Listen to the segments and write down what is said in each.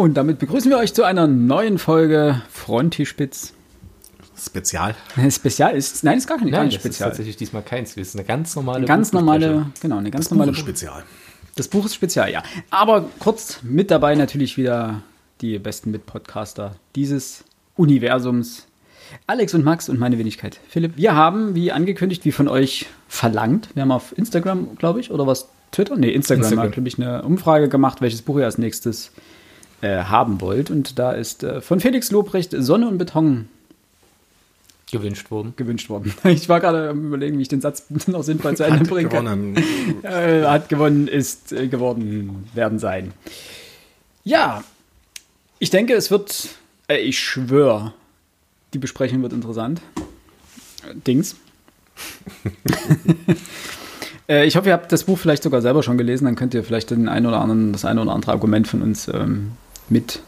Und damit begrüßen wir euch zu einer neuen Folge Frontispitz. Spezial. Spezial ist, nein, ist gar keine, Nein, keine das ist Spezial. tatsächlich diesmal keins. Das ist eine ganz normale Eine ganz normale, genau, eine ganz Das normale Buch ist Spezial. Das Buch ist Spezial, ja. Aber kurz mit dabei natürlich wieder die besten Mitpodcaster dieses Universums. Alex und Max und meine Wenigkeit Philipp. Wir haben, wie angekündigt, wie von euch verlangt, wir haben auf Instagram, glaube ich, oder was, Twitter? Nee, Instagram, Instagram. hat, glaube ich, eine Umfrage gemacht, welches Buch ihr als nächstes äh, haben wollt. Und da ist äh, von Felix Lobrecht Sonne und Beton gewünscht worden. gewünscht worden. Ich war gerade am überlegen, wie ich den Satz noch sinnvoll zu Ende Hat bringen kann. gewonnen. Äh, hat gewonnen, ist äh, geworden werden sein. Ja, ich denke, es wird, äh, ich schwöre, die Besprechung wird interessant. Äh, Dings. äh, ich hoffe, ihr habt das Buch vielleicht sogar selber schon gelesen, dann könnt ihr vielleicht den ein oder anderen, das eine oder andere Argument von uns ähm, mit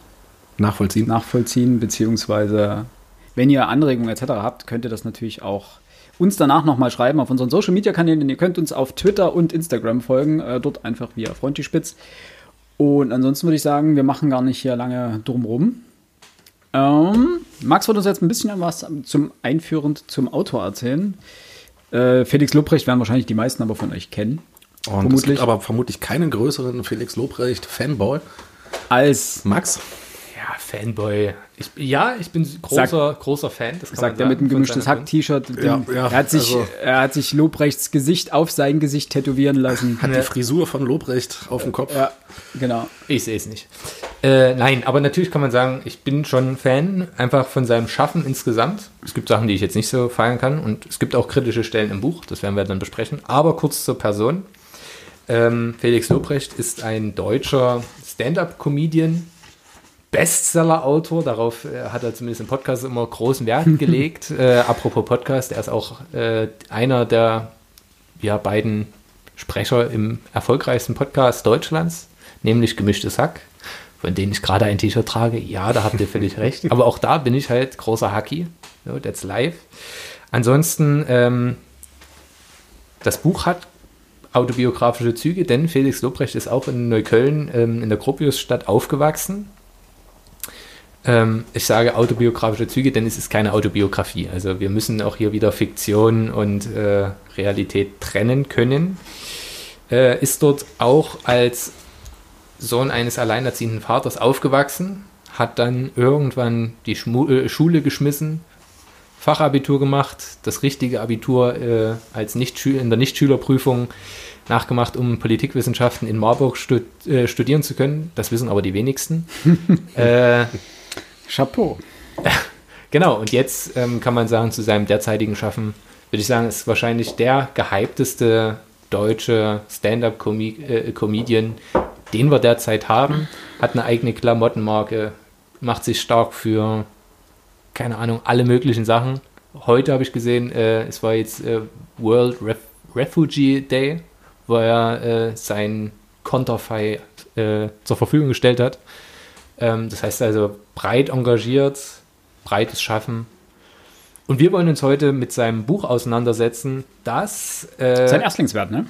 Nachvollziehen. nachvollziehen, beziehungsweise wenn ihr Anregungen etc. habt, könnt ihr das natürlich auch uns danach nochmal schreiben auf unseren Social Media Kanälen. Ihr könnt uns auf Twitter und Instagram folgen, äh, dort einfach via Frontispitz. Und ansonsten würde ich sagen, wir machen gar nicht hier lange drumrum. Ähm, Max wird uns jetzt ein bisschen was zum Einführend zum Autor erzählen. Äh, Felix Lobrecht werden wahrscheinlich die meisten aber von euch kennen. Und es Vermutlich. aber vermutlich keinen größeren Felix Lobrecht Fanboy. Als, Max? Ja, Fanboy. Ich, ja, ich bin großer, großer Fan. Das kann sagt er mit einem gemischtes Hack-T-Shirt. Ja, den- ja, er, hat sich, also- er hat sich Lobrechts Gesicht auf sein Gesicht tätowieren lassen. Hat die Frisur von Lobrecht auf dem Kopf. Ja, genau. Ich sehe es nicht. Äh, nein, aber natürlich kann man sagen, ich bin schon Fan, einfach von seinem Schaffen insgesamt. Es gibt Sachen, die ich jetzt nicht so feiern kann und es gibt auch kritische Stellen im Buch, das werden wir dann besprechen. Aber kurz zur Person. Ähm, Felix Lobrecht ist ein deutscher Stand-up-Comedian, Bestseller-Autor, darauf äh, hat er zumindest im Podcast immer großen Wert gelegt. äh, apropos Podcast, er ist auch äh, einer der ja, beiden Sprecher im erfolgreichsten Podcast Deutschlands, nämlich Gemischtes Hack, von denen ich gerade ein T-Shirt trage. Ja, da habt ihr völlig recht. Aber auch da bin ich halt großer Hacky. So, that's live. Ansonsten, ähm, das Buch hat autobiografische Züge, denn Felix Lobrecht ist auch in Neukölln ähm, in der Gropiusstadt aufgewachsen. Ähm, ich sage autobiografische Züge, denn es ist keine Autobiografie. Also wir müssen auch hier wieder Fiktion und äh, Realität trennen können. Äh, ist dort auch als Sohn eines alleinerziehenden Vaters aufgewachsen, hat dann irgendwann die Schmu äh, Schule geschmissen, Fachabitur gemacht, das richtige Abitur äh, als nicht in der Nichtschülerprüfung nachgemacht, um Politikwissenschaften in Marburg stud äh, studieren zu können. Das wissen aber die wenigsten. äh, Chapeau. Genau, und jetzt ähm, kann man sagen, zu seinem derzeitigen Schaffen, würde ich sagen, ist wahrscheinlich der gehypteste deutsche Stand-up-Comedian, den wir derzeit haben. Hat eine eigene Klamottenmarke, macht sich stark für, keine Ahnung, alle möglichen Sachen. Heute habe ich gesehen, äh, es war jetzt äh, World Ref Refugee Day, wo er äh, sein Konterfei äh, zur Verfügung gestellt hat. Ähm, das heißt also breit engagiert, breites Schaffen. Und wir wollen uns heute mit seinem Buch auseinandersetzen, das äh, Sein Erstlingswert, ne?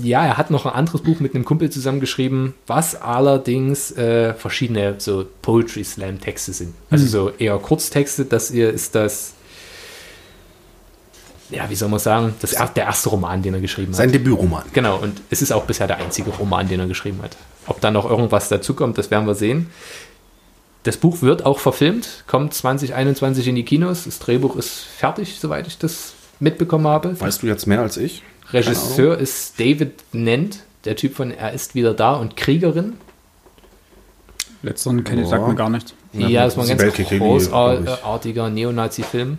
ja, er hat noch ein anderes Buch mit einem Kumpel zusammengeschrieben, was allerdings äh, verschiedene so Poetry Slam Texte sind. Also so eher Kurztexte. Das hier ist das, ja, wie soll man sagen, das er, der erste Roman, den er geschrieben hat. Sein Debütroman. Genau, und es ist auch bisher der einzige Roman, den er geschrieben hat. Ob da noch irgendwas dazukommt, das werden wir sehen. Das Buch wird auch verfilmt, kommt 2021 in die Kinos. Das Drehbuch ist fertig, soweit ich das mitbekommen habe. Weißt du jetzt mehr als ich? Regisseur ist David Nent, der Typ von Er ist wieder da und Kriegerin. Letzteren kenne ich, Ja. sagt mir gar nicht. Ja, das war ein ganz großartiger Neonazi-Film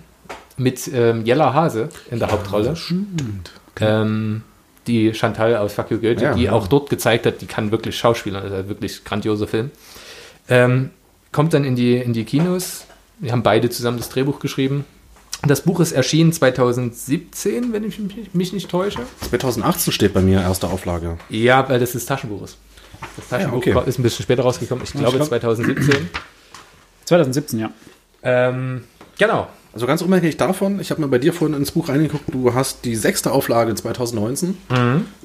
mit ähm, Jella Hase in der Hauptrolle. Ähm, die Chantal aus Fuck You Goethe, Ja, die ja. auch dort gezeigt hat, die kann wirklich Schauspieler, also wirklich grandioser Film. Ähm, kommt dann in die, in die Kinos. Wir haben beide zusammen das Drehbuch geschrieben. Das Buch ist erschienen 2017, wenn ich mich, mich nicht täusche. 2018 steht bei mir erste Auflage. Ja, weil das das Taschenbuch ist. Das Taschenbuch okay. ist ein bisschen später rausgekommen. Ich glaube glaub- 2017. 2017, ja. ähm, genau. Also ganz unabhängig davon, ich habe mal bei dir vorhin ins Buch reingeguckt, du hast die sechste Auflage 2019.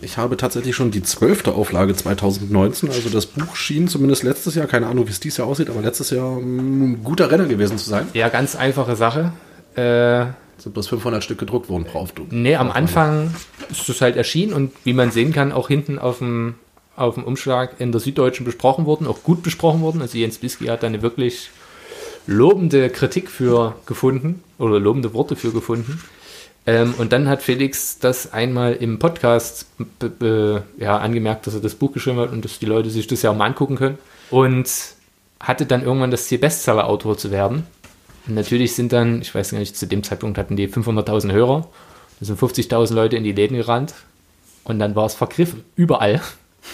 Ich habe tatsächlich schon die zwölfte Auflage 2019. Also das Buch schien zumindest letztes Jahr, keine Ahnung, wie es dieses Jahr aussieht, aber letztes Jahr ein guter Renner gewesen zu sein. Ja, ganz einfache Sache. Äh, Sind bloß 500 Stück gedruckt worden pro Aufdruck. nee, am Anfang ist es halt erschienen und wie man sehen kann, auch hinten auf dem, auf dem Umschlag in der Süddeutschen besprochen worden, auch gut besprochen worden. Also Jens Bisky hat da eine wirklich lobende Kritik für gefunden oder lobende Worte für gefunden. Ähm, und dann hat Felix das einmal im Podcast ja, angemerkt, dass er das Buch geschrieben hat und dass die Leute sich das ja auch mal angucken können. Und hatte dann irgendwann das Ziel, Bestseller-Autor zu werden. Und natürlich sind dann, ich weiß gar nicht, zu dem Zeitpunkt hatten die 500.000 Hörer. Da sind 50.000 Leute in die Läden gerannt. Und dann war es vergriffen. Überall.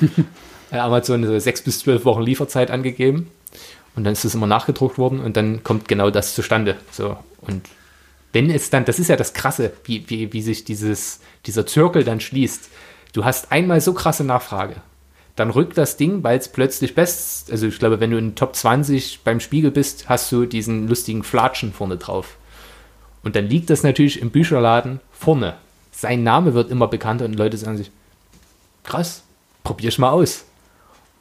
Äh, Amazon so sechs bis zwölf Wochen Lieferzeit angegeben. Und dann ist es immer nachgedruckt worden und dann kommt genau das zustande. So. Und wenn es dann, das ist ja das Krasse, wie, wie, wie sich dieses, dieser Zirkel dann schließt. Du hast einmal so krasse Nachfrage. Dann rückt das Ding, weil es plötzlich best, also ich glaube, wenn du in Top 20 beim Spiegel bist, hast du diesen lustigen Flatschen vorne drauf. Und dann liegt das natürlich im Bücherladen vorne. Sein Name wird immer bekannter und Leute sagen sich, krass, probier ich mal aus.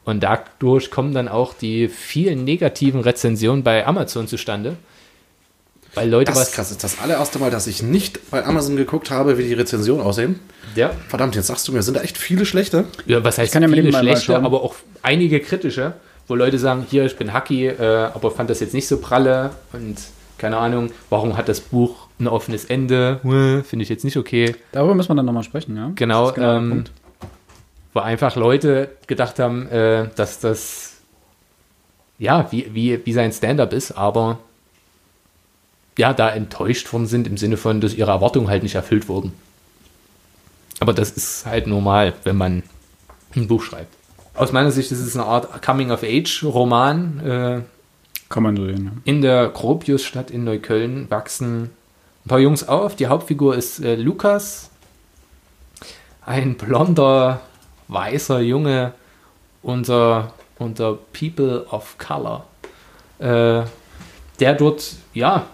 Und dadurch kommen dann auch die vielen negativen Rezensionen bei Amazon zustande. Weil Leute Das ist krass. Das ist das allererste Mal, dass ich nicht bei Amazon geguckt habe, wie die Rezensionen aussehen. Ja, Verdammt, jetzt sagst du mir, sind da echt viele schlechte? ja, was heißt kann ja mit viele dem mal schlechte, aber auch einige kritische, wo Leute sagen, hier, ich bin Hacky, äh, aber fand das jetzt nicht so pralle und keine Ahnung, warum hat das Buch ein offenes Ende? Äh, Finde ich jetzt nicht okay. Darüber müssen wir dann nochmal sprechen, ja? Genau, Das ist der ähm, Punkt. Wo einfach Leute gedacht haben, äh, dass das ja, wie, wie, wie sein Stand-up ist, aber ja, da enttäuscht worden sind im Sinne von, dass ihre Erwartungen halt nicht erfüllt wurden. Aber das ist halt normal, wenn man ein Buch schreibt. Aus meiner Sicht ist es eine Art Coming-of-Age-Roman. Äh, Kann man so sehen, ja. in der Gropiusstadt in Neukölln wachsen ein paar Jungs auf. Die Hauptfigur ist äh, Lukas, ein blonder, weißer Junge unter, unter People of Color, äh, der dort ja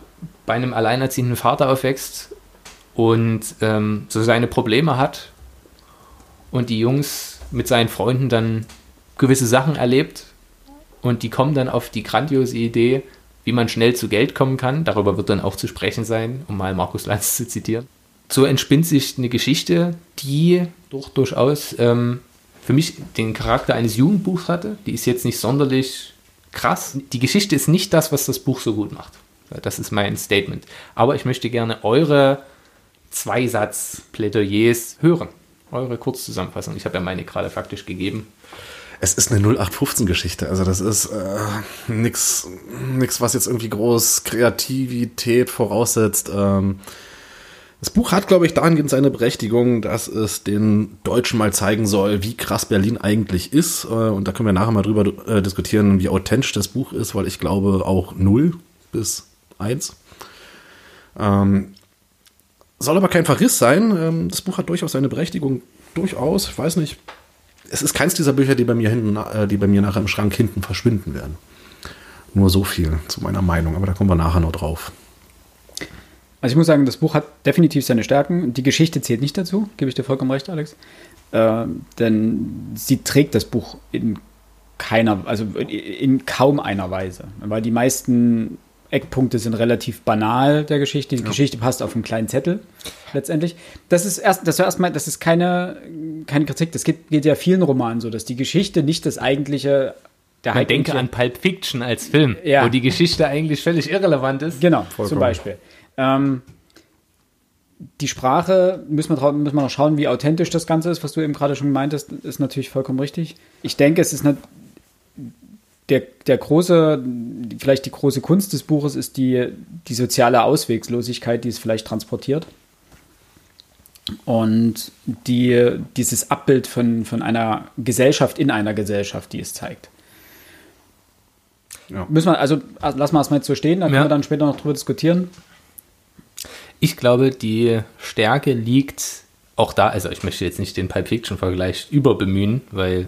bei einem alleinerziehenden Vater aufwächst und ähm, so seine Probleme hat und die Jungs mit seinen Freunden dann gewisse Sachen erlebt und die kommen dann auf die grandiose Idee, wie man schnell zu Geld kommen kann. Darüber wird dann auch zu sprechen sein, um mal Markus Lanz zu zitieren. So entspinnt sich eine Geschichte, die doch durchaus ähm, für mich den Charakter eines Jugendbuchs hatte. Die ist jetzt nicht sonderlich krass. Die Geschichte ist nicht das, was das Buch so gut macht. Das ist mein Statement. Aber ich möchte gerne eure Zweisatz-Plädoyers hören. Eure Kurzzusammenfassung. Ich habe ja meine gerade faktisch gegeben. Es ist eine 0815-Geschichte. Also das ist äh, nix, was jetzt irgendwie groß Kreativität voraussetzt. Ähm, das Buch hat, glaube ich, dahingehend seine Berechtigung, dass es den Deutschen mal zeigen soll, wie krass Berlin eigentlich ist. Äh, und da können wir nachher mal drüber äh, diskutieren, wie authentisch das Buch ist, weil ich glaube auch 0 bis 1. Ähm, soll aber kein Verriss sein. Ähm, das Buch hat durchaus seine Berechtigung. Durchaus. Ich weiß nicht. Es ist keins dieser Bücher, die bei mir hinten, äh, die bei mir nachher im Schrank hinten verschwinden werden. Nur so viel zu meiner Meinung, aber da kommen wir nachher noch drauf. Also ich muss sagen, das Buch hat definitiv seine Stärken. Die Geschichte zählt nicht dazu, gebe ich dir vollkommen recht, Alex. Ähm, denn sie trägt das Buch in keiner, also in kaum einer Weise. Weil die meisten Eckpunkte sind relativ banal der Geschichte. Die Geschichte passt auf einen kleinen Zettel letztendlich. Das ist erst, das war erstmal, das ist keine, keine Kritik. Das geht, geht ja vielen Romanen so, dass die Geschichte nicht das eigentliche der Man denke an Pulp Fiction als Film, Ja. wo die Geschichte eigentlich völlig irrelevant ist. Genau, zum Vollkommen. Beispiel. Ähm, die Sprache, müssen wir, müssen wir noch schauen, wie authentisch das Ganze ist, was du eben gerade schon meintest, ist natürlich vollkommen richtig. Ich denke, es ist eine, der, der große, vielleicht die große Kunst des Buches ist die, die soziale Auswegslosigkeit, die es vielleicht transportiert. Und die, dieses Abbild von, von einer Gesellschaft in einer Gesellschaft, die es zeigt. Ja. Müssen wir, also lassen wir es mal jetzt so stehen, dann Ja. können wir dann später noch drüber diskutieren. Ich glaube, die Stärke liegt auch da, also ich möchte jetzt nicht den Pulp Fiction-Vergleich überbemühen, weil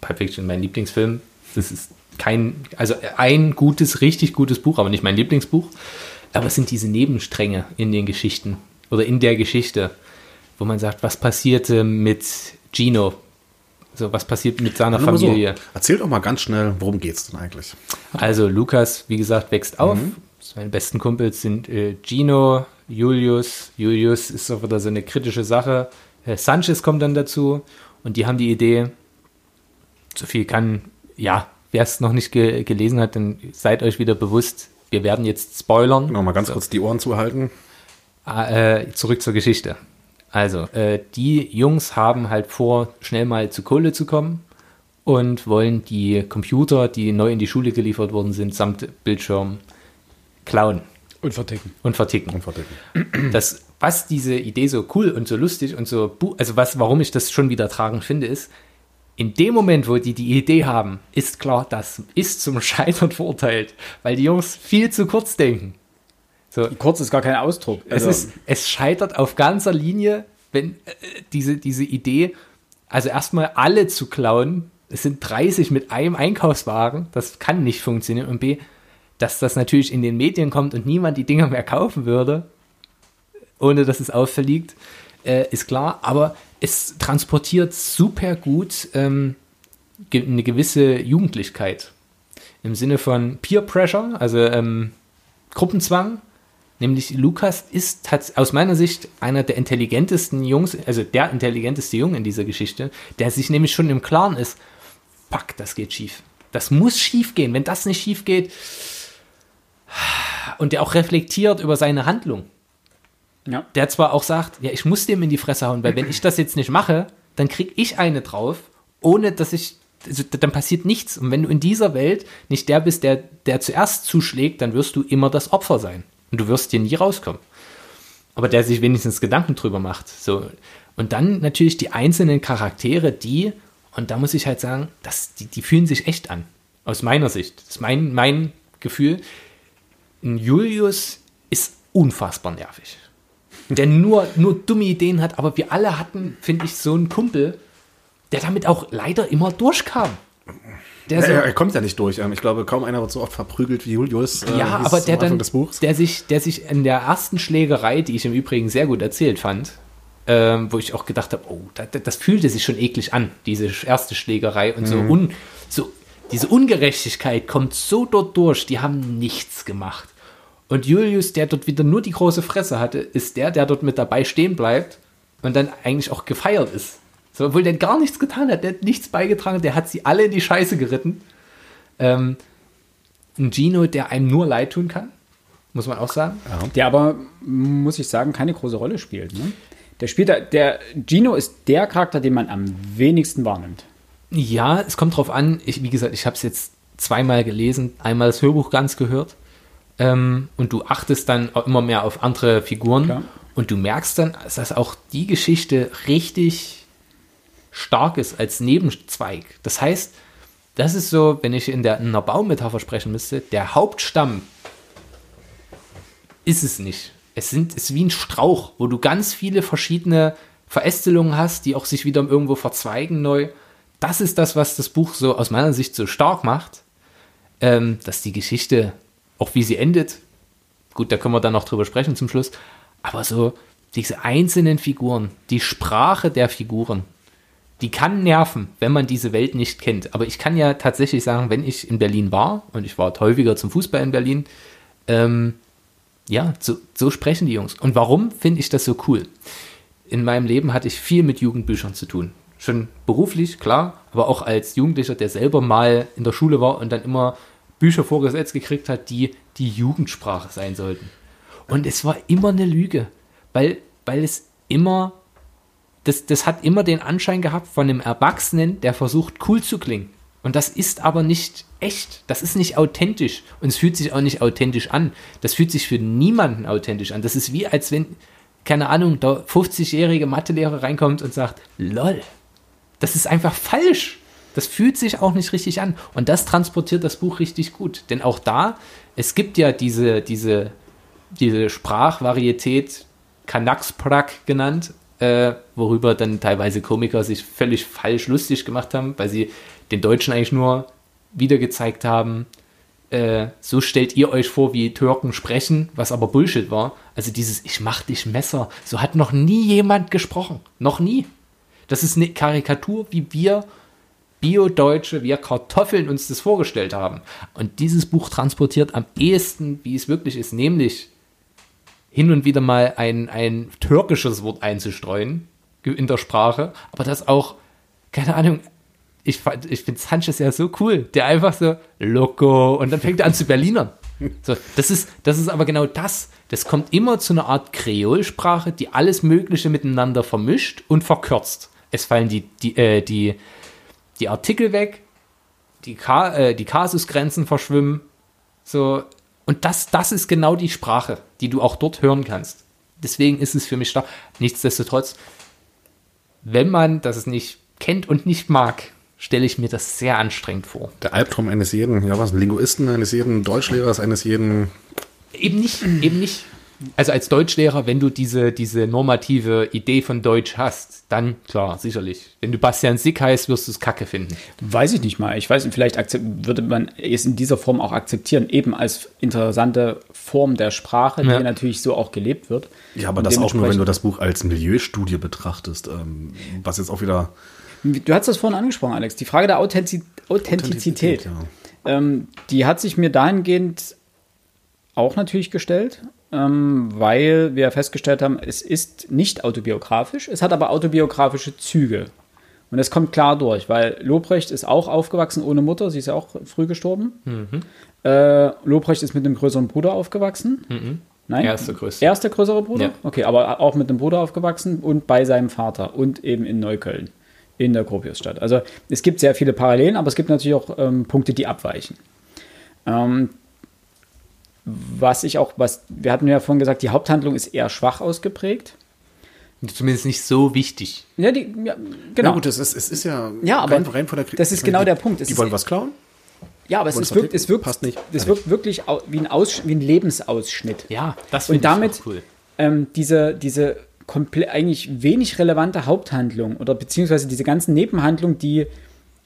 Pulp Fiction mein Lieblingsfilm, das ist kein, also ein gutes, richtig gutes Buch, aber nicht mein Lieblingsbuch. Aber es sind diese Nebenstränge in den Geschichten oder in der Geschichte, wo man sagt, was passierte mit Gino? So, was passiert mit seiner mal so. Familie? Erzähl doch mal ganz schnell, worum geht's denn eigentlich? Also Lukas, wie gesagt, wächst auf. Seine besten Kumpels sind äh, Gino, Julius. Julius ist auch wieder so eine kritische Sache. Äh, Sanchez kommt dann dazu und die haben die Idee, so viel kann, ja, wer es noch nicht ge gelesen hat, dann seid euch wieder bewusst, wir werden jetzt spoilern. Noch mal ganz kurz die Ohren zuhalten. Ah, äh, zurück zur Geschichte. Also, äh, die Jungs haben halt vor, schnell mal zu Kohle zu kommen und wollen die Computer, die neu in die Schule geliefert worden sind, samt Bildschirm klauen Und verticken. und verticken. Und verticken. Das, was diese Idee so cool und so lustig und so, also was, warum ich das schon wieder tragend finde, ist, in dem Moment, wo die die Idee haben, ist klar, das ist zum Scheitern verurteilt, weil die Jungs viel zu kurz denken. So, Kurz ist gar kein Ausdruck. es, Also, ist, es scheitert auf ganzer Linie, wenn äh, diese, diese Idee, also erstmal alle zu klauen, es sind 30 mit einem Einkaufswagen, das kann nicht funktionieren. Und B, dass das natürlich in den Medien kommt und niemand die Dinger mehr kaufen würde, ohne dass es auffliegt, äh, ist klar. Aber es transportiert super gut ähm, ge eine gewisse Jugendlichkeit. Im Sinne von Peer Pressure, also ähm, Gruppenzwang. Nämlich Lukas ist hat aus meiner Sicht einer der intelligentesten Jungs, also der intelligenteste Junge in dieser Geschichte, der sich nämlich schon im Klaren ist, fuck, das geht schief. Das muss schief gehen. Wenn das nicht schief geht, und der auch reflektiert über seine Handlung. ja. Der zwar auch sagt, ja, ich muss dem in die Fresse hauen, weil wenn ich das jetzt nicht mache, dann krieg ich eine drauf, ohne dass ich, also dann passiert nichts. Und wenn du in dieser Welt nicht der bist, der, der zuerst zuschlägt, dann wirst du immer das Opfer sein. Und du wirst hier nie rauskommen. Aber der sich wenigstens Gedanken drüber macht. So. Und dann natürlich die einzelnen Charaktere, die, und da muss ich halt sagen, das, die, die fühlen sich echt an. Aus meiner Sicht. Das ist mein, mein Gefühl. Ein Julius ist unfassbar nervig. Der nur, nur dumme Ideen hat, aber wir alle hatten, finde ich, so einen Kumpel, der damit auch leider immer durchkam. Der so, er, er kommt ja nicht durch. Ähm, Ich glaube, kaum einer wird so oft verprügelt wie Julius. äh, ja, aber der dann, des Buchs. der sich, der sich in der ersten Schlägerei, die ich im Übrigen sehr gut erzählt fand, ähm, wo ich auch gedacht habe, oh, das, das fühlte sich schon eklig an, diese erste Schlägerei und so, un, so diese Ungerechtigkeit kommt so dort durch, die haben nichts gemacht. Und Julius, der dort wieder nur die große Fresse hatte, ist der, der dort mit dabei stehen bleibt und dann eigentlich auch gefeiert ist. So, obwohl der gar nichts getan hat, der hat nichts beigetragen, der hat sie alle in die Scheiße geritten. Ähm, ein Gino, der einem nur leid tun kann, muss man auch sagen. Der aber, muss ich sagen, keine große Rolle spielt. Ne? Der spielt da, der Gino ist der Charakter, den man am wenigsten wahrnimmt. Ja, es kommt drauf an. Ich, wie gesagt, ich habe es jetzt zweimal gelesen, einmal das Hörbuch ganz gehört. Ähm, und du achtest dann immer mehr auf andere Figuren. Klar. Und du merkst dann, dass auch die Geschichte richtig stark ist als Nebenzweig. Das heißt, das ist so, wenn ich in, der, in einer Baumetapher sprechen müsste, der Hauptstamm ist es nicht. Es sind, es ist wie ein Strauch, wo du ganz viele verschiedene Verästelungen hast, die auch sich wieder irgendwo verzweigen neu. Das ist das, was das Buch so aus meiner Sicht so stark macht, ähm, dass die Geschichte, auch wie sie endet, gut, da können wir dann noch drüber sprechen zum Schluss, aber so diese einzelnen Figuren, die Sprache der Figuren, die kann nerven, wenn man diese Welt nicht kennt. Aber ich kann ja tatsächlich sagen, wenn ich in Berlin war, und ich war häufiger zum Fußball in Berlin, ähm, ja, so, so sprechen die Jungs. Und warum finde ich das so cool? In meinem Leben hatte ich viel mit Jugendbüchern zu tun. Schon beruflich, klar, aber auch als Jugendlicher, der selber mal in der Schule war und dann immer Bücher vorgesetzt gekriegt hat, die die Jugendsprache sein sollten. Und es war immer eine Lüge, weil, weil es immer, das, das hat immer den Anschein gehabt von einem Erwachsenen, der versucht, cool zu klingen. Und das ist aber nicht echt. Das ist nicht authentisch. Und es fühlt sich auch nicht authentisch an. Das fühlt sich für niemanden authentisch an. Das ist wie, als wenn, keine Ahnung, der 50-jährige Mathelehrer reinkommt und sagt, lol. Das ist einfach falsch. Das fühlt sich auch nicht richtig an. Und das transportiert das Buch richtig gut. Denn auch da, es gibt ja diese, diese, diese Sprachvarietät, Kanaxprak genannt, äh, worüber dann teilweise Komiker sich völlig falsch lustig gemacht haben, weil sie den Deutschen eigentlich nur wieder gezeigt haben, äh, so stellt ihr euch vor, wie Türken sprechen, was aber Bullshit war. Also dieses Ich mach dich Messer, so hat noch nie jemand gesprochen. Noch nie. Das ist eine Karikatur, wie wir Bio-Deutsche, wir Kartoffeln uns das vorgestellt haben. Und dieses Buch transportiert am ehesten, wie es wirklich ist, nämlich hin und wieder mal ein, ein türkisches Wort einzustreuen in der Sprache, aber das auch, keine Ahnung, ich, ich finde Sanchez ja so cool, der einfach so, Loco, und dann fängt er an zu Berlinern. So, das, ist, das ist aber genau das. Das kommt immer zu einer Art Kreolsprache, die alles Mögliche miteinander vermischt und verkürzt. Es fallen die, die, äh, die, die Artikel weg, die, Ka äh, die Kasusgrenzen verschwimmen. So, und das, das ist genau die Sprache, die du auch dort hören kannst. Deswegen ist es für mich stark. Nichtsdestotrotz, wenn man das nicht kennt und nicht mag, stelle ich mir das sehr anstrengend vor. Der Albtraum eines jeden, ja was, Linguisten, eines jeden Deutschlehrers, eines jeden. Eben nicht, eben nicht. Also als Deutschlehrer, wenn du diese, diese normative Idee von Deutsch hast, dann klar, sicherlich. Wenn du Bastian Sick heißt, wirst du es kacke finden. Weiß ich nicht mal. Ich weiß nicht, vielleicht akzept- würde man es in dieser Form auch akzeptieren, eben als interessante Form der Sprache, Ja. die natürlich so auch gelebt wird. Ja, aber Und das auch nur, wenn du das Buch als Milieustudie betrachtest, ähm, was jetzt auch wieder. Du hast das vorhin angesprochen, Alex. Die Frage der Authentiz Authentizität. ja. Ähm, die hat sich mir dahingehend auch natürlich gestellt, ähm, weil wir festgestellt haben, es ist nicht autobiografisch, es hat aber autobiografische Züge. Und das kommt klar durch, weil Lobrecht ist auch aufgewachsen ohne Mutter, sie ist ja auch früh gestorben. Äh, Lobrecht ist mit einem größeren Bruder aufgewachsen. Nein? Er ist der Größte. Er ist der größere Bruder? Ja. Okay, aber auch mit einem Bruder aufgewachsen und bei seinem Vater und eben in Neukölln, in der Gropiusstadt. Also es gibt sehr viele Parallelen, aber es gibt natürlich auch ähm, Punkte, die abweichen. Ähm, was ich auch, was, wir hatten ja vorhin gesagt, die Haupthandlung ist eher schwach ausgeprägt. Zumindest nicht so wichtig. Ja, die, ja Genau. genau. Na gut, es ist, es ist ja. Ja, aber rein, rein von der Kri- das ist ich meine, genau die- der Punkt. Es Die ist- wollen was klauen? ja, aber es, ist wirkt, es wirkt, passt nicht. es wirkt wirklich wie ein, Aus, wie ein Lebensausschnitt. Ja, das Und finde ich damit auch cool. ähm, diese, diese komple- eigentlich wenig relevante Haupthandlung oder beziehungsweise diese ganzen Nebenhandlungen, die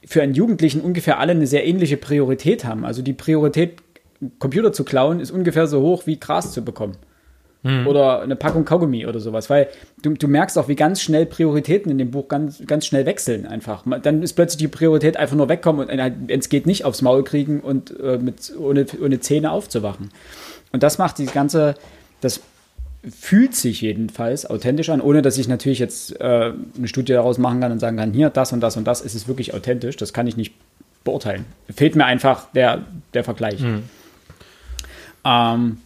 für einen Jugendlichen ungefähr alle eine sehr ähnliche Priorität haben. Also die Priorität, Computer zu klauen, ist ungefähr so hoch wie Gras zu bekommen. Oder eine Packung Kaugummi oder sowas. Weil du, du merkst auch, wie ganz schnell Prioritäten in dem Buch ganz, ganz schnell wechseln einfach. Dann ist plötzlich die Priorität einfach nur wegkommen und es geht nicht aufs Maul kriegen und äh, mit, ohne, ohne Zähne aufzuwachen. Und das macht die ganze, das fühlt sich jedenfalls authentisch an, ohne dass ich natürlich jetzt äh, eine Studie daraus machen kann und sagen kann, hier, das und das und das, ist es wirklich authentisch. Das kann ich nicht beurteilen. Fehlt mir einfach der, der Vergleich. Ähm,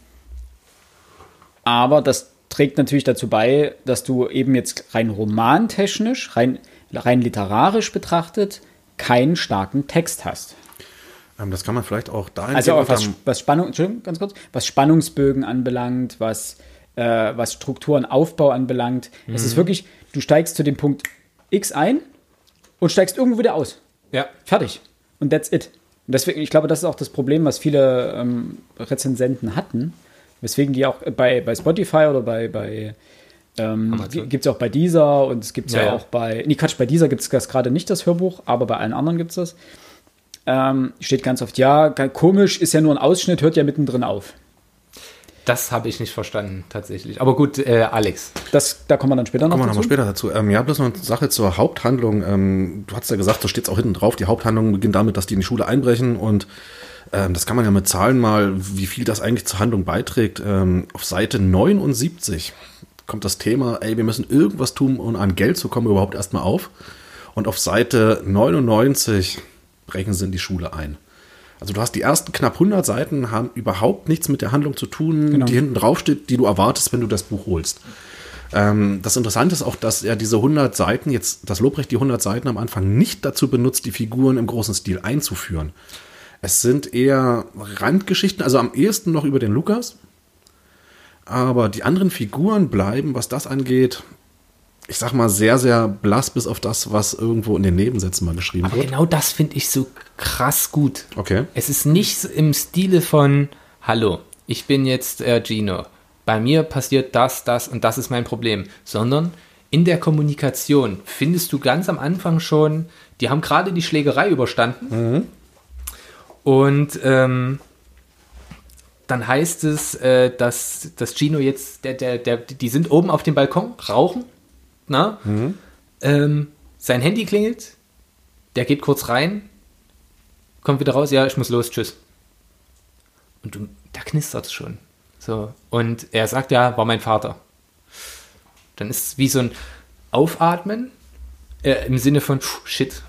aber das trägt natürlich dazu bei, dass du eben jetzt rein romantechnisch, rein, rein literarisch betrachtet, keinen starken Text hast. Ähm, das kann man vielleicht auch dahin Also auch was, was Spannung, Entschuldigung, ganz kurz, was Spannungsbögen anbelangt, was, äh, was Strukturenaufbau anbelangt. Es ist wirklich, du steigst zu dem Punkt X ein und steigst irgendwo wieder aus. Ja. Fertig. Und that's it. Und deswegen, ich glaube, das ist auch das Problem, was viele ähm, Rezensenten hatten, weswegen die auch bei, bei Spotify oder bei, bei ähm, gibt es auch bei dieser und es gibt es ja, Ja, auch bei, nee, Quatsch, bei dieser gibt es das gerade nicht das Hörbuch, aber bei allen anderen gibt es das. Ähm, steht ganz oft, ja, komisch, ist ja nur ein Ausschnitt, hört ja mittendrin auf. Das habe ich nicht verstanden, tatsächlich. Aber gut, äh, Alex. Das, da kommen wir dann später noch Kommen wir nochmal dazu. später dazu. Ähm, ja, bloß noch eine Sache zur Haupthandlung. Ähm, du hast ja gesagt, so steht es auch hinten drauf. Die Haupthandlung beginnt damit, dass die in die Schule einbrechen und ähm, das kann man ja mit Zahlen mal, wie viel das eigentlich zur Handlung beiträgt. Ähm, auf Seite 79 kommt das Thema, ey, wir müssen irgendwas tun, um an Geld zu kommen, überhaupt erstmal auf. Und auf Seite 99 brechen sie in die Schule ein. Also du hast die ersten knapp 100 Seiten, haben überhaupt nichts mit der Handlung zu tun, Genau. die hinten drauf steht, die du erwartest, wenn du das Buch holst. Ähm, das Interessante ist auch, dass er diese 100 Seiten, jetzt das Lobrecht die 100 Seiten am Anfang nicht dazu benutzt, die Figuren im großen Stil einzuführen. Es sind eher Randgeschichten, also am ehesten noch über den Lukas. Aber die anderen Figuren bleiben, was das angeht, ich sag mal, sehr, sehr blass bis auf das, was irgendwo in den Nebensätzen mal geschrieben Aber wird. genau das finde ich so krass gut. Okay. Es ist nicht im Stile von, hallo, ich bin jetzt äh, Gino. Bei mir passiert das, das und das ist mein Problem. Sondern in der Kommunikation findest du ganz am Anfang schon, die haben gerade die Schlägerei überstanden. Und ähm, dann heißt es, äh, dass, dass Gino jetzt, der, der, der, die sind oben auf dem Balkon, rauchen, na? Ähm, sein Handy klingelt, der geht kurz rein, kommt wieder raus, ja, ich muss los, tschüss. Und du, da knistert es schon. So. Und er sagt, ja, war mein Vater. Dann ist es wie so ein Aufatmen äh, im Sinne von, pff, shit,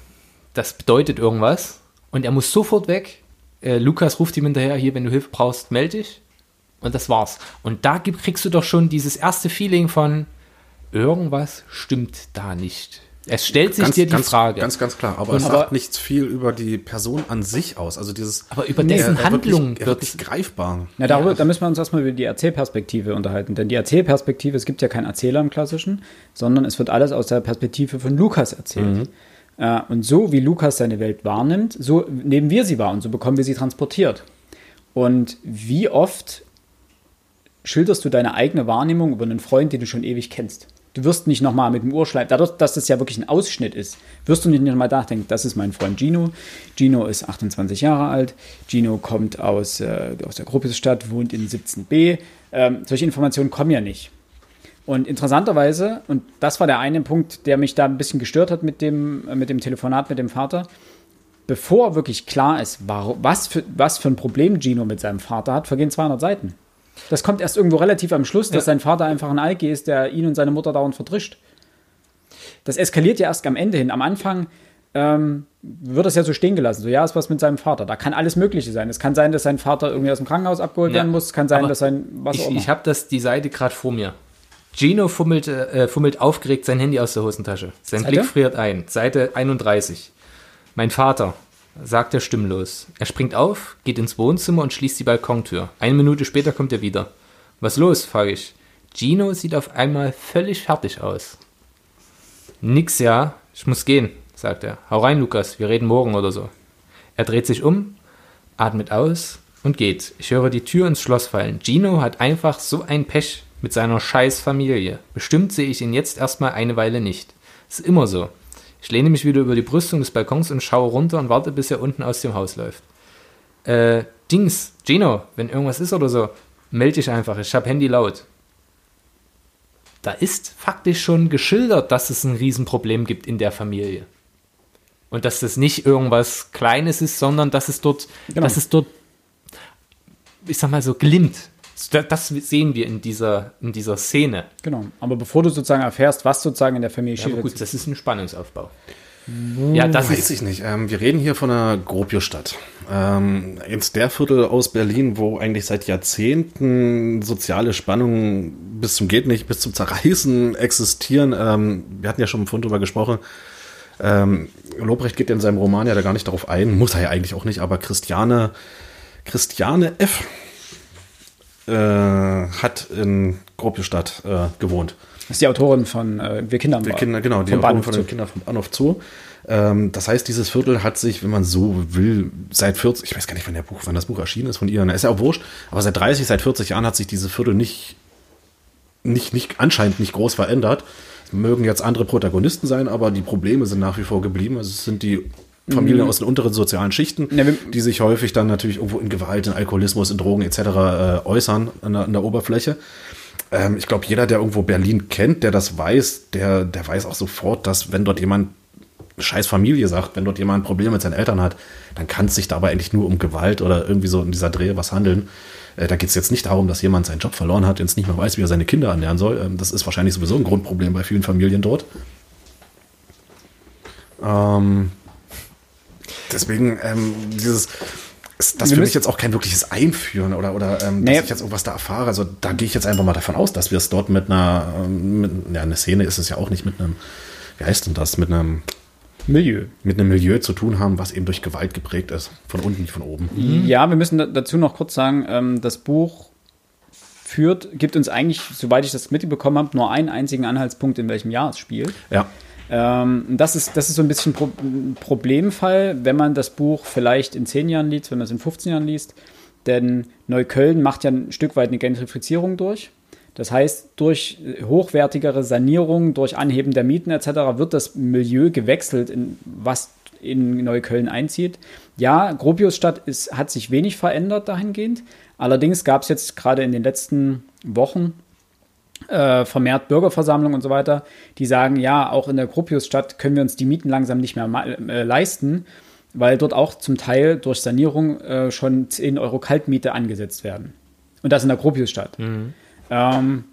das bedeutet irgendwas. Und er muss sofort weg. Äh, Lukas ruft ihm hinterher, hier, wenn du Hilfe brauchst, melde dich. Und das war's. Und da gib- kriegst du doch schon dieses erste Feeling von, irgendwas stimmt da nicht. Es stellt sich dir die ganz, Frage. Ganz, ganz klar. Aber es aber- sagt nichts viel über die Person an sich aus. Also dieses. Aber über dessen er, er Handlung wirklich, er wird- wird nicht greifbar. Na, darüber, da müssen wir uns erstmal über die Erzählperspektive unterhalten. Denn die Erzählperspektive, es gibt ja keinen Erzähler im Klassischen, sondern es wird alles aus der Perspektive von Lukas erzählt. Äh, und so wie Lukas seine Welt wahrnimmt, so nehmen wir sie wahr und so bekommen wir sie transportiert. Und wie oft schilderst du deine eigene Wahrnehmung über einen Freund, den du schon ewig kennst? Du wirst nicht nochmal mit dem Urschleim, dadurch, dass das ja wirklich ein Ausschnitt ist, wirst du nicht nochmal nachdenken, das ist mein Freund Gino. Gino ist 28 Jahre alt. Gino kommt aus, äh, aus der Gruppestadt, wohnt in 17b. Ähm, solche Informationen kommen ja nicht. Und interessanterweise, und das war der eine Punkt, der mich da ein bisschen gestört hat mit dem, äh, mit dem Telefonat mit dem Vater, bevor wirklich klar ist, was, für, was für ein Problem Gino mit seinem Vater hat, vergehen 200 Seiten. Das kommt erst irgendwo relativ am Schluss, dass Ja. sein Vater einfach ein Alki ist, der ihn und seine Mutter dauernd verdrischt. Das eskaliert ja erst am Ende hin. Am Anfang ähm, wird das ja so stehen gelassen. So, ja, ist was mit seinem Vater. Da kann alles Mögliche sein. Es kann sein, dass sein Vater irgendwie aus dem Krankenhaus abgeholt Ja. werden muss. Es kann sein, Aber dass sein, was auch Ich, immer. ich habe das die Seite gerade vor mir. Gino fummelt, äh, fummelt aufgeregt sein Handy aus der Hosentasche. Sein Seite? Blick friert ein. Seite 31. Mein Vater, sagt er stimmlos. Er springt auf, geht ins Wohnzimmer und schließt die Balkontür. Eine Minute später kommt er wieder. Was los? frage ich. Gino sieht auf einmal völlig fertig aus. Nix ja, ich muss gehen, sagt er. Hau rein, Lukas, wir reden morgen oder so. Er dreht sich um, atmet aus und geht. Ich höre die Tür ins Schloss fallen. Gino hat einfach so ein Pech mit seiner scheiß Familie. Bestimmt sehe ich ihn jetzt erstmal eine Weile nicht. Ist immer so. Ich lehne mich wieder über die Brüstung des Balkons und schaue runter und warte, bis er unten aus dem Haus läuft. Äh, Dings, Gino, wenn irgendwas ist oder so, melde dich einfach. Ich habe Handy laut. Da ist faktisch schon geschildert, dass es ein Riesenproblem gibt in der Familie. Und dass das nicht irgendwas Kleines ist, sondern dass es dort, Genau. dass es dort, ich sag mal so, glimmt. Das, sehen wir in dieser, in dieser Szene. Genau. Aber bevor du sozusagen erfährst, was sozusagen in der Familie Ja, aber steht, gut, das ist ein Spannungsaufbau. Ja, das Weiß ist, ich nicht. Ähm, wir reden hier von einer Gropiostadt. Ähm, jetzt der Viertel aus Berlin, wo eigentlich seit Jahrzehnten soziale Spannungen bis zum geht nicht, bis zum Zerreißen existieren. Ähm, wir hatten ja schon vorhin drüber gesprochen. Ähm, Lobrecht geht ja in seinem Roman ja da gar nicht darauf ein, muss er ja eigentlich auch nicht, aber Christiane, Christiane F. Äh, hat in Gropiostadt äh, gewohnt. das ist die Autorin von äh, Wir Kinder am Ball. Kinder, genau, die Autorin von den Kindern vom Bahnhof Zoo. Ähm, das heißt, dieses Viertel hat sich, wenn man so will, seit 40, ich weiß gar nicht, wann, der Buch, wann das Buch erschienen ist von ihr, ne, ist ja auch wurscht, aber seit 30, seit 40 Jahren hat sich dieses Viertel nicht, nicht, nicht, anscheinend nicht groß verändert. Es mögen jetzt andere Protagonisten sein, aber die Probleme sind nach wie vor geblieben. Also es sind die Familien aus den unteren sozialen Schichten, Ja, die sich häufig dann natürlich irgendwo in Gewalt, in Alkoholismus, in Drogen etc. Äh, äußern an der, an der Oberfläche. Ähm, ich glaube, jeder, der irgendwo Berlin kennt, der das weiß, der, der weiß auch sofort, dass wenn dort jemand scheiß Familie sagt, wenn dort jemand ein Problem mit seinen Eltern hat, dann kann es sich dabei eigentlich nur um Gewalt oder irgendwie so in dieser Drehe was handeln. Äh, da geht es jetzt nicht darum, dass jemand seinen Job verloren hat, jetzt nicht mehr weiß, wie er seine Kinder ernähren soll. Ähm, das ist wahrscheinlich sowieso ein Grundproblem bei vielen Familien dort. Ähm, deswegen, ähm, dieses, ist das Wir für mich jetzt auch kein wirkliches Einführen oder, oder ähm, Naja. dass ich jetzt irgendwas da erfahre. Also da gehe ich jetzt einfach mal davon aus, dass wir es dort mit einer, ähm, mit, ja, eine Szene ist es ja auch nicht mit einem, wie heißt denn das, mit einem, Milieu. mit einem Milieu zu tun haben, was eben durch Gewalt geprägt ist. Von unten, nicht von oben. Ja, wir müssen da, dazu noch kurz sagen, ähm, das Buch führt, gibt uns eigentlich, soweit ich das mitbekommen habe, nur einen einzigen Anhaltspunkt, in welchem Jahr es spielt. Ja. Ähm, das, ist, das ist so ein bisschen Pro ein Problemfall, wenn man das Buch vielleicht in 10 Jahren liest, wenn man es in 15 Jahren liest. Denn Neukölln macht ja ein Stück weit eine Gentrifizierung durch. Das heißt, durch hochwertigere Sanierung, durch Anheben der Mieten etc. wird das Milieu gewechselt, in was in Neukölln einzieht. Ja, Gropiusstadt ist, hat sich wenig verändert dahingehend. Allerdings gab es jetzt gerade in den letzten Wochen äh, vermehrt Bürgerversammlungen und so weiter, die sagen, ja, auch in der Gropiusstadt können wir uns die Mieten langsam nicht mehr äh, leisten, weil dort auch zum Teil durch Sanierung äh, schon 10 Euro Kaltmiete angesetzt werden. Und das in der Gropiusstadt. Mhm. Ähm,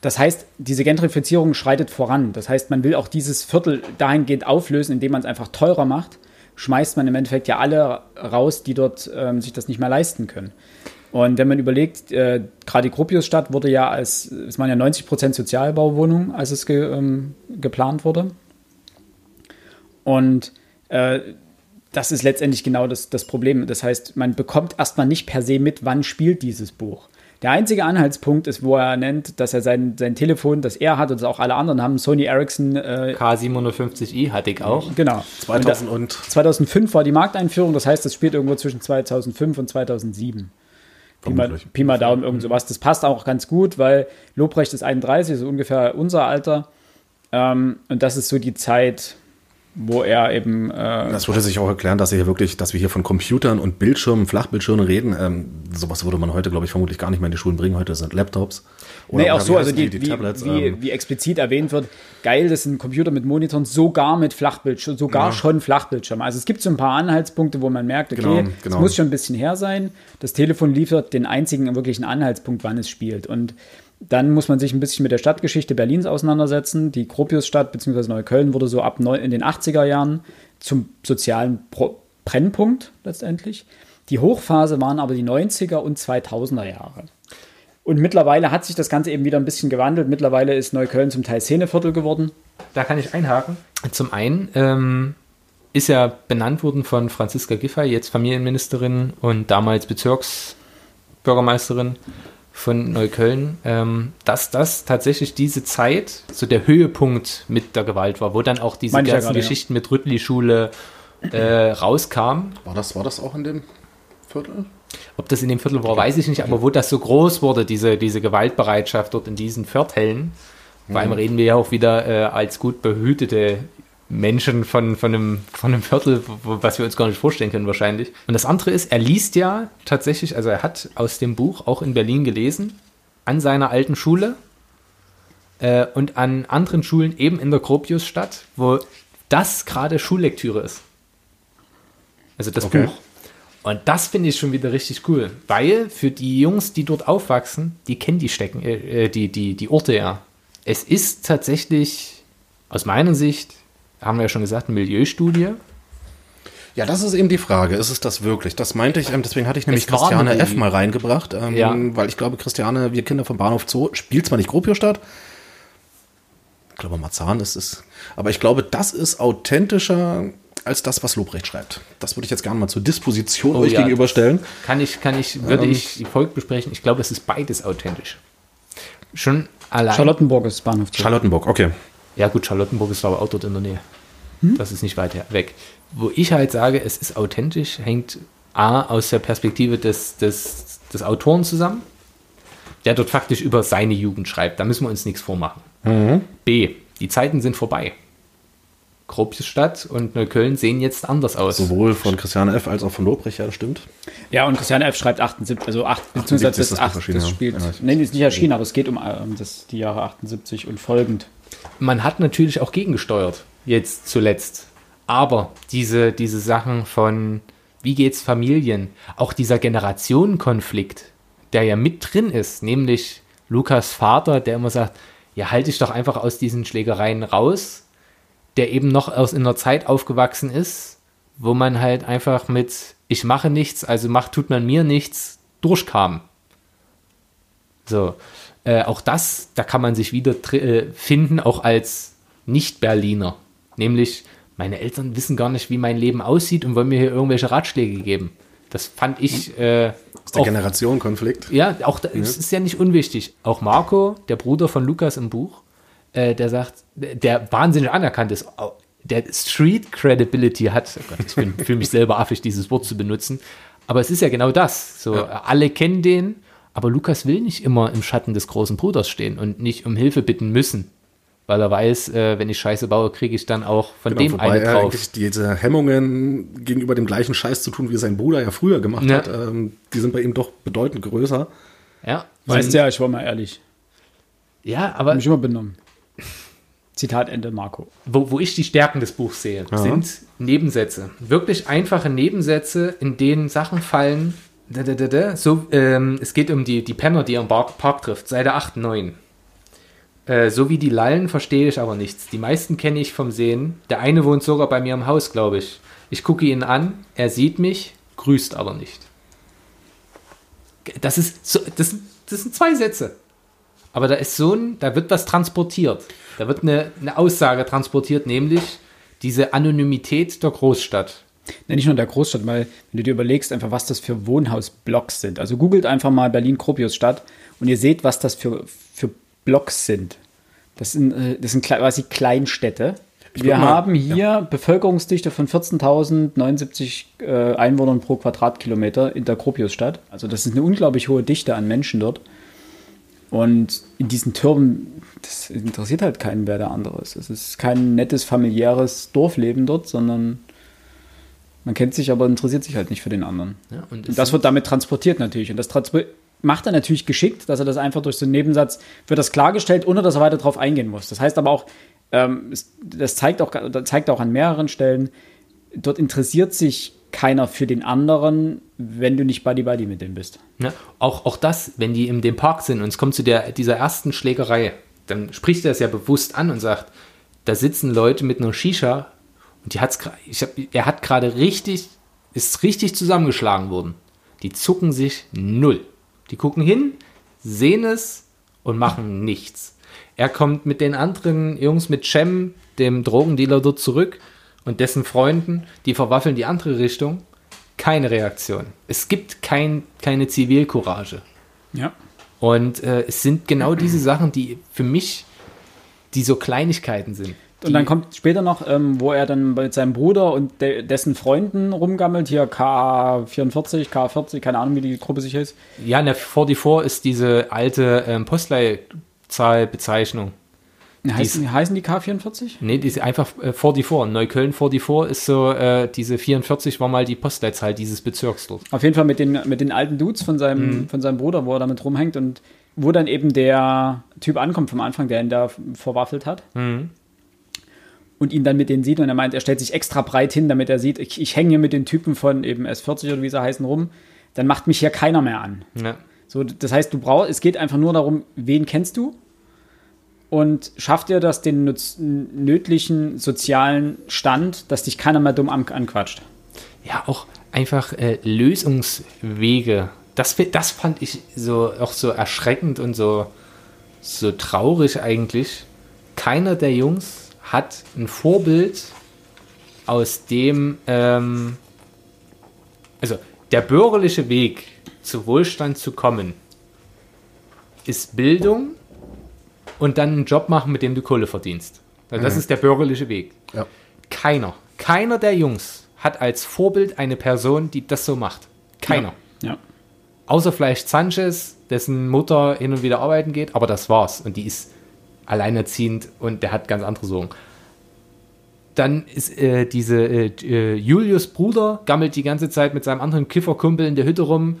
das heißt, diese Gentrifizierung schreitet voran. Das heißt, man will auch dieses Viertel dahingehend auflösen, indem man es einfach teurer macht. Schmeißt man im Endeffekt ja alle raus, die dort ähm, sich das nicht mehr leisten können. Und wenn man überlegt, äh, gerade die Gropiusstadt wurde ja als, es waren ja 90 Prozent Sozialbauwohnungen, als es ge, ähm, geplant wurde. Und äh, das ist letztendlich genau das, das Problem. Das heißt, man bekommt erstmal nicht per se mit, wann spielt dieses Buch. Der einzige Anhaltspunkt ist, wo er nennt, dass er sein, sein Telefon, das er hat und das auch alle anderen haben, Sony Ericsson äh, K750i hatte ich auch. Genau. 2000 und, und 2005 war die Markteinführung, das heißt, das spielt irgendwo zwischen 2005 und 2007. Pi mal, Pi mal Daumen, irgend sowas. Das passt auch ganz gut, weil Lobrecht ist 31, so ungefähr unser Alter. Ähm, und das ist so die Zeit, wo er eben. Äh, das würde sich auch erklären, dass, hier wirklich, dass wir hier von Computern und Bildschirmen, Flachbildschirmen reden. Ähm, sowas würde man heute, glaube ich, vermutlich gar nicht mehr in die Schulen bringen. Heute sind Laptops. Oder, nee, auch so, also die, die, die Tablets, wie, ähm, wie, explizit erwähnt wird, geil, das sind Computer mit Monitoren, sogar mit Flachbildschirm, sogar ja. schon Flachbildschirm. Also es gibt so ein paar Anhaltspunkte, wo man merkt, okay, genau, genau. es muss schon ein bisschen her sein. Das Telefon liefert den einzigen wirklichen Anhaltspunkt, wann es spielt. Und dann muss man sich ein bisschen mit der Stadtgeschichte Berlins auseinandersetzen. Die Gropiusstadt bzw. Neukölln wurde so ab in den 80er Jahren zum sozialen Pro Brennpunkt letztendlich. Die Hochphase waren aber die 90er und 2000er Jahre. Und mittlerweile hat sich das Ganze eben wieder ein bisschen gewandelt. Mittlerweile ist Neukölln zum Teil Szeneviertel geworden. Da kann ich einhaken. Zum einen ähm, ist ja benannt worden von Franziska Giffey, jetzt Familienministerin und damals Bezirksbürgermeisterin von Neukölln, ähm, dass das tatsächlich diese Zeit so der Höhepunkt mit der Gewalt war, wo dann auch diese Meine ganzen Geschichten ja. mit Rüttli-Schule äh, rauskamen. War das, war das auch in dem Viertel? Ob das in dem Viertel war, weiß ich nicht, aber wo das so groß wurde, diese, diese Gewaltbereitschaft dort in diesen Vierteln, vor allem mhm. reden wir ja auch wieder äh, als gut behütete Menschen von, von, einem, von einem Viertel, was wir uns gar nicht vorstellen können wahrscheinlich. Und das andere ist, er liest ja tatsächlich, also er hat aus dem Buch auch in Berlin gelesen, an seiner alten Schule äh, und an anderen Schulen eben in der Gropiusstadt, wo das gerade Schullektüre ist. Also das okay. Buch. Und das finde ich schon wieder richtig cool, weil für die Jungs, die dort aufwachsen, die kennen die Stecken, äh, äh die, die, die Orte ja. Es ist tatsächlich aus meiner Sicht haben wir ja schon gesagt, Milieustudie. Ja, das ist eben die Frage. Ist es das wirklich? Das meinte ich, ähm, deswegen hatte ich nämlich Christiane F. mal reingebracht, ähm, ja. weil ich glaube, Christiane, wir Kinder vom Bahnhof Zoo, spielt zwar nicht Gropiusstadt, ich glaube, Marzahn ist es, aber ich glaube, das ist authentischer als das, was Lobrecht schreibt. Das würde ich jetzt gerne mal zur Disposition oh, euch ja, gegenüberstellen. Kann ich, kann ich, würde ähm, ich die Volk besprechen. Ich glaube, es ist beides authentisch. Schon allein. Charlottenburg ist Bahnhof Zoo. Charlottenburg, okay. Ja, gut, Charlottenburg ist aber auch dort in der Nähe. Hm? Das ist nicht weit weg. Wo ich halt sage, es ist authentisch, hängt A aus der Perspektive des, des, des Autoren zusammen, der dort faktisch über seine Jugend schreibt. Da müssen wir uns nichts vormachen. Mhm. B, die Zeiten sind vorbei. Gropiusstadt und Neukölln sehen jetzt anders aus. Sowohl von Christiane F. als auch von Lobrecht, ja, das stimmt. Ja, und Christiane F. schreibt 78, also 8, beziehungsweise das, das, 8, das spielt, ja. nein, ist nicht erschienen, aber es geht um, um das, die Jahre 78 und folgend. Man hat natürlich auch gegengesteuert, jetzt zuletzt. Aber diese, diese Sachen von, wie geht's Familien, auch dieser Generationenkonflikt, der ja mit drin ist, nämlich Lukas Vater, der immer sagt, ja, halte ich doch einfach aus diesen Schlägereien raus, der eben noch aus in einer Zeit aufgewachsen ist, wo man halt einfach mit ich mache nichts, also macht tut man mir nichts, durchkam. So. Äh, auch das, da kann man sich wieder äh, finden, auch als Nicht-Berliner. Nämlich, meine Eltern wissen gar nicht, wie mein Leben aussieht und wollen mir hier irgendwelche Ratschläge geben. Das fand ich. Äh, ist der Generationenkonflikt. Ja, auch da, ja. Ist ja nicht unwichtig. Auch Marco, der Bruder von Lukas im Buch, äh, der sagt, der wahnsinnig anerkannt ist, der Street Credibility hat. Oh Gott, ich fühle mich selber affig, dieses Wort zu benutzen. Aber es ist ja genau das. So, ja. alle kennen den aber Lukas will nicht immer im Schatten des großen Bruders stehen und nicht um Hilfe bitten müssen. weil er weiß, äh, wenn ich Scheiße baue, kriege ich dann auch von Genau, dem wobei eine er drauf. eigentlich diese Hemmungen gegenüber dem gleichen Scheiß zu tun, wie sein Bruder ja früher gemacht Ja. hat, ähm, die sind bei ihm doch bedeutend größer. Ja, Weißt ja, ich war mal ehrlich. ja, aber Hab mich immer benommen. Zitat Ende Marco. wo, wo ich die Stärken des Buchs sehe, Ja. sind Nebensätze. Wirklich einfache Nebensätze, in denen Sachen fallen. Da, da, da. So, ähm, es geht um die, die Penner, die er im Park, Park trifft. Seite 8, 9. Äh, so wie die Lallen verstehe ich aber nichts. Die meisten kenne ich vom Sehen. Der eine wohnt sogar bei mir im Haus, glaube ich. Ich gucke ihn an, er sieht mich, grüßt aber nicht. Das ist so, das, das sind zwei Sätze. Aber da ist so ein, da wird was transportiert. Da wird eine, eine Aussage transportiert, nämlich diese Anonymität der Großstadt. Ja, nicht nur in der Großstadt, weil wenn du dir überlegst, einfach was das für Wohnhausblocks sind. Also googelt einfach mal Berlin-Kropius-Stadt und ihr seht, was das für, für Blocks sind. Das sind, äh, das sind quasi Kleinstädte. Ich Wir mal- haben hier Bevölkerungsdichte von 14.079 äh, Einwohnern pro Quadratkilometer in der Kropius-Stadt. Also das ist eine unglaublich hohe Dichte an Menschen dort. Und in diesen Türmen, das interessiert halt keinen, wer der andere ist. Es ist kein nettes familiäres Dorfleben dort, sondern man kennt sich, aber interessiert sich halt nicht für den anderen. Ja, und Und das wird damit transportiert natürlich. Und das macht er natürlich geschickt, dass er das einfach durch so einen Nebensatz wird das klargestellt, ohne dass er weiter drauf eingehen muss. Das heißt aber auch, ähm, das zeigt auch, das zeigt auch an mehreren Stellen, dort interessiert sich keiner für den anderen, wenn du nicht Buddy Buddy mit dem bist. Ja, auch, auch das, wenn die in dem Park sind und es kommt zu der, dieser ersten Schlägerei, dann spricht er es ja bewusst an und sagt, da sitzen Leute mit einer Shisha und die hat's, ich hab, er hat gerade richtig, ist richtig zusammengeschlagen worden. Die zucken sich null. Die gucken hin, sehen es und machen nichts. Er kommt mit den anderen Jungs, mit Cem, dem Drogendealer, dort zurück und dessen Freunden, die verwaffeln die andere Richtung. Keine Reaktion. Es gibt kein, keine Zivilcourage. Ja. Und äh, es sind genau diese Sachen, die für mich die so Kleinigkeiten sind. Und dann kommt später noch, ähm, wo er dann mit seinem Bruder und de dessen Freunden rumgammelt, hier K44, K40, keine Ahnung, wie die Gruppe sich heißt. Ja, eine 44 ist diese alte ähm, Postleitzahlbezeichnung. Heißen, heißen die K44? Nee, die ist einfach äh, 44. Neukölln 44 ist so, äh, diese 44 war mal die Postleitzahl dieses Bezirks dort. Auf jeden Fall mit den, mit den alten Dudes von seinem, von seinem Bruder, wo er damit rumhängt und wo dann eben der Typ ankommt vom Anfang, der ihn da verwaffelt hat. Und ihn dann mit denen sieht und er meint, er stellt sich extra breit hin, damit er sieht, ich, ich hänge hier mit den Typen von eben S40 oder wie sie heißen rum, dann macht mich hier keiner mehr an. Ja. So, das heißt, du brauchst, es geht einfach nur darum, wen kennst du und schafft dir das den nötlichen sozialen Stand, dass dich keiner mehr dumm an, anquatscht. ja, auch einfach äh, Lösungswege. Das, das fand ich so auch so erschreckend und so, so traurig eigentlich. Keiner der Jungs hat ein Vorbild, aus dem, ähm, also der bürgerliche Weg zu Wohlstand zu kommen, ist Bildung und dann einen Job machen, mit dem du Kohle verdienst. Also das ist der bürgerliche Weg. Ja. Keiner, keiner der Jungs hat als Vorbild eine Person, die das so macht. Keiner. Ja. Außer vielleicht Sanchez, dessen Mutter hin und wieder arbeiten geht, aber das war's. Und die ist alleinerziehend und der hat ganz andere Sorgen. Dann ist äh, diese äh, äh, Julius Bruder, gammelt die ganze Zeit mit seinem anderen Kifferkumpel in der Hütte rum.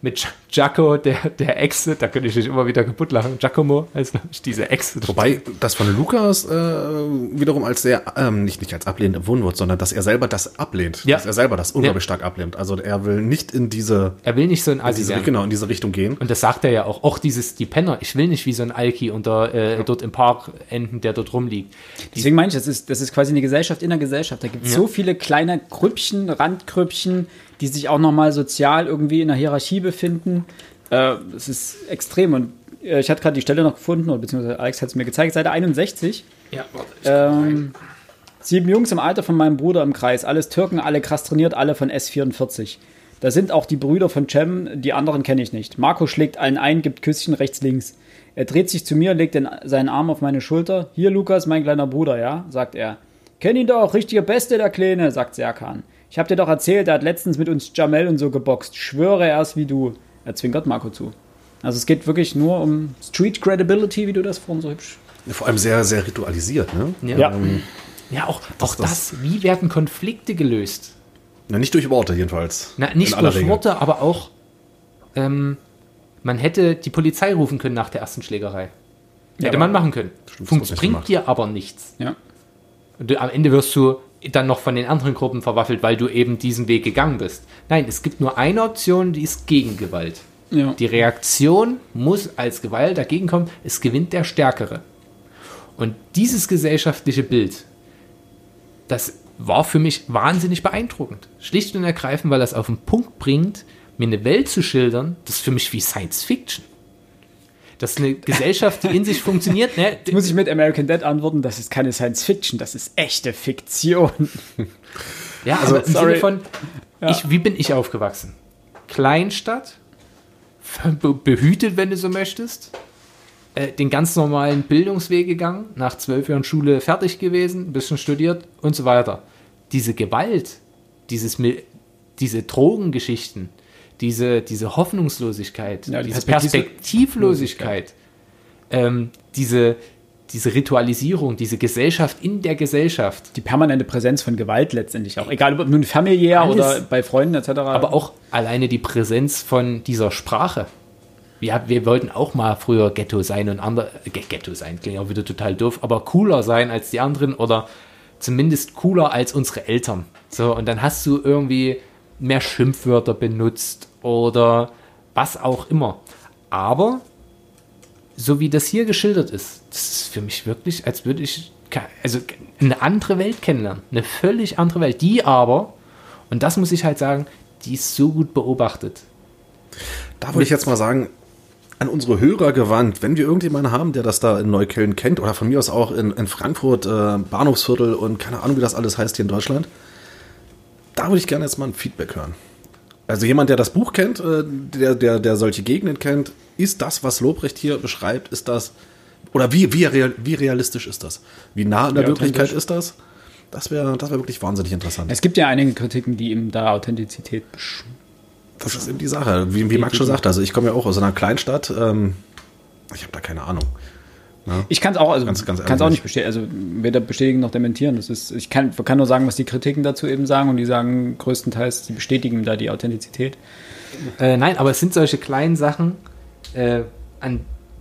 Mit Gi- Giaco, der, der Echse, da könnte ich mich immer wieder kaputt lachen. Giacomo heißt glaub ich, diese Echse. Wobei das von Lukas äh, wiederum als sehr, ähm, nicht, nicht als ablehnend empfunden wird, sondern dass er selber das ablehnt. Ja. Dass er selber das unglaublich stark ablehnt. Also er will nicht in diese, er will nicht so ein in diese werden. genau, in diese Richtung gehen. Und das sagt er ja auch. Auch dieses, die Penner, ich will nicht wie so ein Alki unter, äh, dort im Park enden, der dort rumliegt. Deswegen meine ich, das ist, das ist quasi eine Gesellschaft in der Gesellschaft. Da gibt es Ja. so viele kleine Grüppchen, Randgrüppchen, die sich auch nochmal sozial irgendwie in der Hierarchie befinden. Äh, das ist extrem. Und äh, ich hatte gerade die Stelle noch gefunden, oder beziehungsweise Alex hat es mir gezeigt, Seite 61. Ja, Ähm, sieben Jungs im Alter von meinem Bruder im Kreis, alles Türken, alle krass trainiert, alle von S44. Da sind auch die Brüder von Cem, die anderen kenne ich nicht. Marco schlägt allen ein, gibt Küsschen rechts, links. Er dreht sich zu mir, legt den, seinen Arm auf meine Schulter. Hier, Lukas, mein kleiner Bruder, ja, sagt er. Kenn ihn doch, richtiger Beste, der Kleine, sagt Serkan. Ich hab dir doch erzählt, er hat letztens mit uns Jamel und so geboxt. Schwöre er ist wie du. Er zwinkert Marco zu. Also es geht wirklich nur um Street Credibility, wie du das vorhin so hübsch Vor allem sehr, sehr ritualisiert, ne? Ja. Ähm, Ja, auch, auch das- das, wie werden Konflikte gelöst? na, nicht durch Worte jedenfalls. Na, nicht durch Regel. Worte, aber auch, ähm, man hätte die Polizei rufen können nach der ersten Schlägerei. Hätte aber- man machen können. Stimmt, das Funkt, bringt gemacht. dir aber nichts. Ja. Und du, am Ende wirst du dann noch von den anderen Gruppen verwaffelt, weil du eben diesen Weg gegangen bist. Nein, es gibt nur eine Option, die ist gegen Gewalt. Ja. Die Reaktion muss als Gewalt dagegen kommen, es gewinnt der Stärkere. Und dieses gesellschaftliche Bild, das war für mich wahnsinnig beeindruckend. Schlicht und ergreifend, weil das auf den Punkt bringt, mir eine Welt zu schildern, das ist für mich wie Science Fiction. Das ist eine Gesellschaft, die in sich funktioniert. Ne? Jetzt muss ich mit American Dad antworten, das ist keine Science Fiction, das ist echte Fiktion. Ja, also im sorry. Sinne von, Ja. ich, wie bin ich aufgewachsen? Kleinstadt, be- behütet, wenn du so möchtest, äh, den ganz normalen Bildungsweg gegangen, nach zwölf Jahren Schule fertig gewesen, ein bisschen studiert und so weiter. Diese Gewalt, dieses, diese Drogengeschichten, diese, diese Hoffnungslosigkeit, Ja, die diese Perspektiv- Perspektivlosigkeit, ähm, diese, diese Ritualisierung, diese Gesellschaft in der Gesellschaft, Die permanente Präsenz von Gewalt letztendlich auch. Egal ob nun familiär Alles. oder bei Freunden etc. aber auch alleine die Präsenz von dieser Sprache. Ja, wir wollten auch mal früher Ghetto sein und andere G- Ghetto sein, klingt auch wieder total doof, aber cooler sein als die anderen oder zumindest cooler als unsere Eltern. So, und dann hast du irgendwie mehr Schimpfwörter benutzt oder was auch immer. Aber so wie das hier geschildert ist, das ist für mich wirklich, als würde ich also eine andere Welt kennenlernen. Eine völlig andere Welt. Die aber, und das muss ich halt sagen, die ist so gut beobachtet. Da würde ich jetzt mal sagen, an unsere Hörer gewandt, wenn wir irgendjemanden haben, der das da in Neukölln kennt oder von mir aus auch in, in Frankfurt, äh, Bahnhofsviertel und keine Ahnung, wie das alles heißt hier in Deutschland, da würde ich gerne jetzt mal ein Feedback hören. Also jemand, der das Buch kennt, äh, der, der, der solche Gegenden kennt, ist das, was Lobrecht hier beschreibt, ist das, oder wie, wie, real, wie realistisch ist das? Wie nah an der Wirklichkeit ist das? Das wäre das wär wirklich wahnsinnig interessant. es gibt ja einige Kritiken, die ihm da Authentizität besch- Das ist eben die Sache. Wie, wie Max schon sagt, also ich komme ja auch aus einer Kleinstadt. Ähm, ich habe da keine Ahnung. Ich kann es auch, also Ganz- ganz kann es auch nicht bestätigen, also weder bestätigen noch dementieren. Das ist, ich kann, kann nur sagen, was die Kritiken dazu eben sagen und die sagen größtenteils, sie bestätigen da die Authentizität. Äh, nein, aber es sind solche kleinen Sachen, äh, an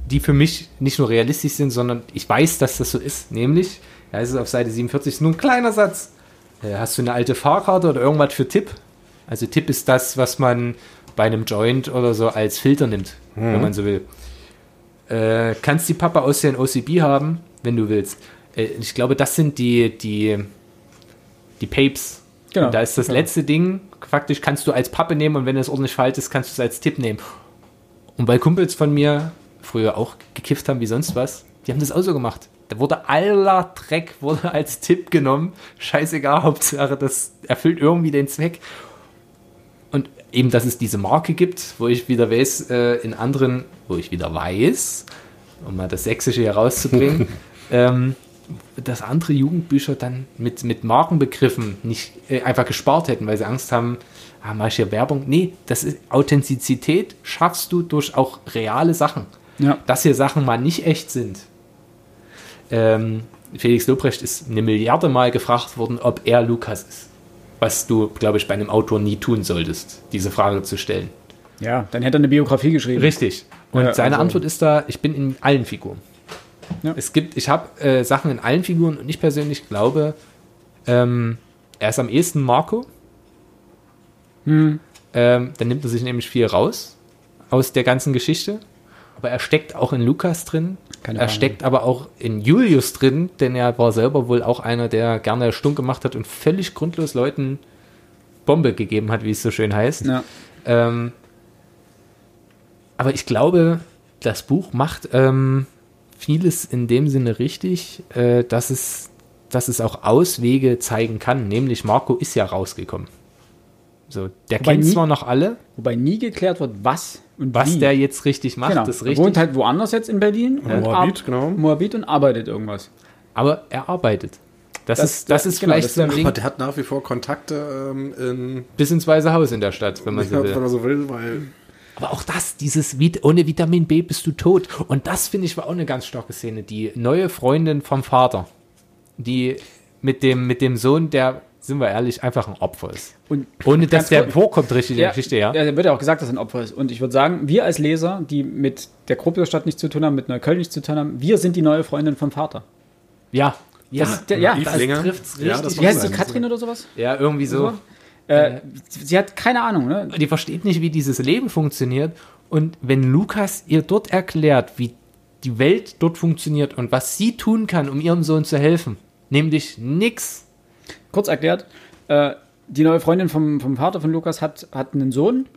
die für mich nicht nur realistisch sind, sondern ich weiß, dass das so ist. Nämlich, ja, es ist auf Seite 47 nur ein kleiner Satz. Äh, hast du eine alte Fahrkarte oder irgendwas für Tipp? Also Tipp ist das, was man bei einem Joint oder so als Filter nimmt, wenn man so will. Äh, kannst die Papa aus den OCB haben, wenn du willst. Äh, ich glaube, das sind die, die, die Papes. Genau. Und da ist das Genau. letzte Ding, faktisch kannst du als Pappe nehmen und wenn du es ordentlich faltest, kannst du es als Tipp nehmen. Und weil Kumpels von mir früher auch gekifft haben wie sonst was, die haben das auch so gemacht. Da wurde aller Dreck wurde als Tipp genommen. Scheißegal, Hauptsache, das erfüllt irgendwie den Zweck. Eben, dass es diese Marke gibt, wo ich wieder weiß, äh, in anderen, wo ich wieder weiß, um mal das Sächsische hier rauszubringen, ähm, dass andere Jugendbücher dann mit, mit Markenbegriffen nicht äh, einfach gespart hätten, weil sie Angst haben, ah, mach ich hier Werbung. Nee, das ist Authentizität schaffst du durch auch reale Sachen. Ja. Dass hier Sachen mal nicht echt sind. Ähm, Felix Lobrecht ist eine Milliarde Mal gefragt worden, ob er Lukas ist. Was du, glaube ich, bei einem Autor nie tun solltest, diese Frage zu stellen. Ja, dann hätte er eine Biografie geschrieben. Richtig. Und Ja, seine also- Antwort ist da, ich bin in allen Figuren. Ja. Es gibt, ich habe äh, Sachen in allen Figuren und ich persönlich glaube, ähm, er ist am ehesten Marco. Hm. Ähm, dann nimmt er sich nämlich viel raus aus der ganzen Geschichte. Aber er steckt auch in Lukas drin. Keine er steckt aber auch in Julius drin, denn er war selber wohl auch einer, der gerne Stunk gemacht hat und völlig grundlos Leuten Bombe gegeben hat, wie es so schön heißt. Ja. Ähm, aber ich glaube, das Buch macht ähm, vieles in dem Sinne richtig, äh, dass, es, dass es auch Auswege zeigen kann. Nämlich Marco ist ja rausgekommen. So, der Wobei kennt nie- zwar noch alle, Wobei nie geklärt wird, was und was wie. der jetzt richtig macht, genau. ist Er richtig. wohnt halt woanders jetzt in Berlin. und Moabit, genau. Moabit und arbeitet irgendwas. aber er arbeitet. Das, Das- ist, das ist genau, vielleicht das so ein Aber Ding der hat nach wie vor Kontakte ähm, in, bis ins Weiße Haus in der Stadt, wenn man ja, so will. wenn er so will, weil Aber auch das, dieses Vit ohne Vitamin B bist du tot. Und das finde ich war auch eine ganz starke Szene. Die neue Freundin vom Vater, die mit dem, mit dem Sohn, der, sind wir ehrlich, einfach ein Opfer ist. Und Ohne dass der vorkommt, richtig in der Geschichte, ja. Ja, da wird ja auch gesagt, dass er ein Opfer ist. Und ich würde sagen, wir als Leser, die mit der Gropiusstadt nichts zu tun haben, mit Neukölln nichts zu tun haben, wir sind die neue Freundin vom Vater. Ja. Ja, Das ist der- ja, das trifft's Ja, richtig. das Wie heißt sie, Katrin oder sowas? ja, irgendwie so. Äh, sie hat keine Ahnung, ne? Die versteht nicht, wie dieses Leben funktioniert. Und wenn Lukas ihr dort erklärt, wie die Welt dort funktioniert und was sie tun kann, um ihrem Sohn zu helfen, nämlich nix. Kurz erklärt, äh, die neue Freundin vom, vom Vater von Lukas hat, hat einen Sohn,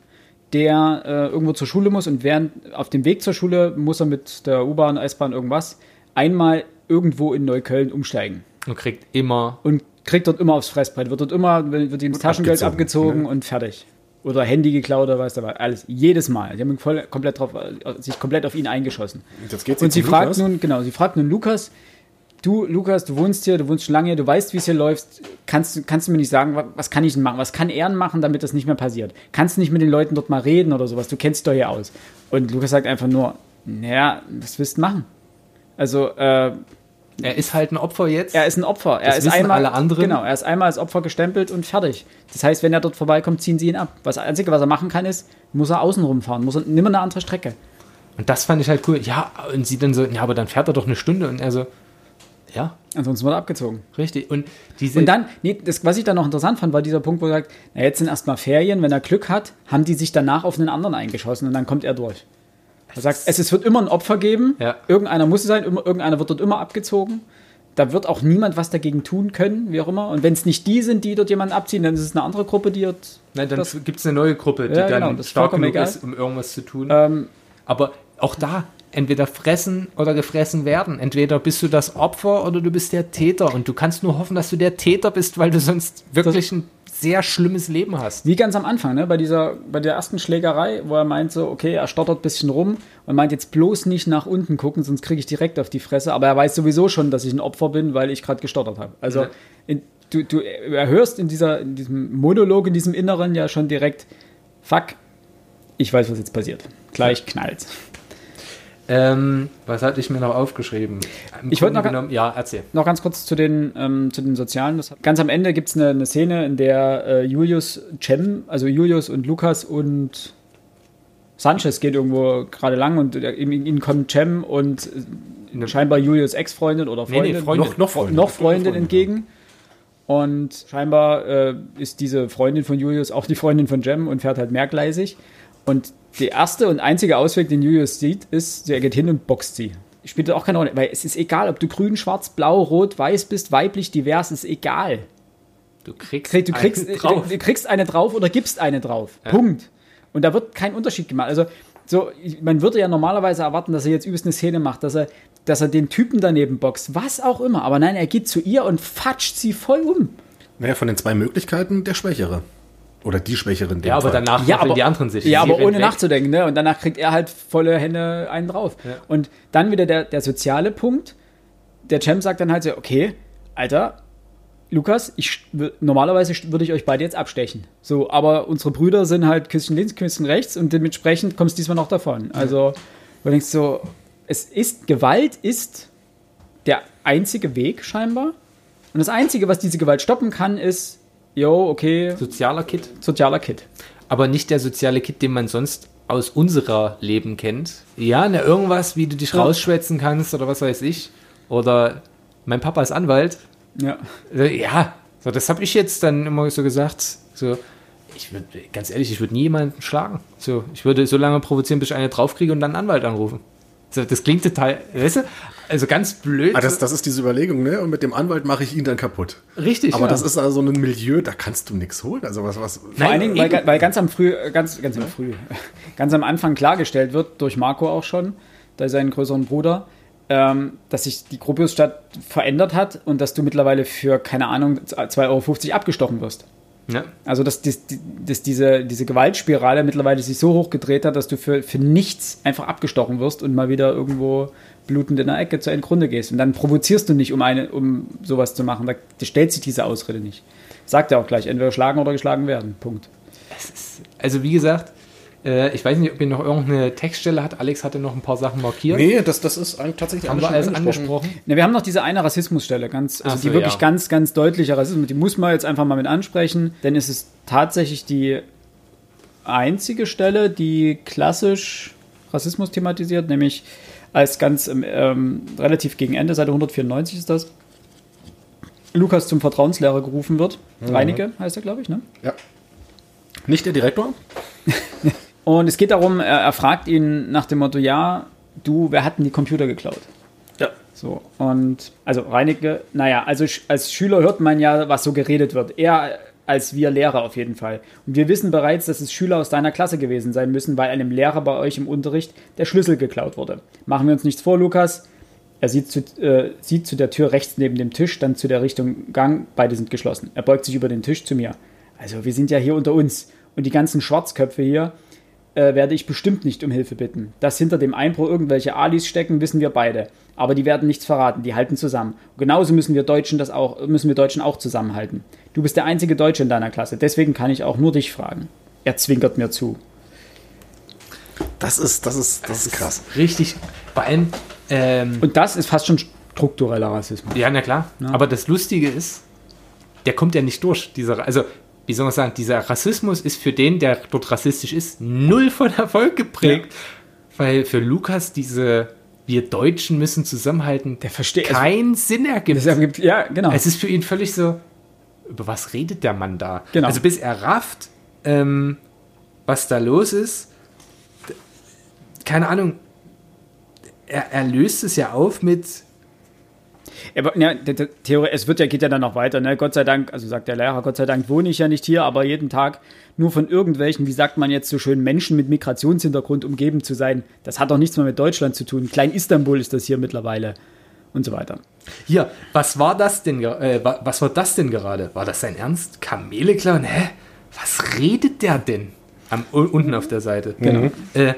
der äh, irgendwo zur Schule muss und während auf dem Weg zur Schule muss er mit der U-Bahn, S-Bahn, irgendwas einmal irgendwo in Neukölln umsteigen. Und kriegt immer. und kriegt dort immer aufs Fressbrett, wird dort immer, wird ihm das Taschengeld abgezogen, abgezogen ne? und fertig. Oder Handy geklaut oder weiß der was. Alles. Jedes Mal. Die haben voll, komplett drauf, äh, sich komplett auf ihn eingeschossen. Jetzt geht's Und sie fragt Lukas. nun, genau, sie fragt nun Lukas, du, Lukas, du wohnst hier, du wohnst schon lange hier, du weißt, wie es hier läuft. Kannst, du- kannst du mir nicht sagen, wa- was kann ich denn machen? Was kann er denn machen, damit das nicht mehr passiert? Kannst du nicht mit den Leuten dort mal reden oder sowas? Du kennst dich doch hier aus. Und Lukas sagt einfach nur, naja, was willst du machen? Also, äh, Er ist halt ein Opfer jetzt. er ist ein Opfer. Er Das ist einmal, alle anderen. Genau, er ist einmal als Opfer gestempelt und fertig. Das heißt, wenn er dort vorbeikommt, ziehen sie ihn ab. Was das Einzige, was er machen kann, ist, muss er außen rumfahren, muss er nimmer eine andere Strecke. Und das fand ich halt cool. Ja, und sie dann so, ja, aber dann fährt er doch eine Stunde. Und er so, ja, Ansonsten wird er abgezogen. richtig. Und diese. Und dann, nee, das, was ich dann noch interessant fand, war dieser Punkt, wo er sagt, na, jetzt sind erstmal Ferien, wenn er Glück hat, haben die sich danach auf einen anderen eingeschossen und dann kommt er durch. Er sagt, es, es wird immer ein Opfer geben, Ja. irgendeiner muss es sein, immer, irgendeiner wird dort immer abgezogen. Da wird auch niemand was dagegen tun können, wie auch immer. Und wenn es nicht die sind, die dort jemanden abziehen, dann ist es eine andere Gruppe, die dort. Nein, dann gibt es eine neue Gruppe, die Ja, dann genau, stark genug egal. ist, um irgendwas zu tun. Ähm, Aber auch da, entweder fressen oder gefressen werden. Entweder bist du das Opfer oder du bist der Täter. Und du kannst nur hoffen, dass du der Täter bist, weil du sonst wirklich ein sehr schlimmes Leben hast. Wie ganz am Anfang, ne? bei, dieser, bei der ersten Schlägerei, wo er meint so, okay, er stottert ein bisschen rum und meint jetzt bloß nicht nach unten gucken, sonst kriege ich direkt auf die Fresse. Aber er weiß sowieso schon, dass ich ein Opfer bin, weil ich gerade gestottert habe. Also Ja. in, du, du erhörst in, dieser, in diesem Monolog, in diesem Inneren ja schon direkt, fuck, ich weiß, was jetzt passiert. Gleich knallt. Ähm, was hatte ich mir noch aufgeschrieben? Im Ich wollte noch- genommen, ja, erzähl. Noch ganz kurz zu den, ähm, zu den Sozialen. Das, ganz am Ende gibt es eine, eine Szene, in der äh, Julius Cem, also Julius und Lukas und Sanchez geht irgendwo gerade lang und äh, ihnen kommt Cem und äh, scheinbar Julius Ex-Freundin oder Nee, nee, Freundin, Freundin. Noch, noch Freundin. noch Freundin Freundin, entgegen. Und scheinbar äh, ist diese Freundin von Julius auch die Freundin von Jem und fährt halt mehrgleisig. Und der erste und einzige Ausweg, den Julius sieht, ist, er geht hin und boxt sie. Spielt auch keine Rolle, weil es ist egal, ob du grün, schwarz, blau, rot, weiß bist, weiblich, divers, ist egal. Du kriegst, Krieg- Du kriegst, einen äh, drauf. du kriegst eine drauf oder gibst eine drauf. Punkt. Und da wird kein Unterschied gemacht. Also, so, man würde ja normalerweise erwarten, dass er jetzt übelst eine Szene macht, dass er, dass er den Typen daneben boxt, was auch immer. Aber nein, er geht zu ihr und fatscht sie voll um. Naja, von den zwei Möglichkeiten der Schwächere. Oder die Schwächere in dem Ja, aber Fall. danach Ja, aber, die anderen sich. ja, aber ohne weg. nachzudenken. Ne? Und danach kriegt er halt volle Hände einen drauf. Und dann wieder der, der soziale Punkt. Der Champ sagt dann halt so, okay, Alter, Lukas, ich, normalerweise würde ich euch beide jetzt abstechen. So, aber unsere Brüder sind halt Küsschen links, Küsschen rechts und dementsprechend kommst du diesmal noch davon. Also, du denkst so, es ist, Gewalt ist der einzige Weg scheinbar. Und das Einzige, was diese Gewalt stoppen kann, ist, yo, okay, Sozialer Kit. sozialer Kit. aber nicht der soziale Kit, den man sonst aus unserer Leben kennt. Ja, ne, irgendwas, wie du dich Ja. rausschwätzen kannst oder was weiß ich. Oder mein Papa ist Anwalt. Ja. Äh, Ja, so, das habe ich jetzt dann immer so gesagt. So, ich würde, ganz ehrlich, ich würde nie jemanden schlagen. So, ich würde so lange provozieren, bis ich eine draufkriege und dann einen Anwalt anrufen. So, das klingt total, weißt du, also ganz blöd. Ah, das, das ist diese Überlegung, ne? Und mit dem Anwalt mache ich ihn dann kaputt. Richtig, Aber ja. das ist also ein Milieu, da kannst du nichts holen. Also was, was. Vor Nein, allen Dingen, weil, weil ganz am früh, ganz, ganz am früh, ganz am Anfang klargestellt wird, durch Marco auch schon, da seinen größeren Bruder, ähm, dass sich die Gropiusstadt verändert hat und dass du mittlerweile für, keine Ahnung, 2,50 Euro abgestochen wirst. Ja. Also, dass, dass, dass diese, diese Gewaltspirale mittlerweile sich so hoch gedreht hat, dass du für, für nichts einfach abgestochen wirst und mal wieder irgendwo blutend in der Ecke zu einem Grunde gehst. Und dann provozierst du nicht, um, eine, um sowas zu machen. Da, stellt sich diese Ausrede nicht. Sagt er auch gleich, entweder schlagen oder geschlagen werden. Punkt. Also wie gesagt, ich weiß nicht, ob ihr noch irgendeine Textstelle hat. Alex hatte noch ein paar Sachen markiert. Nee, das, das ist eigentlich tatsächlich Haben wir alles angesprochen? Ne, wir haben noch diese eine Rassismusstelle, ganz, also Ach die so, wirklich ja. ganz, ganz deutliche Rassismus, die muss man jetzt einfach mal mit ansprechen, denn es ist tatsächlich die einzige Stelle, die klassisch Rassismus thematisiert, nämlich als ganz ähm, relativ gegen Ende, Seite 194 ist das, Lukas zum Vertrauenslehrer gerufen wird. Reinecke heißt er, glaube ich, ne? Ja. Nicht der Direktor? Und es geht darum, er, er fragt ihn nach dem Motto, ja, du, wer hat denn die Computer geklaut? Ja. So, und also Reinecke, naja, also als Schüler hört man ja, was so geredet wird. Eher als wir Lehrer auf jeden Fall. Und wir wissen bereits, dass es Schüler aus deiner Klasse gewesen sein müssen, weil einem Lehrer bei euch im Unterricht der Schlüssel geklaut wurde. Machen wir uns nichts vor, Lukas. Er sieht zu, äh, sieht zu der Tür rechts neben dem Tisch, dann zu der Richtung Gang. Beide sind geschlossen. Er beugt sich über den Tisch zu mir. Also, wir sind ja hier unter uns. Und die ganzen Schwarzköpfe hier, äh, werde ich bestimmt nicht um Hilfe bitten. Dass hinter dem Einbruch irgendwelche Alis stecken, wissen wir beide. Aber die werden nichts verraten, die halten zusammen. Genauso müssen wir Deutschen das auch, müssen wir Deutschen auch zusammenhalten. Du bist der einzige Deutsche in deiner Klasse, deswegen kann ich auch nur dich fragen. Er zwinkert mir zu. Das ist, das ist, das ist krass. Richtig. Vor allem, ähm, Und das ist fast schon struktureller Rassismus. ja, na klar. Aber das Lustige ist, der kommt ja nicht durch. Dieser, also, wie soll man sagen, dieser Rassismus ist für den, der dort rassistisch ist, null von Erfolg geprägt. Weil für Lukas diese, wir Deutschen müssen zusammenhalten, Der versteht- keinen Sinn ergibt. Es ergibt- Ja, genau. Es ist für ihn völlig so, über was redet der Mann da? Genau. Also bis er rafft, ähm, was da los ist, keine Ahnung, er, er löst es ja auf mit, Aber, ja, Theorie, es wird ja, geht ja dann noch weiter, ne? Gott sei Dank, also sagt der Lehrer, Gott sei Dank wohne ich ja nicht hier, aber jeden Tag nur von irgendwelchen, wie sagt man jetzt so schön, Menschen mit Migrationshintergrund umgeben zu sein, das hat doch nichts mehr mit Deutschland zu tun. Klein Istanbul ist das hier mittlerweile und so weiter. hier, was war das denn, äh, wa- was war das denn gerade? War das sein Ernst? Kamele klauen? Hä? Was redet der denn? Am, unten auf der Seite. Genau. Äh,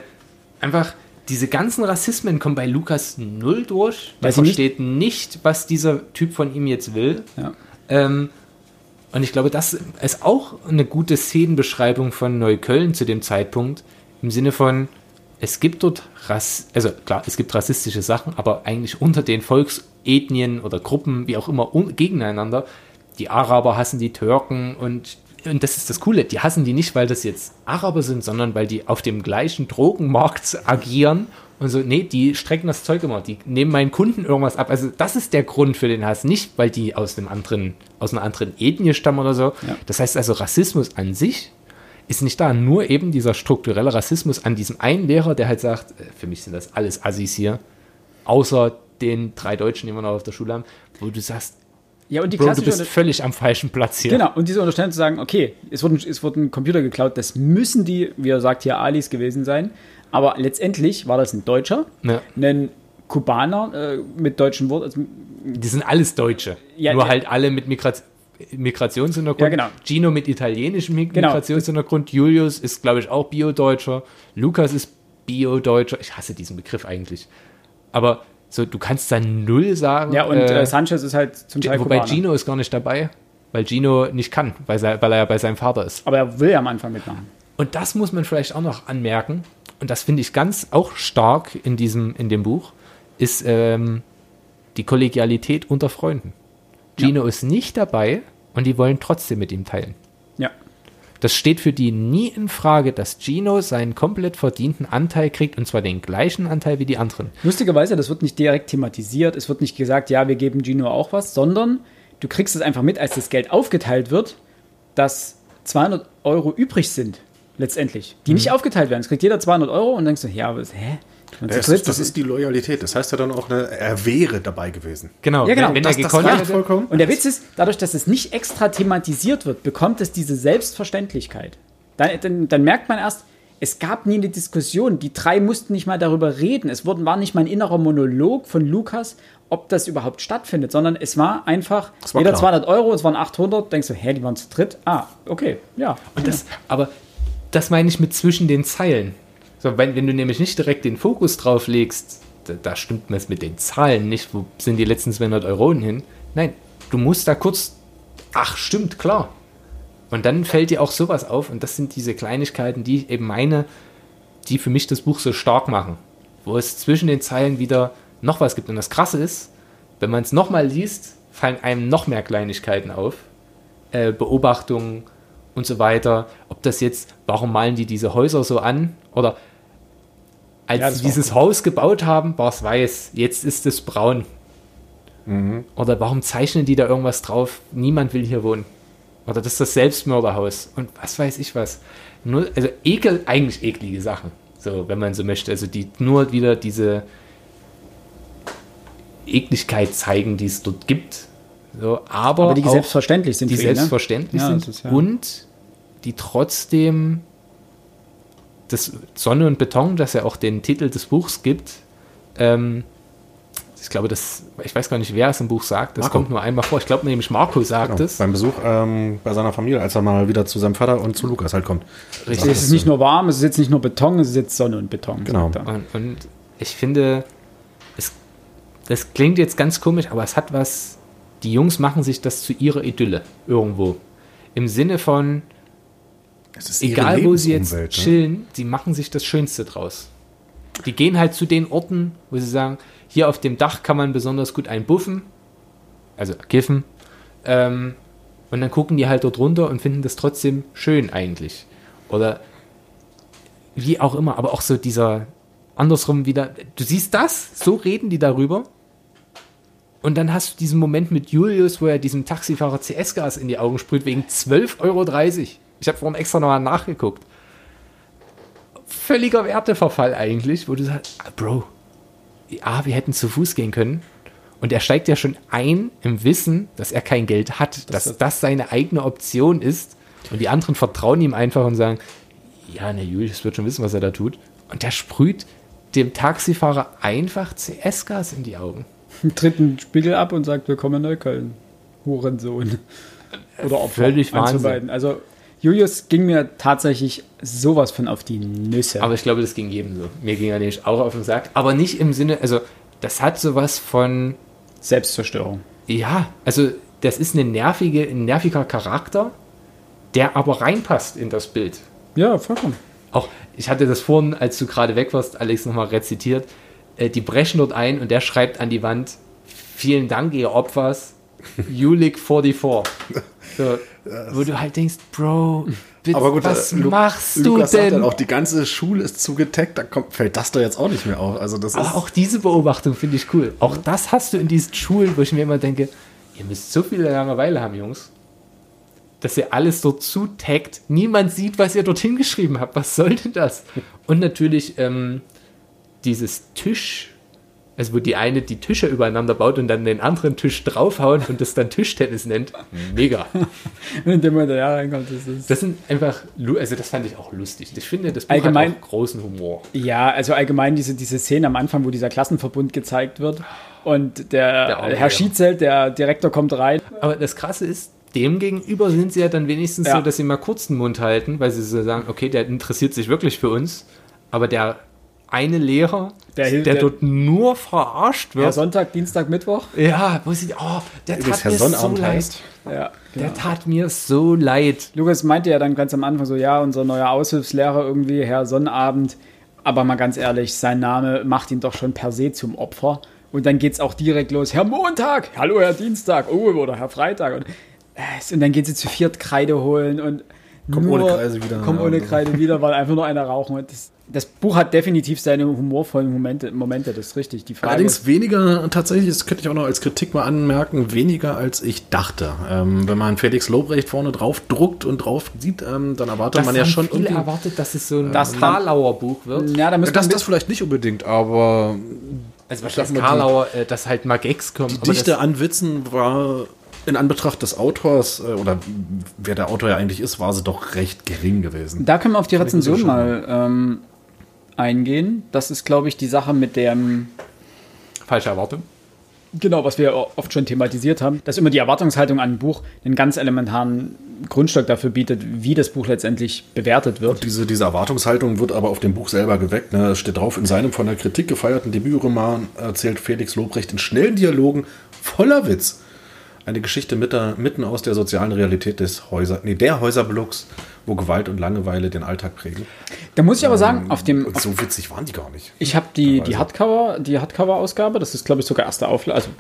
einfach, diese ganzen Rassismen kommen bei Lukas null durch. Der nicht- versteht nicht, was dieser Typ von ihm jetzt will. Ja. Ähm, und ich glaube, das ist auch eine gute Szenenbeschreibung von Neukölln zu dem Zeitpunkt. Im Sinne von, es gibt dort Rass, also klar, es gibt rassistische Sachen, aber eigentlich unter den Volksethnien oder Gruppen, wie auch immer, gegeneinander. Die Araber hassen die Türken und, und das ist das Coole. Die hassen die nicht, weil das jetzt Araber sind, sondern weil die auf dem gleichen Drogenmarkt agieren und so, nee, die strecken das Zeug immer, die nehmen meinen Kunden irgendwas ab. Also das ist der Grund für den Hass, nicht weil die aus einem anderen, aus einer anderen Ethnie stammen oder so. Ja. Das heißt also, Rassismus an sich ist nicht da, nur eben dieser strukturelle Rassismus an diesem einen Lehrer, der halt sagt, äh, für mich sind das alles Assis hier, außer den drei Deutschen, die wir noch auf der Schule haben, wo du sagst, Ja, und die Bro, du bist völlig am falschen Platz hier. Genau, und diese Unterstellung zu sagen, okay, es wurde, ein- es wurde ein Computer geklaut, das müssen die, wie er sagt, hier Alis gewesen sein. Aber letztendlich war das ein Deutscher, Ja. ein Kubaner äh, mit deutschen Wort, also Die sind alles Deutsche. Ja, Nur ja. halt alle mit Migrat Migrationshintergrund. Ja, genau. Gino mit italienischem Genau. Migrationshintergrund. Julius ist, glaube ich, auch Bio-Deutscher. Lukas ist Bio-Deutscher. Ich hasse diesen Begriff eigentlich. Aber so, du kannst da null sagen. Ja, und äh, äh, Sanchez ist halt zum Teil wobei Kubaner. Gino ist gar nicht dabei, weil Gino nicht kann, weil, sei- weil er ja bei seinem Vater ist. Aber er will ja am Anfang mitmachen. Und das muss man vielleicht auch noch anmerken, und das finde ich ganz auch stark in diesem, in dem Buch, ist ähm, die Kollegialität unter Freunden. Gino ist nicht dabei und die wollen trotzdem mit ihm teilen. Das steht für die nie in Frage, dass Gino seinen komplett verdienten Anteil kriegt und zwar den gleichen Anteil wie die anderen. Lustigerweise, das wird nicht direkt thematisiert, es wird nicht gesagt, ja, wir geben Gino auch was, sondern du kriegst es einfach mit, als das Geld aufgeteilt wird, dass 200 Euro übrig sind, letztendlich, die Mhm. nicht aufgeteilt werden. Es kriegt jeder 200 Euro und dann denkst du, ja, aber was, hä? Das ist, das ist die Loyalität. Das heißt ja dann auch, eine, er wäre dabei gewesen. Genau, Ja, genau. wenn, wenn Das, er das gekonnt hätte. vollkommen. Und der Witz ist, dadurch, dass es nicht extra thematisiert wird, bekommt es diese Selbstverständlichkeit. Dann, dann, dann merkt man erst, es gab nie eine Diskussion. Die drei mussten nicht mal darüber reden. Es wurden, war nicht mal ein innerer Monolog von Lukas, ob das überhaupt stattfindet, sondern es war einfach war jeder klar. 200 Euro, es waren 800. Denkst du, hä, die waren zu dritt? Ah, okay, ja. Und das, aber das meine ich mit zwischen den Zeilen. So, wenn, wenn du nämlich nicht direkt den Fokus drauf legst, da, da stimmt es mit den Zahlen nicht, wo sind die letzten 200 Euro hin? Nein, du musst da kurz, ach stimmt, klar. Und dann fällt dir auch sowas auf und das sind diese Kleinigkeiten, die ich eben meine, die für mich das Buch so stark machen. Wo es zwischen den Zeilen wieder noch was gibt. Und das Krasse ist, wenn man es nochmal liest, fallen einem noch mehr Kleinigkeiten auf. Äh, Beobachtungen und so weiter. Ob das jetzt, warum malen die diese Häuser so an? Oder als Ja, sie dieses Haus gebaut haben, war es weiß, jetzt ist es braun. Oder warum zeichnen die da irgendwas drauf? Niemand will hier wohnen. Oder das ist das Selbstmörderhaus. Und was weiß ich was. Nur, also ekel, eigentlich eklige Sachen. So, wenn man so möchte. Also die nur wieder diese Ekligkeit zeigen, die es dort gibt. So, aber, Aber die selbstverständlich sind die ihn, ne? selbstverständlich Ja, sind das ist ja- und die trotzdem das Sonne und Beton, das ja auch den Titel des Buchs gibt, ähm, ich glaube, das, ich weiß gar nicht, wer es im Buch sagt, das Marco. kommt nur einmal vor. Ich glaube nämlich Marco sagt Genau, es. beim Besuch ähm, bei seiner Familie, als er mal wieder zu seinem Vater und zu Lukas halt kommt. Richtig. Es ist nicht nur warm, es ist jetzt nicht nur Beton, es ist jetzt Sonne und Beton. Genau. Und, und ich finde, es, das klingt jetzt ganz komisch, aber es hat was, die Jungs machen sich das zu ihrer Idylle irgendwo. Im Sinne von, egal wo sie jetzt ne? chillen, sie machen sich das Schönste draus. Die gehen halt zu den Orten, wo sie sagen, hier auf dem Dach kann man besonders gut einbuffen, also kiffen, ähm, und dann gucken die halt dort runter und finden das trotzdem schön eigentlich. Oder wie auch immer, aber auch so dieser andersrum wieder, du siehst das, so reden die darüber. Und dann hast du diesen Moment mit Julius, wo er diesem Taxifahrer CS-Gas in die Augen sprüht, wegen 12,30 Euro. Ich habe vorhin extra nochmal nachgeguckt. Völliger Werteverfall eigentlich, wo du sagst, ah, Bro, ja, wir hätten zu Fuß gehen können. Und er steigt ja schon ein im Wissen, dass er kein Geld hat, dass das seine eigene Option ist. Und die anderen vertrauen ihm einfach und sagen, ja, ne, Julius wird schon wissen, was er da tut. Und der sprüht dem Taxifahrer einfach CS-Gas in die Augen. Tritt einen Spiegel ab und sagt, willkommen in Neukölln. Hurensohn. Oder Opfer. Völlig Wahnsinn. Also Julius ging mir tatsächlich sowas von auf die Nüsse. Aber ich glaube, das ging jedem so. Mir ging er nämlich auch auf den Sack. Aber nicht im Sinne, also das hat sowas von, Selbstzerstörung. ja, also das ist eine nervige, ein nerviger Charakter, der aber reinpasst in das Bild. Ja, vollkommen. Auch, ich hatte das vorhin, als du gerade weg warst, Alex nochmal rezitiert, äh, die brechen dort ein und der schreibt an die Wand, vielen Dank, ihr Opfers, Julik 44. So, wo du halt denkst, Bro, bitte, Aber gut, was äh, Lu- machst Lukas du sagt denn? dann auch, die ganze Schule ist zugetaggt, da kommt, fällt das da jetzt auch nicht mehr auf. Also das ist, Aber auch diese Beobachtung finde ich cool. Auch das hast du in diesen Schulen, wo ich mir immer denke, ihr müsst so viele Langeweile haben, Jungs, dass ihr alles dort zutaggt. Niemand sieht, was ihr dorthin geschrieben habt. Was soll denn das? Und natürlich ähm, dieses Tisch, also wo die eine die Tische übereinander baut und dann den anderen Tisch draufhauen und das dann Tischtennis nennt. Mega. Wenn der Moment da reinkommt, das ist. Das sind einfach, also das fand ich auch lustig. Ich finde, das Buch Allgemein- hat auch großen Humor. Ja, also allgemein diese, diese Szene am Anfang, wo dieser Klassenverbund gezeigt wird und der, Der Herr. Schietzelt, der Direktor, kommt rein. Aber das Krasse ist, dem gegenüber sind sie ja dann wenigstens Ja. so, dass sie mal kurz den Mund halten, weil sie so sagen, okay, der interessiert sich wirklich für uns. Aber der eine Lehrer, Der der, der- dort nur verarscht Ja, wird, Sonntag, Dienstag, Mittwoch. ja, wo sie, oh, der Übrigens, tat Herr mir so Sonnabend leid. heißt. Ja, Der tat mir so leid. Lukas meinte ja dann ganz am Anfang so, ja, unser neuer Aushilfslehrer irgendwie, Herr Sonnabend. Aber mal ganz ehrlich, sein Name macht ihn doch schon per se zum Opfer. Und dann geht's auch direkt los. Herr Montag, hallo Herr Dienstag, oh, oder Herr Freitag. Und, äh, und dann geht sie zu viert Kreide holen und Kommt nur, ohne Kreide wieder. Kommt Ja, ohne Kreide wieder, weil einfach nur einer rauchen. Und das, das Buch hat definitiv seine humorvollen Momente, Momente das ist richtig. Die Frage Allerdings ist, weniger, tatsächlich, das könnte ich auch noch als Kritik mal anmerken, weniger als ich dachte. Ähm, wenn man Felix Lobrecht vorne drauf druckt und drauf sieht, ähm, dann erwartet man ja schon viele irgendwie. erwartet, dass es so ein Das dann- Karlauer Buch wird. ja, da Das, das vielleicht nicht unbedingt, aber Also sag wahrscheinlich mal, die- Karlauer, äh, dass halt mal Gags kommen. die Dichte das- an Witzen war in Anbetracht des Autors, äh, oder wer der Autor ja eigentlich ist, war sie doch recht gering gewesen. Da können wir auf die Rezension mal ähm, eingehen. Das ist, glaube ich, die Sache mit dem, Falsche Erwartung. genau, was wir oft schon thematisiert haben, dass immer die Erwartungshaltung an ein Buch einen ganz elementaren Grundstock dafür bietet, wie das Buch letztendlich bewertet wird. Diese, diese Erwartungshaltung wird aber auf dem Buch selber geweckt. Ne? Es steht drauf, in seinem von der Kritik gefeierten Debütroman erzählt Felix Lobrecht in schnellen Dialogen voller Witz eine Geschichte mit der, mitten aus der sozialen Realität des Häuser, nee, der Häuserblocks, wo Gewalt und Langeweile den Alltag prägen. Da muss ich aber sagen, auf dem. Und so witzig waren die gar nicht. Ich habe die, die Hardcover, die Hardcover-Ausgabe, das ist, glaube ich, sogar erste Auflage, also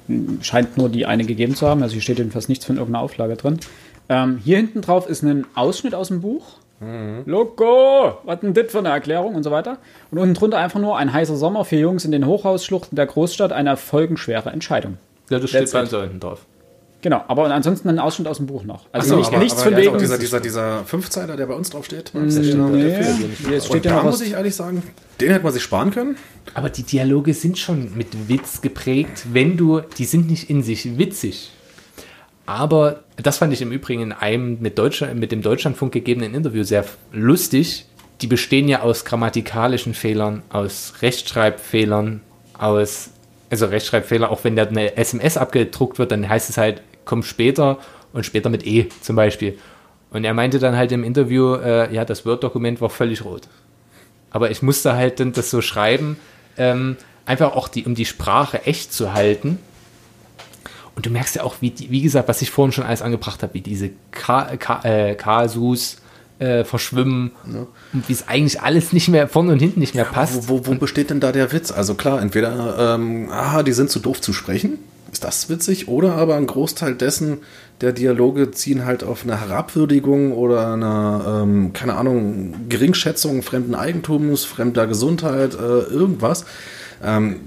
scheint nur die eine gegeben zu haben, also hier steht jedenfalls nichts von irgendeiner Auflage drin. Ähm, hier hinten drauf ist ein Ausschnitt aus dem Buch. Loco, was denn das für eine Erklärung und so weiter. Und unten drunter einfach nur ein heißer Sommer für Jungs in den Hochhausschluchten der Großstadt, eine folgenschwere Entscheidung. Ja, das steht bei uns da hinten drauf. Genau, aber ansonsten ein Ausschnitt aus dem Buch noch. Also So, nicht, aber, nichts aber von also wegen. dieser, dieser, dieser Fünfzeiler, der bei uns drauf steht. nee, jetzt steht da muss ich ehrlich sagen, den hätte man sich sparen können. Aber die Dialoge sind schon mit Witz geprägt, wenn du, die sind nicht in sich witzig. Aber das fand ich im Übrigen in einem mit, Deutschland, mit dem Deutschlandfunk gegebenen Interview sehr lustig. Die bestehen ja aus grammatikalischen Fehlern, aus Rechtschreibfehlern, aus, also Rechtschreibfehler, auch wenn da eine SMS abgedruckt wird, dann heißt es halt, komm später und später mit E zum Beispiel. Und er meinte dann halt im Interview, äh, ja, das Word-Dokument war völlig rot. Aber ich musste halt dann das so schreiben, ähm, einfach auch die, um die Sprache echt zu halten. Und du merkst ja auch, wie, die, wie gesagt, was ich vorhin schon alles angebracht habe, wie diese Ka Ka äh, Kasus äh, verschwimmen und wie es eigentlich alles nicht mehr vorne und hinten nicht mehr passt. Wo, wo, wo besteht denn da der Witz? Also klar, entweder, ähm, ah, die sind zu doof zu sprechen, ist das witzig, oder aber ein Großteil dessen der Dialoge ziehen halt auf eine Herabwürdigung oder eine, ähm, keine Ahnung, Geringschätzung fremden Eigentums, fremder Gesundheit, äh, irgendwas. Ähm,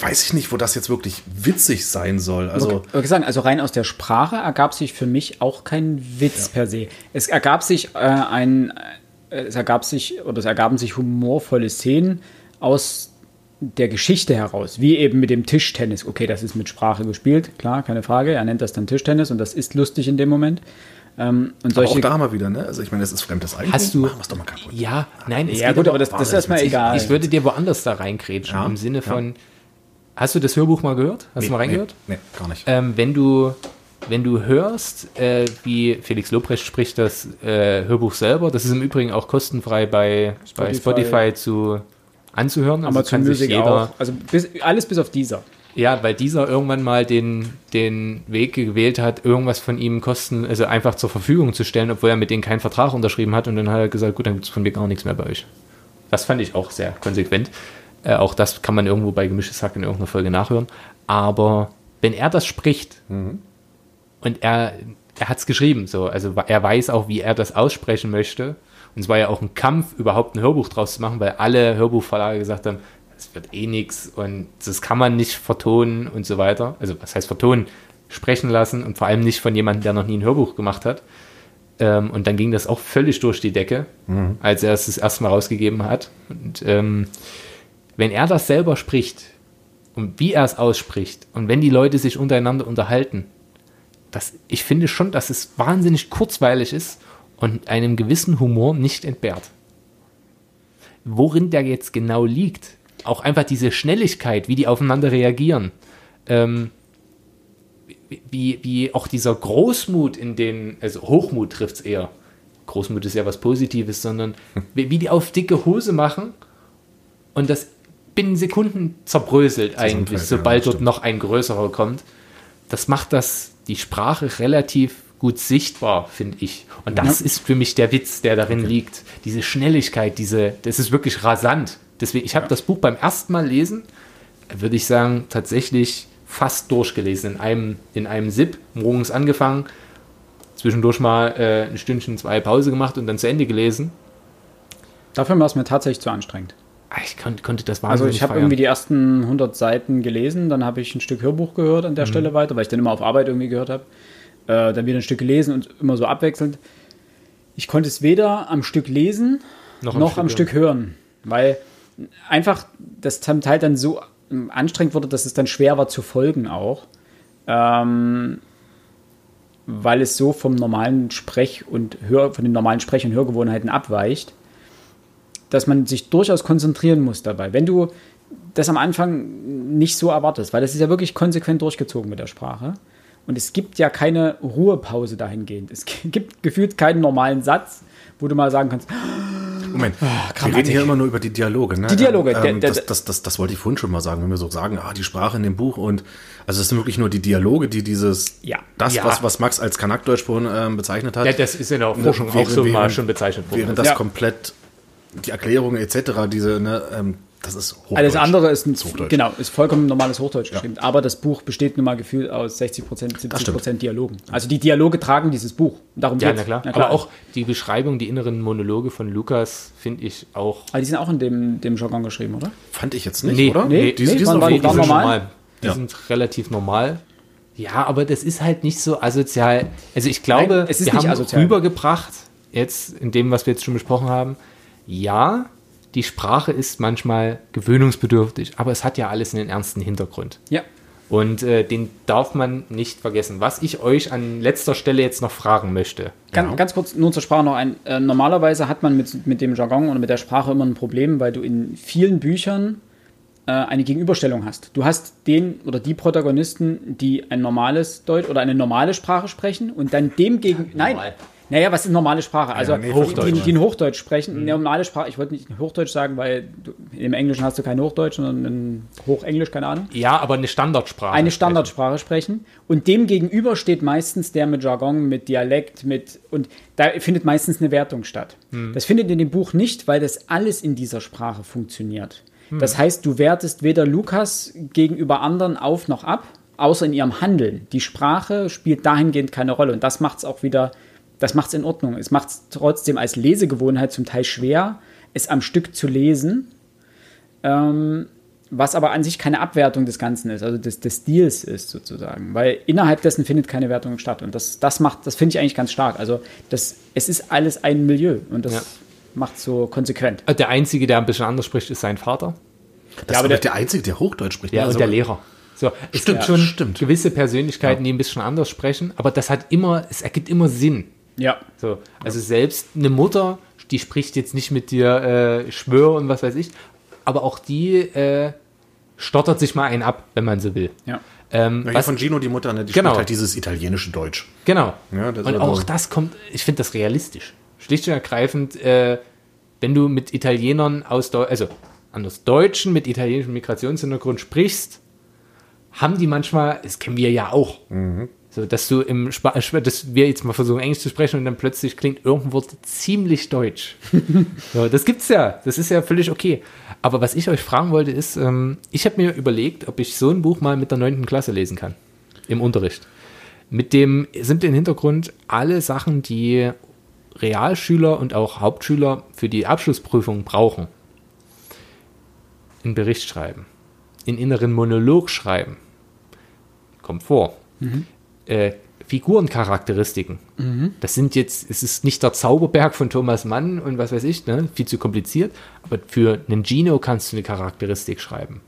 weiß ich nicht, wo das jetzt wirklich witzig sein soll. Also, Ich sagen, also rein aus der Sprache ergab sich für mich auch kein Witz per se. Es ergab sich äh, ein, äh, es ergab sich oder es ergaben sich humorvolle Szenen aus der Geschichte heraus, wie eben mit dem Tischtennis. Okay, das ist mit Sprache gespielt, klar, keine Frage. Er nennt das dann Tischtennis und das ist lustig in dem Moment. Ähm, und aber solche auch da mal wieder, ne? Also ich meine, das ist fremdes Eigentum. Hast du- Machen wir's doch mal kaputt. Ja, nein, es ja geht gut, aber- aber das, das ist erstmal egal. ich würde dir woanders da reingrätschen, Ja, im Sinne ja. von, hast du das Hörbuch mal gehört? Hast du mal reingehört? Nee, nee, gar nicht. Ähm, wenn du wenn du hörst, äh, wie Felix Lobrecht spricht das äh, Hörbuch selber, das ist im Übrigen auch kostenfrei bei Spotify, bei. Spotify zu anzuhören. Also Amazon Music auch. Also bis, alles bis auf dieser. Ja, weil dieser irgendwann mal den, den Weg gewählt hat, irgendwas von ihm kosten, also einfach zur Verfügung zu stellen, obwohl er mit denen keinen Vertrag unterschrieben hat und dann hat er gesagt, gut, dann gibt es von mir gar nichts mehr bei euch. Das fand ich auch sehr konsequent. Äh, auch das kann man irgendwo bei Gemischtes Hack in irgendeiner Folge nachhören. Aber wenn er das spricht und er, er hat es geschrieben, so, also er weiß auch, wie er das aussprechen möchte. Und es war ja auch ein Kampf, überhaupt ein Hörbuch draus zu machen, weil alle Hörbuchverlage gesagt haben, es wird eh nichts und das kann man nicht vertonen und so weiter. Also was heißt vertonen? Sprechen lassen und vor allem nicht von jemandem, der noch nie ein Hörbuch gemacht hat. Ähm, und dann ging das auch völlig durch die Decke, als er es das erste Mal rausgegeben hat. Und ähm, wenn er das selber spricht und wie er es ausspricht und wenn die Leute sich untereinander unterhalten, das, ich finde schon, dass es wahnsinnig kurzweilig ist und einem gewissen Humor nicht entbehrt. Worin der jetzt genau liegt, auch einfach diese Schnelligkeit, wie die aufeinander reagieren, ähm, wie, wie auch dieser Großmut in den, also Hochmut trifft es eher. Großmut ist ja was Positives, sondern wie, wie die auf dicke Hose machen und das binnen Sekunden zerbröselt eigentlich, Zusammenfällt, ja, sobald dort noch ein größerer kommt. Das macht das, die Sprache relativ gut sichtbar, finde ich. Und das ist für mich der Witz, der darin liegt. Diese Schnelligkeit, diese, das ist wirklich rasant. Deswegen, ich habe das Buch beim ersten Mal lesen, würde ich sagen, tatsächlich fast durchgelesen. In einem, in einem Sip, morgens angefangen, zwischendurch mal äh, ein Stündchen, zwei Pause gemacht und dann zu Ende gelesen. Dafür war es mir tatsächlich zu anstrengend. Ah, Ich konnte, konnte das Also wahnsinnig ich habe irgendwie die ersten 100 Seiten gelesen, dann habe ich ein Stück Hörbuch gehört an der Mhm. Stelle weiter, weil ich dann immer auf Arbeit irgendwie gehört habe. Äh, dann wieder ein Stück gelesen und immer so abwechselnd. Ich konnte es weder am Stück lesen noch, am, Stück, hören, weil einfach das zum Teil dann so anstrengend wurde, dass es dann schwer war zu folgen auch. Ähm, weil es so vom normalen Sprech- und Hör, von den normalen Sprech- und Hörgewohnheiten abweicht, dass man sich durchaus konzentrieren muss dabei. Wenn du das am Anfang nicht so erwartest, weil das ist ja wirklich konsequent durchgezogen mit der Sprache. Und es gibt ja keine Ruhepause dahingehend. Es gibt gefühlt keinen normalen Satz, wo du mal sagen kannst, Moment, wir Grammatik. reden hier immer nur über die Dialoge. Ne? Die Dialoge, der- Ähm, der- das, das, das, das wollte ich vorhin schon mal sagen, wenn wir so sagen, ah, die Sprache in dem Buch und also es sind wirklich nur die Dialoge, die dieses, Ja. das, Ja. Was, was Max als Kanakdeutsch vorhin ähm, bezeichnet hat, Ja, das ist in der Forschung auch so während- mal schon bezeichnet worden. während das Ja. komplett die Erklärungen etc., diese, ne, ähm, das ist Hochdeutsch. Alles andere ist, ein, Hochdeutsch. genau, ist vollkommen normales Hochdeutsch geschrieben. Ja. Aber das Buch besteht nun mal gefühlt aus 60 Prozent, 70 Prozent Dialogen. Also die Dialoge tragen dieses Buch. Darum ja, geht's. Na klar. na klar. Aber auch die Beschreibung, die inneren Monologe von Lukas finde ich auch. Aber die sind auch in dem, dem Jargon geschrieben, oder? Fand ich jetzt nicht, nee, oder? Nee, die, nee, die, sind, waren, die, die sind normal. normal. Die ja. sind relativ normal. Ja, aber das ist halt nicht so asozial. Also ich glaube, Nein, es ist wir haben asozial. rübergebracht, jetzt in dem, was wir jetzt schon besprochen haben, ja, die Sprache ist manchmal gewöhnungsbedürftig, aber es hat ja alles einen ernsten Hintergrund. Ja. Und äh, den darf man nicht vergessen. Was ich euch an letzter Stelle jetzt noch fragen möchte. Ganz, ja. ganz kurz nur zur Sprache noch ein. Äh, normalerweise hat man mit, mit dem Jargon oder mit der Sprache immer ein Problem, weil du in vielen Büchern äh, eine Gegenüberstellung hast. Du hast den oder die Protagonisten, die ein normales Deutsch oder eine normale Sprache sprechen und dann dem gegen. Ja, nein, naja, was ist normale Sprache? Also ja, nee, die, die, die, in Hochdeutsch sprechen. Mhm. Normale Sprache, ich wollte nicht Hochdeutsch sagen, weil du, im Englischen hast du kein Hochdeutsch, sondern ein Hochenglisch, keine Ahnung. Ja, aber eine Standardsprache. Eine Standardsprache sprechen. sprechen. Und dem gegenüber steht meistens der mit Jargon, mit Dialekt, mit und da findet meistens eine Wertung statt. Mhm. Das findet in dem Buch nicht, weil das alles in dieser Sprache funktioniert. Mhm. Das heißt, du wertest weder Lukas gegenüber anderen auf noch ab, außer in ihrem Handeln. Die Sprache spielt dahingehend keine Rolle und das macht es auch wieder das macht es in Ordnung. Es macht es trotzdem als Lesegewohnheit zum Teil schwer, es am Stück zu lesen, ähm, was aber an sich keine Abwertung des Ganzen ist, also des, des Stils ist sozusagen, weil innerhalb dessen findet keine Wertung statt und das, das macht, das finde ich eigentlich ganz stark. Also das, es ist alles ein Milieu und das ja. macht so konsequent. Äh, der Einzige, der ein bisschen anders spricht, ist sein Vater. Das ja, aber der, der Einzige, der Hochdeutsch spricht. Ja, also, und der Lehrer. So, es stimmt, gibt schon stimmt. gewisse Persönlichkeiten, ja. die ein bisschen anders sprechen, aber das hat immer, es ergibt immer Sinn. Ja. So, also selbst eine Mutter, die spricht jetzt nicht mit dir äh, Schwör und was weiß ich, aber auch die äh, stottert sich mal einen ab, wenn man so will. Ja. Ähm, ja, was, von Gino, die Mutter, ne, die genau. spricht halt dieses italienische Deutsch. Genau. Ja, und also auch das kommt, ich finde das realistisch. Schlicht und ergreifend, äh, wenn du mit Italienern aus, Deu also anders Deutschen mit italienischem Migrationshintergrund sprichst, haben die manchmal, das kennen wir ja auch, mhm. So, dass du im Sp dass wir jetzt mal versuchen, Englisch zu sprechen und dann plötzlich klingt irgendein Wort ziemlich deutsch. so, das gibt's ja. Das ist ja völlig okay. Aber was ich euch fragen wollte, ist, ähm, ich habe mir überlegt, ob ich so ein Buch mal mit der neunten Klasse lesen kann. Im Unterricht. Mit dem sind im Hintergrund alle Sachen, die Realschüler und auch Hauptschüler für die Abschlussprüfung brauchen. In Bericht schreiben. In inneren Monolog schreiben. Kommt vor. Mhm äh, Figurencharakteristiken. Mhm. Das sind jetzt, es ist nicht der Zauberberg von Thomas Mann und was weiß ich, ne? viel zu kompliziert, aber für einen Gino kannst du eine Charakteristik schreiben.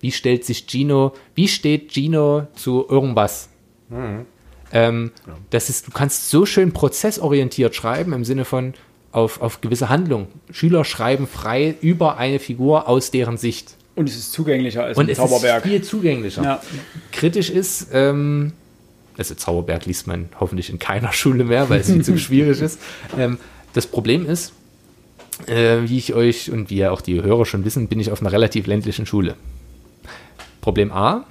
Wie stellt sich Gino, wie steht Gino zu irgendwas? Mhm. Ähm, ja. das ist, du kannst so schön prozessorientiert schreiben im Sinne von auf, auf gewisse Handlung. Schüler schreiben frei über eine Figur aus deren Sicht. Und es ist zugänglicher als und ein Zauberberg. Es ist viel zugänglicher. Ja. Kritisch ist, ähm, also Zauberberg liest man hoffentlich in keiner Schule mehr, weil es viel zu schwierig ist. Ähm, das Problem ist, äh, wie ich euch und wie ja auch die Hörer schon wissen, bin ich auf einer relativ ländlichen Schule. Problem A,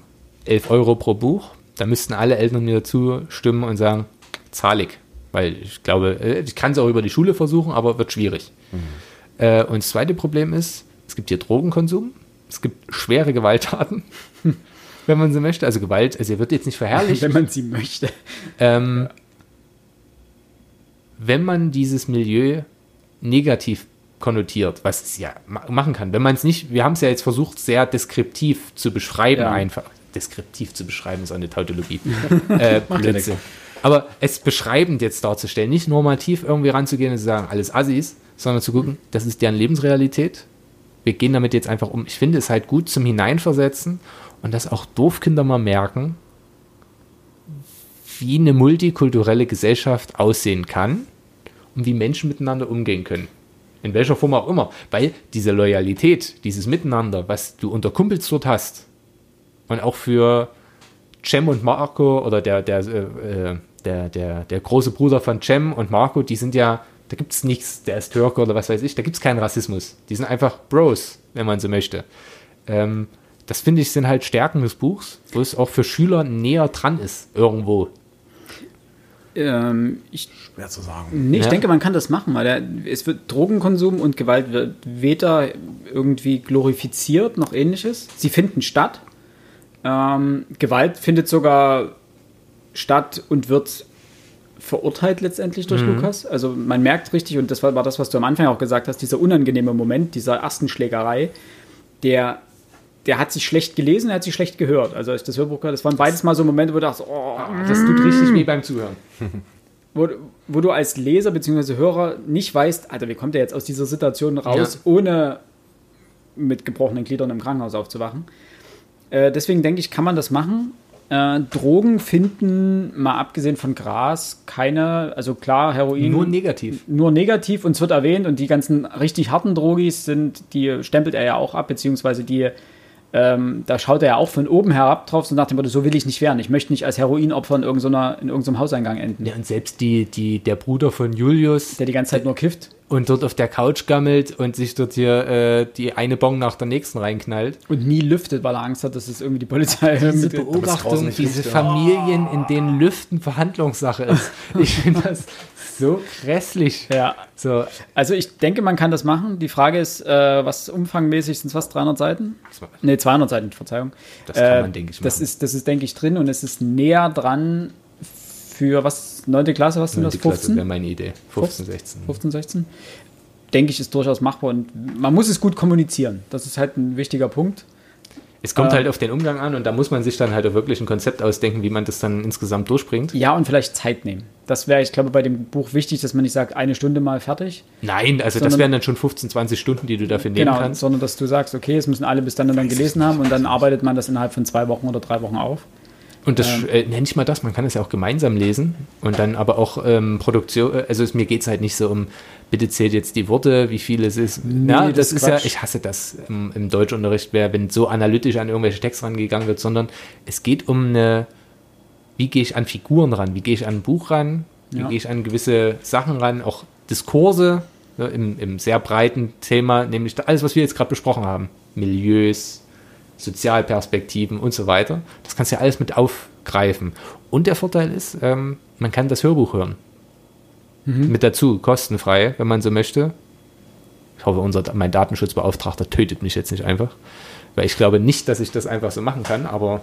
11 Euro pro Buch. Da müssten alle Eltern mir zustimmen und sagen, zahlig. Weil ich glaube, äh, ich kann es auch über die Schule versuchen, aber wird schwierig. Mhm. Äh, und das zweite Problem ist, es gibt hier Drogenkonsum, es gibt schwere Gewalttaten wenn man so möchte. Also Gewalt, also er wird jetzt nicht verherrlicht. wenn man sie möchte. Ähm, ja. Wenn man dieses Milieu negativ konnotiert, was es ja machen kann. Wenn man es nicht, wir haben es ja jetzt versucht, sehr deskriptiv zu beschreiben, ja. einfach. Deskriptiv zu beschreiben ist eine Tautologie. äh, Blödsinn. Aber es beschreibend jetzt darzustellen, nicht normativ irgendwie ranzugehen und zu sagen, alles Assis, sondern zu gucken, das ist deren Lebensrealität. Wir gehen damit jetzt einfach um. Ich finde es halt gut zum Hineinversetzen und dass auch Doofkinder mal merken, wie eine multikulturelle Gesellschaft aussehen kann und wie Menschen miteinander umgehen können. In welcher Form auch immer. Weil diese Loyalität, dieses Miteinander, was du unter Kumpels dort hast, und auch für Cem und Marco oder der, der, äh, der, der, der große Bruder von Cem und Marco, die sind ja, da gibt es nichts, der ist Türke oder was weiß ich, da gibt es keinen Rassismus. Die sind einfach Bros, wenn man so möchte. Ähm, das finde ich sind halt Stärken des Buchs, wo es auch für Schüler näher dran ist, irgendwo. Ähm, ich Schwer zu sagen. Nee, ich Ja. denke, man kann das machen, weil der, es wird Drogenkonsum und Gewalt wird weder irgendwie glorifiziert noch ähnliches. Sie finden statt. Ähm, Gewalt findet sogar statt und wird verurteilt letztendlich durch Lukas. Also man merkt richtig, und das war, war das, was du am Anfang auch gesagt hast, dieser unangenehme Moment dieser ersten Schlägerei, der, der hat sich schlecht gelesen, er hat sich schlecht gehört. Also als ich das Hörbuch gehört, das waren beides mal so Momente, wo du dachtest, oh, Das tut richtig weh beim Zuhören. wo, wo du als Leser bzw. Hörer nicht weißt, Alter, wie kommt der jetzt aus dieser Situation raus, Ja. ohne mit gebrochenen Gliedern im Krankenhaus aufzuwachen. Äh, deswegen denke ich, kann man das machen. Äh, Drogen finden, mal abgesehen von Gras, keine, also klar, Heroin. Nur negativ. nur negativ und es wird erwähnt und die ganzen richtig harten Drogis sind, die stempelt er ja auch ab, beziehungsweise die, ähm, da schaut er ja auch von oben herab drauf, so nach dem Motto, so will ich nicht werden. Ich möchte nicht als Heroinopfer in irgendeiner, in irgendeinem Hauseingang enden, Ja, und selbst die, die, der Bruder von Julius der die ganze Zeit nur kifft. und dort auf der Couch gammelt und sich dort hier äh, die eine Bong nach der nächsten reinknallt. Und nie lüftet, weil er Angst hat, dass es irgendwie die Polizei Diese Beobachtung, diese. Familien, in denen Lüften Verhandlungssache ist. Ich finde das so grässlich. Ja, So, also ich denke, man kann das machen. Die Frage ist, äh, was umfangmäßig sind es was, 300 Seiten? Ne, 200 Seiten, Verzeihung. Das kann man, denke ich, Das machen. ist, das ist, denke ich, drin und es ist näher dran für was, 9. Klasse, was sind das, die Klasse 15? wäre meine Idee. 15, 16. 15, 16? Denke ich, ist durchaus machbar und man muss es gut kommunizieren. Das ist halt ein wichtiger Punkt. Es kommt Ähm, halt auf den Umgang an und da muss man sich dann halt auch wirklich ein Konzept ausdenken, wie man das dann insgesamt durchbringt. Ja, und vielleicht Zeit nehmen. Das wäre, ich glaube, bei dem Buch wichtig, dass man nicht sagt, eine Stunde mal fertig. Nein, also das Sondern- wären dann schon 15, 20 Stunden, die du dafür nehmen Genau, kannst. sondern dass du sagst, okay, es müssen alle bis dann und dann gelesen haben und dann arbeitet man das innerhalb von zwei Wochen oder drei Wochen auf. Und das äh, nenn ich mal das, man kann es ja auch gemeinsam lesen und dann aber auch ähm, Produktion, äh, also es, mir geht es halt nicht so um, bitte zählt jetzt die Worte, wie viel es ist. ja, das, das ist ist ja, Quatsch. ich hasse das im, im Deutschunterricht, wer, wenn so analytisch an irgendwelche Texte rangegangen wird, sondern es geht um eine, wie gehe ich an Figuren ran, wie gehe ich an ein Buch ran, wie Ja. gehe ich an gewisse Sachen ran, auch Diskurse ne, im, im sehr breiten Thema, nämlich alles, was wir jetzt gerade besprochen haben. Milieus, Sozialperspektiven und so weiter. Das kannst du ja alles mit aufgreifen. Und der Vorteil ist, ähm, man kann das Hörbuch hören. Mit dazu, kostenfrei, wenn man so möchte. Ich hoffe, unser, mein Datenschutzbeauftragter tötet mich jetzt nicht einfach. Weil ich glaube nicht, dass ich das einfach so machen kann, aber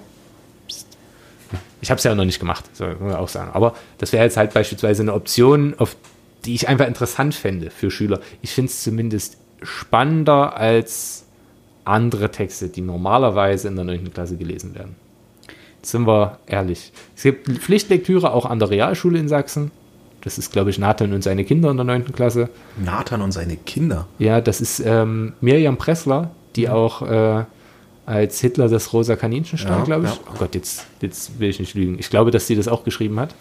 ich habe es ja noch nicht gemacht, soll man auch sagen. Aber das wäre jetzt halt beispielsweise eine Option, auf die ich einfach interessant fände für Schüler. Ich finde es zumindest spannender als andere Texte, die normalerweise in der 9. Klasse gelesen werden. Sind wir ehrlich. Es gibt Pflichtlektüre auch an der Realschule in Sachsen. Das ist, glaube ich, Nathan und seine Kinder in der 9. Klasse. Nathan und seine Kinder. Ja, das ist ähm, Miriam Pressler, die auch äh, als Hitler das rosa Kaninchen stand, Ja, glaube ich. ja. Oh Gott, jetzt, jetzt will ich nicht lügen. Ich glaube, dass sie das auch geschrieben hat.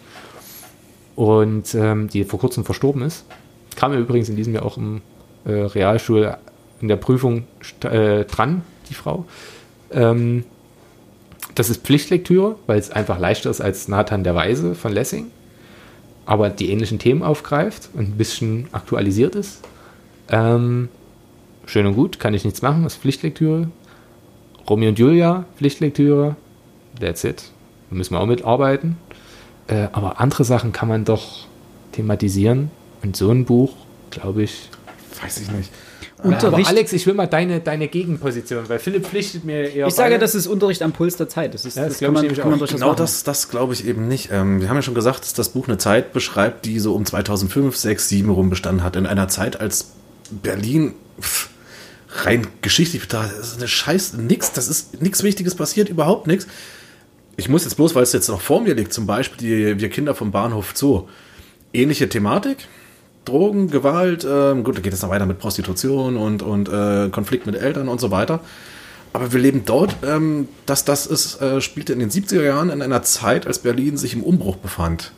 Und ähm, die vor kurzem verstorben ist. Kam mir übrigens in diesem Jahr auch im äh, Realschul in der Prüfung äh, dran, die Frau. Ähm, das ist Pflichtlektüre, weil es einfach leichter ist als Nathan der Weise von Lessing, aber die ähnlichen Themen aufgreift und ein bisschen aktualisiert ist. Ähm, schön und gut, kann ich nichts machen, ist Pflichtlektüre. Romeo und Julia, Pflichtlektüre. That's it. Da müssen wir auch mitarbeiten. Äh, aber andere Sachen kann man doch thematisieren. Und so ein Buch, glaube ich. Weiß ich nicht. Aber Unterricht, Alex, ich will mal deine, deine Gegenposition, weil Philipp pflichtet mir eher. ich sage, das ist Unterricht am Puls der Zeit. Das, ist, Ja, das das, kann man, ich kann man durchaus Genau machen. das, das glaube ich eben nicht. Ähm, wir haben ja schon gesagt, dass das Buch eine Zeit beschreibt, die so um 2005, 6, 7 rum bestanden hat. In einer Zeit, als Berlin pff, rein geschichtlich betrachtet, das ist eine Scheiß, nix, das ist nichts Wichtiges passiert, überhaupt nichts. Ich muss jetzt bloß, weil es jetzt noch vor mir liegt, zum Beispiel die Wir Kinder vom Bahnhof Zoo. Ähnliche Thematik, Drogen, Gewalt, ähm, gut, da geht es noch weiter mit Prostitution und, und äh, Konflikt mit Eltern und so weiter. Aber wir leben dort, ähm, dass das ist, äh, spielte in den 70er Jahren in einer Zeit, als Berlin sich im Umbruch befand.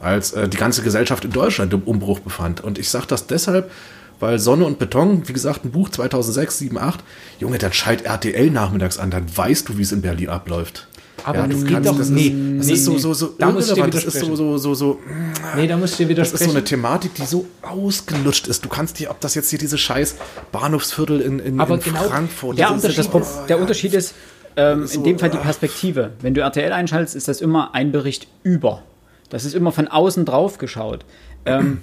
Als äh, die ganze Gesellschaft in Deutschland im Umbruch befand. Und ich sage das deshalb, weil Sonne und Beton, wie gesagt, ein Buch 2006, 7, 8, Junge, dann schalt RTL nachmittags an, dann weißt du, wie es in Berlin abläuft. Aber das geht doch das nee, Ist, das nee, ist so, nee. so, so Da muss ich dir das ist so, widersprechen. so, so, so, Nee, da muss ich dir das ist so widersprechen. eine Thematik, die so ausgelutscht ist. Du kannst dir, ob das jetzt hier diese scheiß Bahnhofsviertel in, in, Aber in genau Frankfurt Der das ist- Unterschied, oh, der ja. Unterschied ist, ähm, So, in dem Fall die. Perspektive. Wenn du RTL einschaltest, ist das immer ein Bericht über. Das ist immer von außen drauf geschaut. Ähm,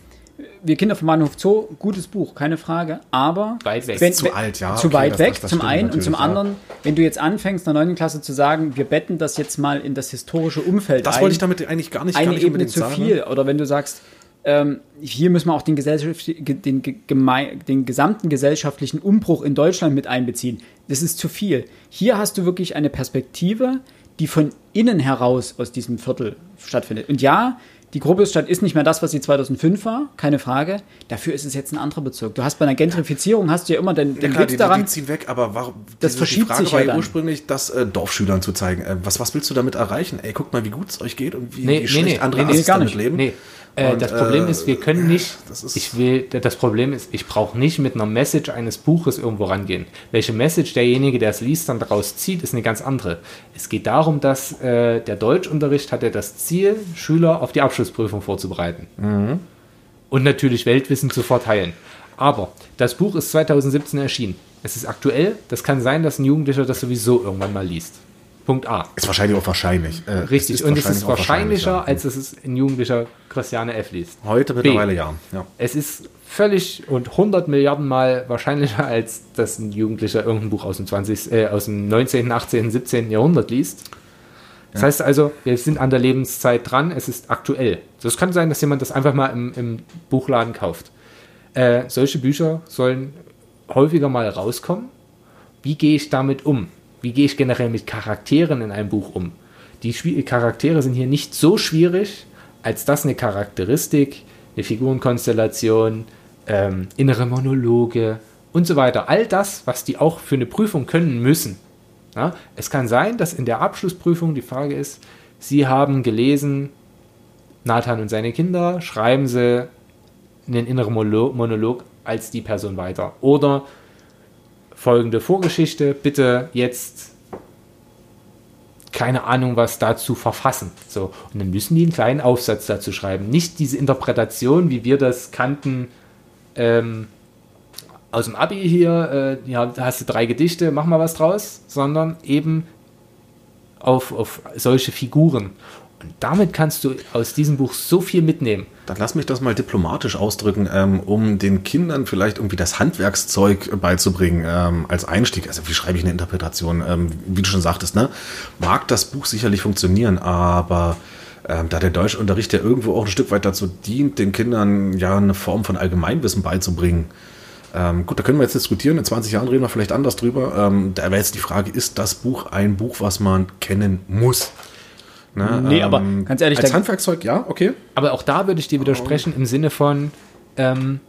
wir Kinder vom Bahnhof Zoo, gutes Buch, keine Frage, aber Weit weg. Wenn, Zu wenn- alt, ja, Zu okay, weit das- weg, das- das zum einen und zum natürlich, ja. anderen, wenn du jetzt anfängst, in der 9. Klasse zu sagen, wir betten das jetzt mal in das historische Umfeld Das ein, wollte ich damit eigentlich gar nicht, gar eine nicht Ebene unbedingt zu sagen. viel. Oder wenn du sagst, ähm, hier müssen wir auch den, Gesellschaft, den, den gesamten gesellschaftlichen Umbruch in Deutschland mit einbeziehen. Das ist zu viel. Hier hast du wirklich eine Perspektive, die von innen heraus aus diesem Viertel stattfindet. Und ja, die Gropiusstadt ist nicht mehr das, was sie 2005 war, keine Frage. Dafür ist es jetzt ein anderer Bezirk. Du hast bei einer Gentrifizierung hast du ja immer den, Ja, den klar, Blick die, die, daran. die ziehen weg, aber warum? Das die- verschiebt die Frage sich war ja ja dann. ursprünglich, das äh, Dorfschülern zu zeigen. Äh, was, was willst du damit erreichen? Ey, guck mal, wie gut es euch geht und wie, Nee, wie nee, schlecht nee, andere nee, nee, gar nicht. leben. Nee. Äh, Und, das Problem äh, ist, wir können nicht, ich will, das Problem ist, ich brauche nicht mit einer Message eines Buches irgendwo rangehen. Welche Message derjenige, der es liest, dann daraus zieht, ist eine ganz andere. Es geht darum, dass äh, der Deutschunterricht hat ja das Ziel, Schüler auf die Abschlussprüfung vorzubereiten. Und natürlich Weltwissen zu verteilen. Aber das Buch ist 2017 erschienen. Es ist aktuell. Das kann sein, dass ein Jugendlicher das sowieso irgendwann mal liest. Punkt A. Ist wahrscheinlich auch wahrscheinlich. Äh, Richtig, und es ist wahrscheinlicher, ja. als dass es ein Jugendlicher Christiane F. liest. Heute B. mittlerweile ja. ja. Es ist völlig und 100 Milliarden Mal wahrscheinlicher, als dass ein Jugendlicher irgendein Buch aus dem, 20, äh, aus dem 19., 18., 17. Jahrhundert liest. Das heißt also, wir sind an der Lebenszeit dran, es ist aktuell. Das kann sein, dass jemand das einfach mal im, im Buchladen kauft. Äh, solche Bücher sollen häufiger mal rauskommen. Wie gehe ich damit um? Wie gehe ich generell mit Charakteren in einem Buch um? Die Schwi- Charaktere sind hier nicht so schwierig, als dass eine Charakteristik, eine Figurenkonstellation, ähm, innere Monologe und so weiter, all das, was die auch für eine Prüfung können müssen. Ja? Es kann sein, dass in der Abschlussprüfung die Frage ist, Sie haben gelesen, Nathan und seine Kinder, schreiben Sie einen inneren Monolog als die Person weiter. Oder folgende Vorgeschichte, bitte jetzt keine Ahnung was dazu verfassen. So. Und dann müssen die einen kleinen Aufsatz dazu schreiben. Nicht diese Interpretation, wie wir das kannten, ähm, aus dem Abi hier, äh, ja, da hast du drei Gedichte, mach mal was draus, sondern eben auf, auf solche Figuren. Und damit kannst du aus diesem Buch so viel mitnehmen. Dann lass mich das mal diplomatisch ausdrücken, ähm, um den Kindern vielleicht irgendwie das Handwerkszeug beizubringen ähm, als Einstieg. Also wie schreibe ich eine Interpretation? Ähm, wie du schon sagtest, ne? mag das Buch sicherlich funktionieren, aber ähm, da der Deutschunterricht ja irgendwo auch ein Stück weit dazu dient, den Kindern ja eine Form von Allgemeinwissen beizubringen. Ähm, gut, da können wir jetzt diskutieren. In 20 Jahren reden wir vielleicht anders drüber. Ähm, da wäre jetzt die Frage, ist das Buch ein Buch, was man kennen muss? Ne, Nee, aber ganz ehrlich, als da- Handwerkzeug, ja, okay. Aber auch da würde ich dir widersprechen im Sinne von, ähm,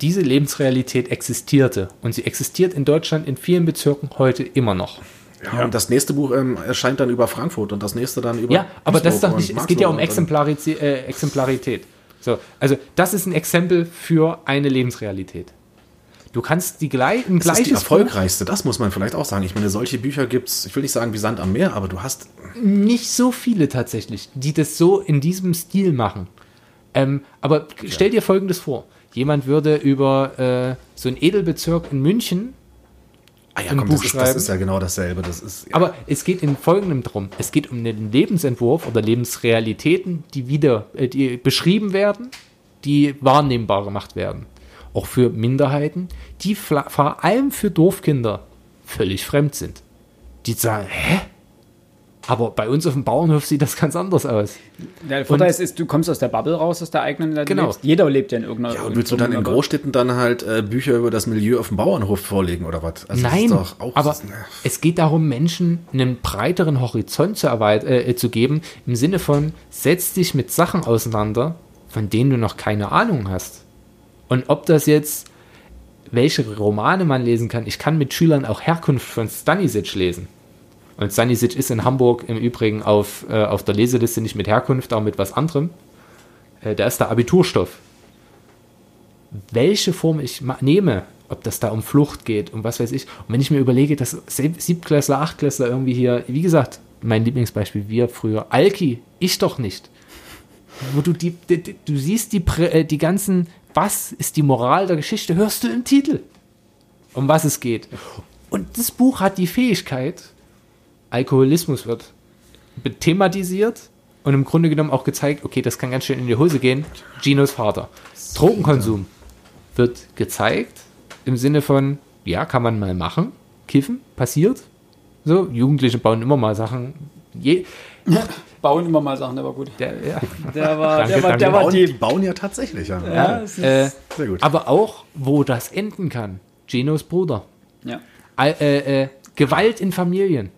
diese Lebensrealität existierte. Und sie existiert in Deutschland in vielen Bezirken heute immer noch. Ja, und das nächste Buch ähm, erscheint dann über Frankfurt und das nächste dann über. Ja, aber das ist doch Duisburg nicht, es geht ja um Exemplarität. Äh, Exemplarität. So, also das ist ein Exempel für eine Lebensrealität. Du kannst die gleich, ein Das ist die erfolgreichste, das muss man vielleicht auch sagen. Ich meine, solche Bücher gibt's, ich will nicht sagen wie Sand am Meer, aber du hast. Nicht so viele tatsächlich, die das so in diesem Stil machen. Ähm, aber stell dir Folgendes vor. Jemand würde über äh, so einen Edelbezirk in München Ah ja, Ein komm, Buch das ist, das schreiben. ist ja genau dasselbe. Das ist, ja. Aber es geht in folgendem drum. Es geht um den Lebensentwurf oder Lebensrealitäten, die wieder äh, die beschrieben werden, die wahrnehmbar gemacht werden. Auch für Minderheiten, die vor allem für Dorfkinder völlig fremd sind. Die sagen, hä? Aber bei uns auf dem Bauernhof sieht das ganz anders aus. Der Vorteil Und- ist, du kommst aus der Bubble raus, aus der eigenen, du Genau. lebst. Jeder lebt ja in irgendeiner ja, und willst du dann in Großstädten dann halt äh, Bücher über das Milieu auf dem Bauernhof vorlegen oder was? Also Nein, ist doch auch, aber ist- ne. es geht darum, Menschen einen breiteren Horizont zu, erweit- äh, zu geben, im Sinne von, setz dich mit Sachen auseinander, von denen du noch keine Ahnung hast. Und ob das jetzt, welche Romane man lesen kann, ich kann mit Schülern auch Herkunft von Stanisic lesen. Und Stanisic ist in Hamburg im Übrigen auf, äh, auf der Leseliste nicht mit Herkunft, aber mit was anderem. Äh, da ist der Abiturstoff welche Form ich nehme, ob das da um Flucht geht, um was weiß ich. Und wenn ich mir überlege, dass Sieb- Siebtklässler, Achtklässler irgendwie hier, wie gesagt, mein Lieblingsbeispiel, wir früher, Alki, ich doch nicht. Wo du die, die, du siehst die, äh, die ganzen, was ist die Moral der Geschichte, hörst du im Titel, um was es geht. Und das Buch hat die Fähigkeit, Alkoholismus wird thematisiert, und im Grunde genommen auch gezeigt, okay, das kann ganz schön in die Hose gehen. Ginos Vater. Drogenkonsum wird gezeigt im Sinne von, ja, kann man mal machen. Kiffen, passiert. So, Jugendliche bauen immer mal Sachen. Je, Bauen immer mal Sachen, der war gut. der, ja. Der war, Danke, der war, der war bauen, die bauen ja tatsächlich, ja. Ja, ist, Äh, Sehr gut. aber auch, wo das enden kann. Genos Bruder. ja. All- äh, äh, Gewalt in Familien.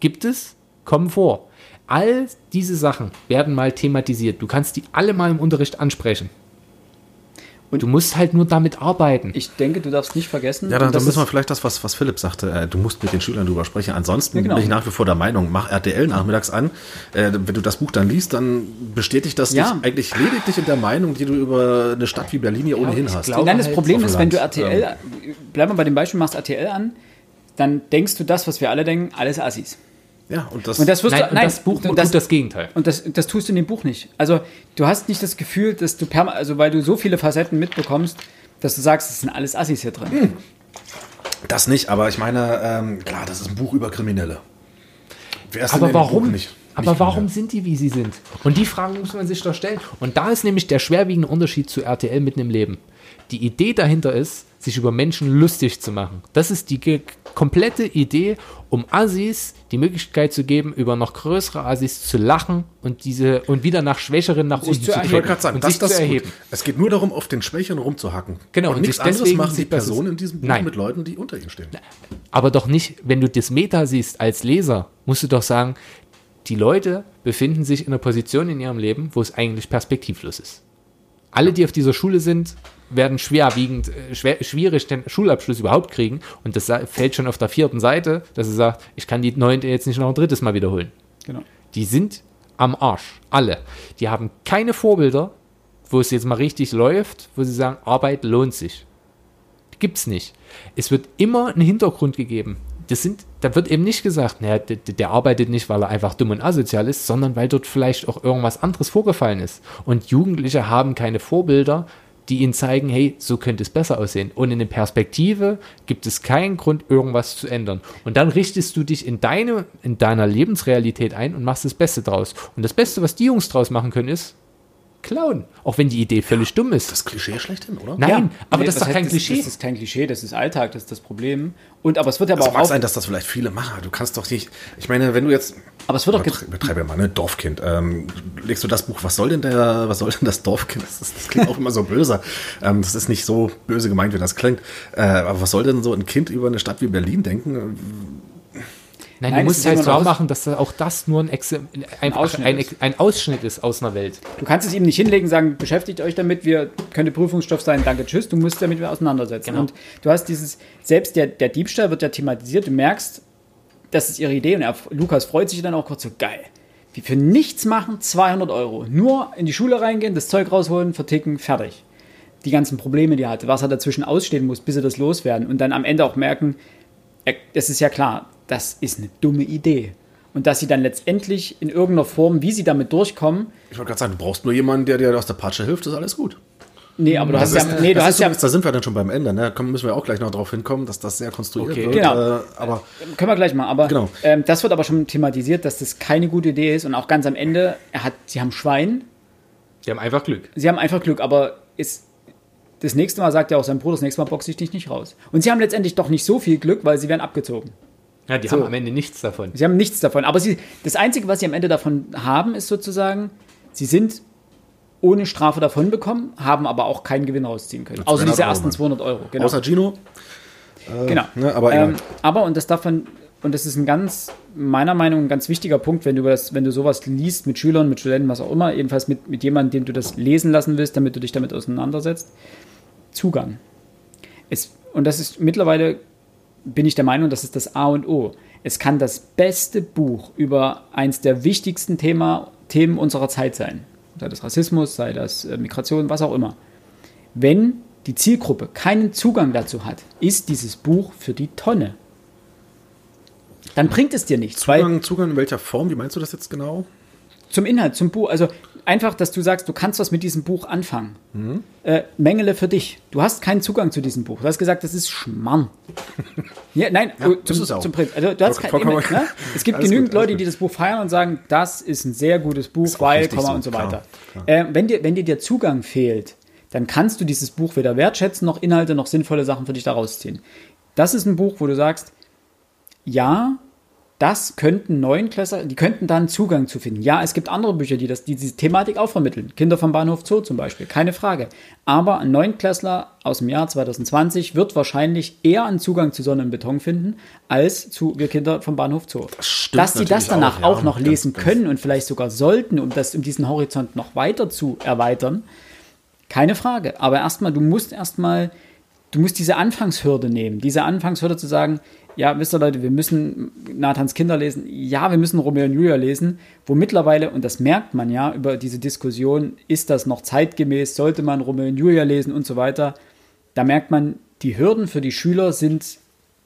Gibt es? Kommen vor. All diese Sachen werden mal thematisiert. Du kannst die alle mal im Unterricht ansprechen. Und du musst halt nur damit arbeiten. Ich denke, du darfst nicht vergessen. Ja, dann, dann müssen wir vielleicht das, was, was Philipp sagte, äh, du musst mit den Schülern drüber sprechen. Ansonsten Ja, genau. bin ich nach wie vor der Meinung, mach RTL nachmittags an. Äh, wenn du das Buch dann liest, dann bestätigt das Ja. dich eigentlich lediglich in der Meinung, die du über eine Stadt wie Berlin ja ohnehin ich hast. glaube- Nein, das halt Problem ist, wenn du. RTL, bleib mal bei dem Beispiel, machst RTL an, dann denkst du das, was wir alle denken, alles Assis. Ja, und das, Und das wirst Nein, du, und nein, das Buch und tut das, das Gegenteil. und das, das tust du in dem Buch nicht. Also du hast nicht das Gefühl, dass du perma also weil du so viele Facetten mitbekommst, dass du sagst, es sind alles Assis hier drin. Hm. das nicht, aber ich meine, ähm, klar, das ist ein Buch über Kriminelle. Wer ist denn Aber warum? Buch nicht? aber nicht warum sind die, wie sie sind? Und die Fragen muss man sich doch stellen. Und da ist nämlich der schwerwiegende Unterschied zu RTL mitten im Leben. Die Idee dahinter ist, sich über Menschen lustig zu machen. Das ist die komplette Idee, um Assis die Möglichkeit zu geben, über noch größere Assis zu lachen und diese und wieder nach Schwächeren nach unten zu zu erheben. Ich wollte drücken gerade sagen, und das, sich das zu gut. erheben. Es geht nur darum, auf den Schwächeren rumzuhacken. Genau, und, und nichts anderes machen die Personen in diesem Buch Nein. mit Leuten, die unter ihnen stehen. Aber doch nicht, wenn du das Meta siehst als Leser, musst du doch sagen, die Leute befinden sich in einer Position in ihrem Leben, wo es eigentlich perspektivlos ist. Alle, die auf dieser Schule sind, werden schwerwiegend, äh, schwer, schwierig den Schulabschluss überhaupt kriegen. Und das fällt schon auf der vierten Seite, dass er sagt, ich kann die neunte jetzt nicht noch ein drittes Mal wiederholen. Genau. Die sind am Arsch. Alle. Die haben keine Vorbilder, wo es jetzt mal richtig läuft, wo sie sagen, Arbeit lohnt sich. Gibt's nicht. Es wird immer ein Hintergrund gegeben. Das sind, da wird eben nicht gesagt, naja, der, der arbeitet nicht, weil er einfach dumm und asozial ist, sondern weil dort vielleicht auch irgendwas anderes vorgefallen ist. Und Jugendliche haben keine Vorbilder, die ihnen zeigen, hey, so könnte es besser aussehen. Und in der Perspektive gibt es keinen Grund, irgendwas zu ändern. Und dann richtest du dich in, deine, in deiner Lebensrealität ein und machst das Beste draus. Und das Beste, was die Jungs draus machen können, ist klauen. Auch wenn die Idee völlig dumm ist. Das Klischee schlechthin, oder? Nein, aber Nee, das ist doch kein Klischee. Das, das ist kein Klischee, das ist Alltag, das ist das Problem. Und aber es wird aber Es auch mag sein, dass das vielleicht viele machen. Du kannst doch nicht. Ich meine, wenn du jetzt. aber es wird auch Übertre- Übertreibe mal, ne? Dorfkind. Ähm, legst du das Buch, was soll denn der, was soll denn das Dorfkind? Das, ist, das klingt auch immer so böse. Ähm, das ist nicht so böse gemeint, wie das klingt. Äh, aber was soll denn so ein Kind über eine Stadt wie Berlin denken? Nein, Nein, du es musst ist halt aus- machen, dass da auch das nur ein, Exe ein, Ausschnitt ein, ist. ein Ausschnitt ist aus einer Welt. Du kannst es ihm nicht hinlegen, sagen, beschäftigt euch damit, wir könnte Prüfungsstoff sein, danke, tschüss. Du musst damit auseinandersetzen. Genau. Und du hast dieses, selbst der, der Diebstahl wird ja thematisiert, du merkst, das ist ihre Idee und er, Lukas freut sich dann auch kurz so, geil. Wie für nichts machen, 200 Euro. Nur in die Schule reingehen, das Zeug rausholen, verticken, fertig. Die ganzen Probleme, die er hatte, was er dazwischen ausstehen muss, bis sie das loswerden und dann am Ende auch merken, er- das ist ja klar, das ist eine dumme Idee. Und dass sie dann letztendlich in irgendeiner Form, wie sie damit durchkommen, Ich wollte gerade sagen, du brauchst nur jemanden, der dir aus der Patsche hilft, ist alles gut. nee, aber du hast Das ja, ist- nee, du hast ja, da sind wir dann schon beim Ende. Ne? Da kommen- müssen wir auch gleich noch drauf hinkommen, dass das sehr konstruiert Okay. wird. Genau. Äh, aber Können wir gleich mal, aber Genau. ähm, das wird aber schon thematisiert, dass das keine gute Idee ist und auch ganz am Ende, er hat, sie haben Schwein, Die haben einfach Glück. sie haben einfach Glück, aber ist, das nächste Mal sagt ja auch sein Bruder, das nächste Mal boxe ich dich nicht raus. Und sie haben letztendlich doch nicht so viel Glück, weil sie werden abgezogen. Ja, die So. haben am Ende nichts davon. Sie haben nichts davon, aber sie, das Einzige, was sie am Ende davon haben, ist sozusagen, sie sind ohne Strafe davon bekommen, haben aber auch keinen Gewinn rausziehen können. Außer 200 diese Euro, ersten Mann. 200 Euro. Genau. außer Gino, Genau. ne, aber ähm, aber und das darf man, und das ist ein ganz, meiner Meinung nach, ein ganz wichtiger Punkt, wenn du das, wenn du sowas liest mit Schülern, mit Studenten, was auch immer, jedenfalls mit, mit jemandem, dem du das lesen lassen willst, damit du dich damit auseinandersetzt. Zugang. Es, und das ist mittlerweile, bin ich der Meinung, das ist das A und O. Es kann das beste Buch über eins der wichtigsten Thema, Themen unserer Zeit sein. Sei das Rassismus, sei das äh, Migration, was auch immer. Wenn die Zielgruppe keinen Zugang dazu hat, ist dieses Buch für die Tonne. Dann bringt es dir nichts, Zugang, Zugang in welcher Form? Wie meinst du das jetzt genau? zum Inhalt, zum Buch, also einfach, dass du sagst, du kannst was mit diesem Buch anfangen. Äh, Mengele für dich. Du hast keinen Zugang zu diesem Buch. Du hast gesagt, das ist Schmarrn. ja, nein, oh, ist zum, zum Prinzip. Also, du hast kein, Vollkommen- ne? Es gibt genügend gut, Leute, die gut. das Buch feiern und sagen, das ist ein sehr gutes Buch, weil, Komma so, und so klar, weiter. Äh, wenn, dir, wenn dir der Zugang fehlt, dann kannst du dieses Buch weder wertschätzen, noch Inhalte, noch sinnvolle Sachen für dich daraus ziehen. Das ist ein Buch, wo du sagst, ja, das könnten Neunklässler, die könnten da einen Zugang zu finden. Ja, es gibt andere Bücher, die das, die diese Thematik auch vermitteln. Kinder vom Bahnhof Zoo zum Beispiel, keine Frage. Aber ein Neunklässler aus dem Jahr 2020 wird wahrscheinlich eher einen Zugang zu Sonne und Beton finden, als zu Wir Kinder vom Bahnhof Zoo. stimmt Dass sie das danach auch, ja. auch noch Ganz- lesen können und vielleicht sogar sollten, um das, um diesen Horizont noch weiter zu erweitern, keine Frage. Aber erstmal, du musst erstmal, du musst diese Anfangshürde nehmen. Diese Anfangshürde zu sagen, ja, wisst ihr Leute, wir müssen Nathans Kinder lesen. Ja, wir müssen Romeo und Julia lesen. Wo mittlerweile, und das merkt man ja über diese Diskussion, ist das noch zeitgemäß? Sollte man Romeo und Julia lesen und so weiter? Da merkt man, die Hürden für die Schüler sind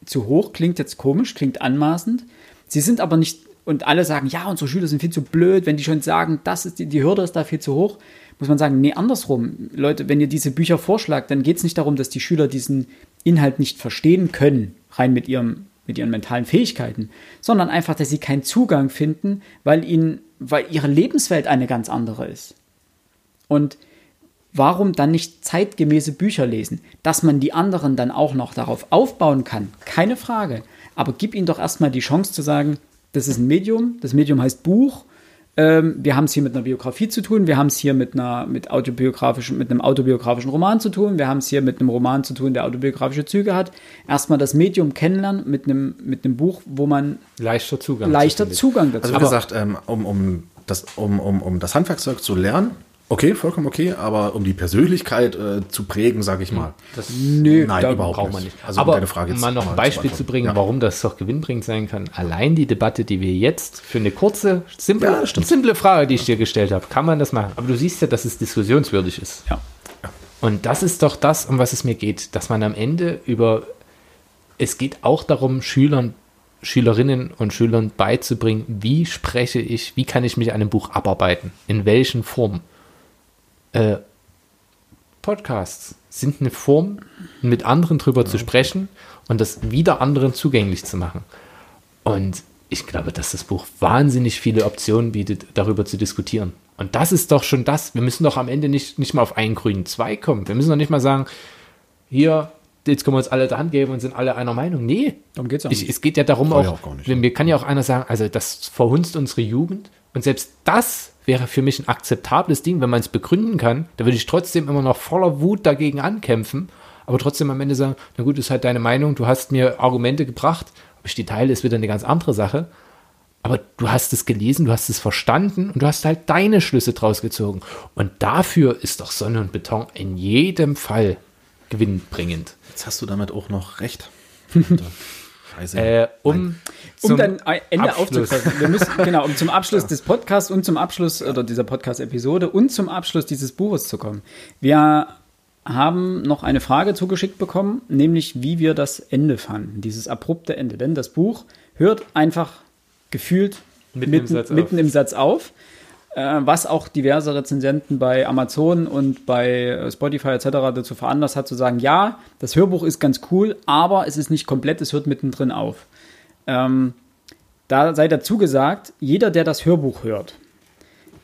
zu hoch. Klingt jetzt komisch, klingt anmaßend. Sie sind aber nicht, und alle sagen, ja, unsere Schüler sind viel zu blöd, wenn die schon sagen, das ist die, die Hürde ist da viel zu hoch muss man sagen, nee, andersrum. Leute, wenn ihr diese Bücher vorschlagt, dann geht es nicht darum, dass die Schüler diesen Inhalt nicht verstehen können, rein mit, ihrem, mit ihren mentalen Fähigkeiten, sondern einfach, dass sie keinen Zugang finden, weil ihnen, weil ihre Lebenswelt eine ganz andere ist. Und warum dann nicht zeitgemäße Bücher lesen? Dass man die anderen dann auch noch darauf aufbauen kann, keine Frage. Aber gib ihnen doch erstmal die Chance zu sagen, das ist ein Medium, das Medium heißt Buch. Ähm, wir haben es hier mit einer Biografie zu tun, wir haben es hier mit, einer, mit, autobiografischen, mit einem autobiografischen Roman zu tun, wir haben es hier mit einem Roman zu tun, der autobiografische Züge hat. Erstmal das Medium kennenlernen mit einem, mit einem Buch, wo man Leichter Zugang. leichter. Zugang dazu Also wie gesagt, ähm, um, um, das, um, um, um das Handwerkszeug zu lernen, okay, vollkommen okay, aber um die Persönlichkeit äh, zu prägen, sage ich mal. Das Nö, Nein, da überhaupt braucht man nicht. Also um Aber deine Frage um jetzt mal noch ein Beispiel zu bringen, Ja. warum das doch gewinnbringend sein kann. Allein die Debatte, die wir jetzt für eine kurze, simple, Ja, simple Frage, die ich dir gestellt habe, kann man das machen. Aber du siehst ja, dass es diskussionswürdig ist. Ja. Und das ist doch das, um was es mir geht, dass man am Ende über, es geht auch darum, Schülern, Schülerinnen und Schülern beizubringen, wie spreche ich, wie kann ich mich an einem Buch abarbeiten, in welchen Formen. Äh, Podcasts sind eine Form, mit anderen drüber zu sprechen und das wieder anderen zugänglich zu machen. Und ich glaube, dass das Buch wahnsinnig viele Optionen bietet, darüber zu diskutieren. Und das ist doch schon das. Wir müssen doch am Ende nicht, nicht mal auf einen grünen Zweig kommen. Wir müssen doch nicht mal sagen, hier, jetzt können wir uns alle die Hand geben und sind alle einer Meinung. Nee. Darum geht's auch ich, nicht. Es geht ja darum auch, ja auch mir kann ja auch einer sagen, also das verhunzt unsere Jugend. Und selbst das wäre für mich ein akzeptables Ding, wenn man es begründen kann. Da würde ich trotzdem immer noch voller Wut dagegen ankämpfen, aber trotzdem am Ende sagen, na gut, ist halt deine Meinung, du hast mir Argumente gebracht, ob ich die teile, ist wieder eine ganz andere Sache. Aber du hast es gelesen, du hast es verstanden und du hast halt deine Schlüsse draus gezogen. Und dafür ist doch Sonne und Beton in jedem Fall gewinnbringend. Jetzt hast du damit auch noch recht. Scheiße. Äh, um um zum dann Ende. Wir müssen, genau, um zum Abschluss des Podcasts und zum Abschluss oder dieser Podcast-Episode und zum Abschluss dieses Buches zu kommen. Wir haben noch eine Frage zugeschickt bekommen, nämlich wie wir das Ende fanden, dieses abrupte Ende. Denn das Buch hört einfach gefühlt Mitten mitten, im Satz mitten im Satz auf. Äh, was auch diverse Rezensenten bei Amazon und bei äh, Spotify etc. dazu veranlasst hat, zu sagen, ja, das Hörbuch ist ganz cool, aber es ist nicht komplett, es hört mittendrin auf. Ähm, da sei dazu gesagt, jeder, der das Hörbuch hört,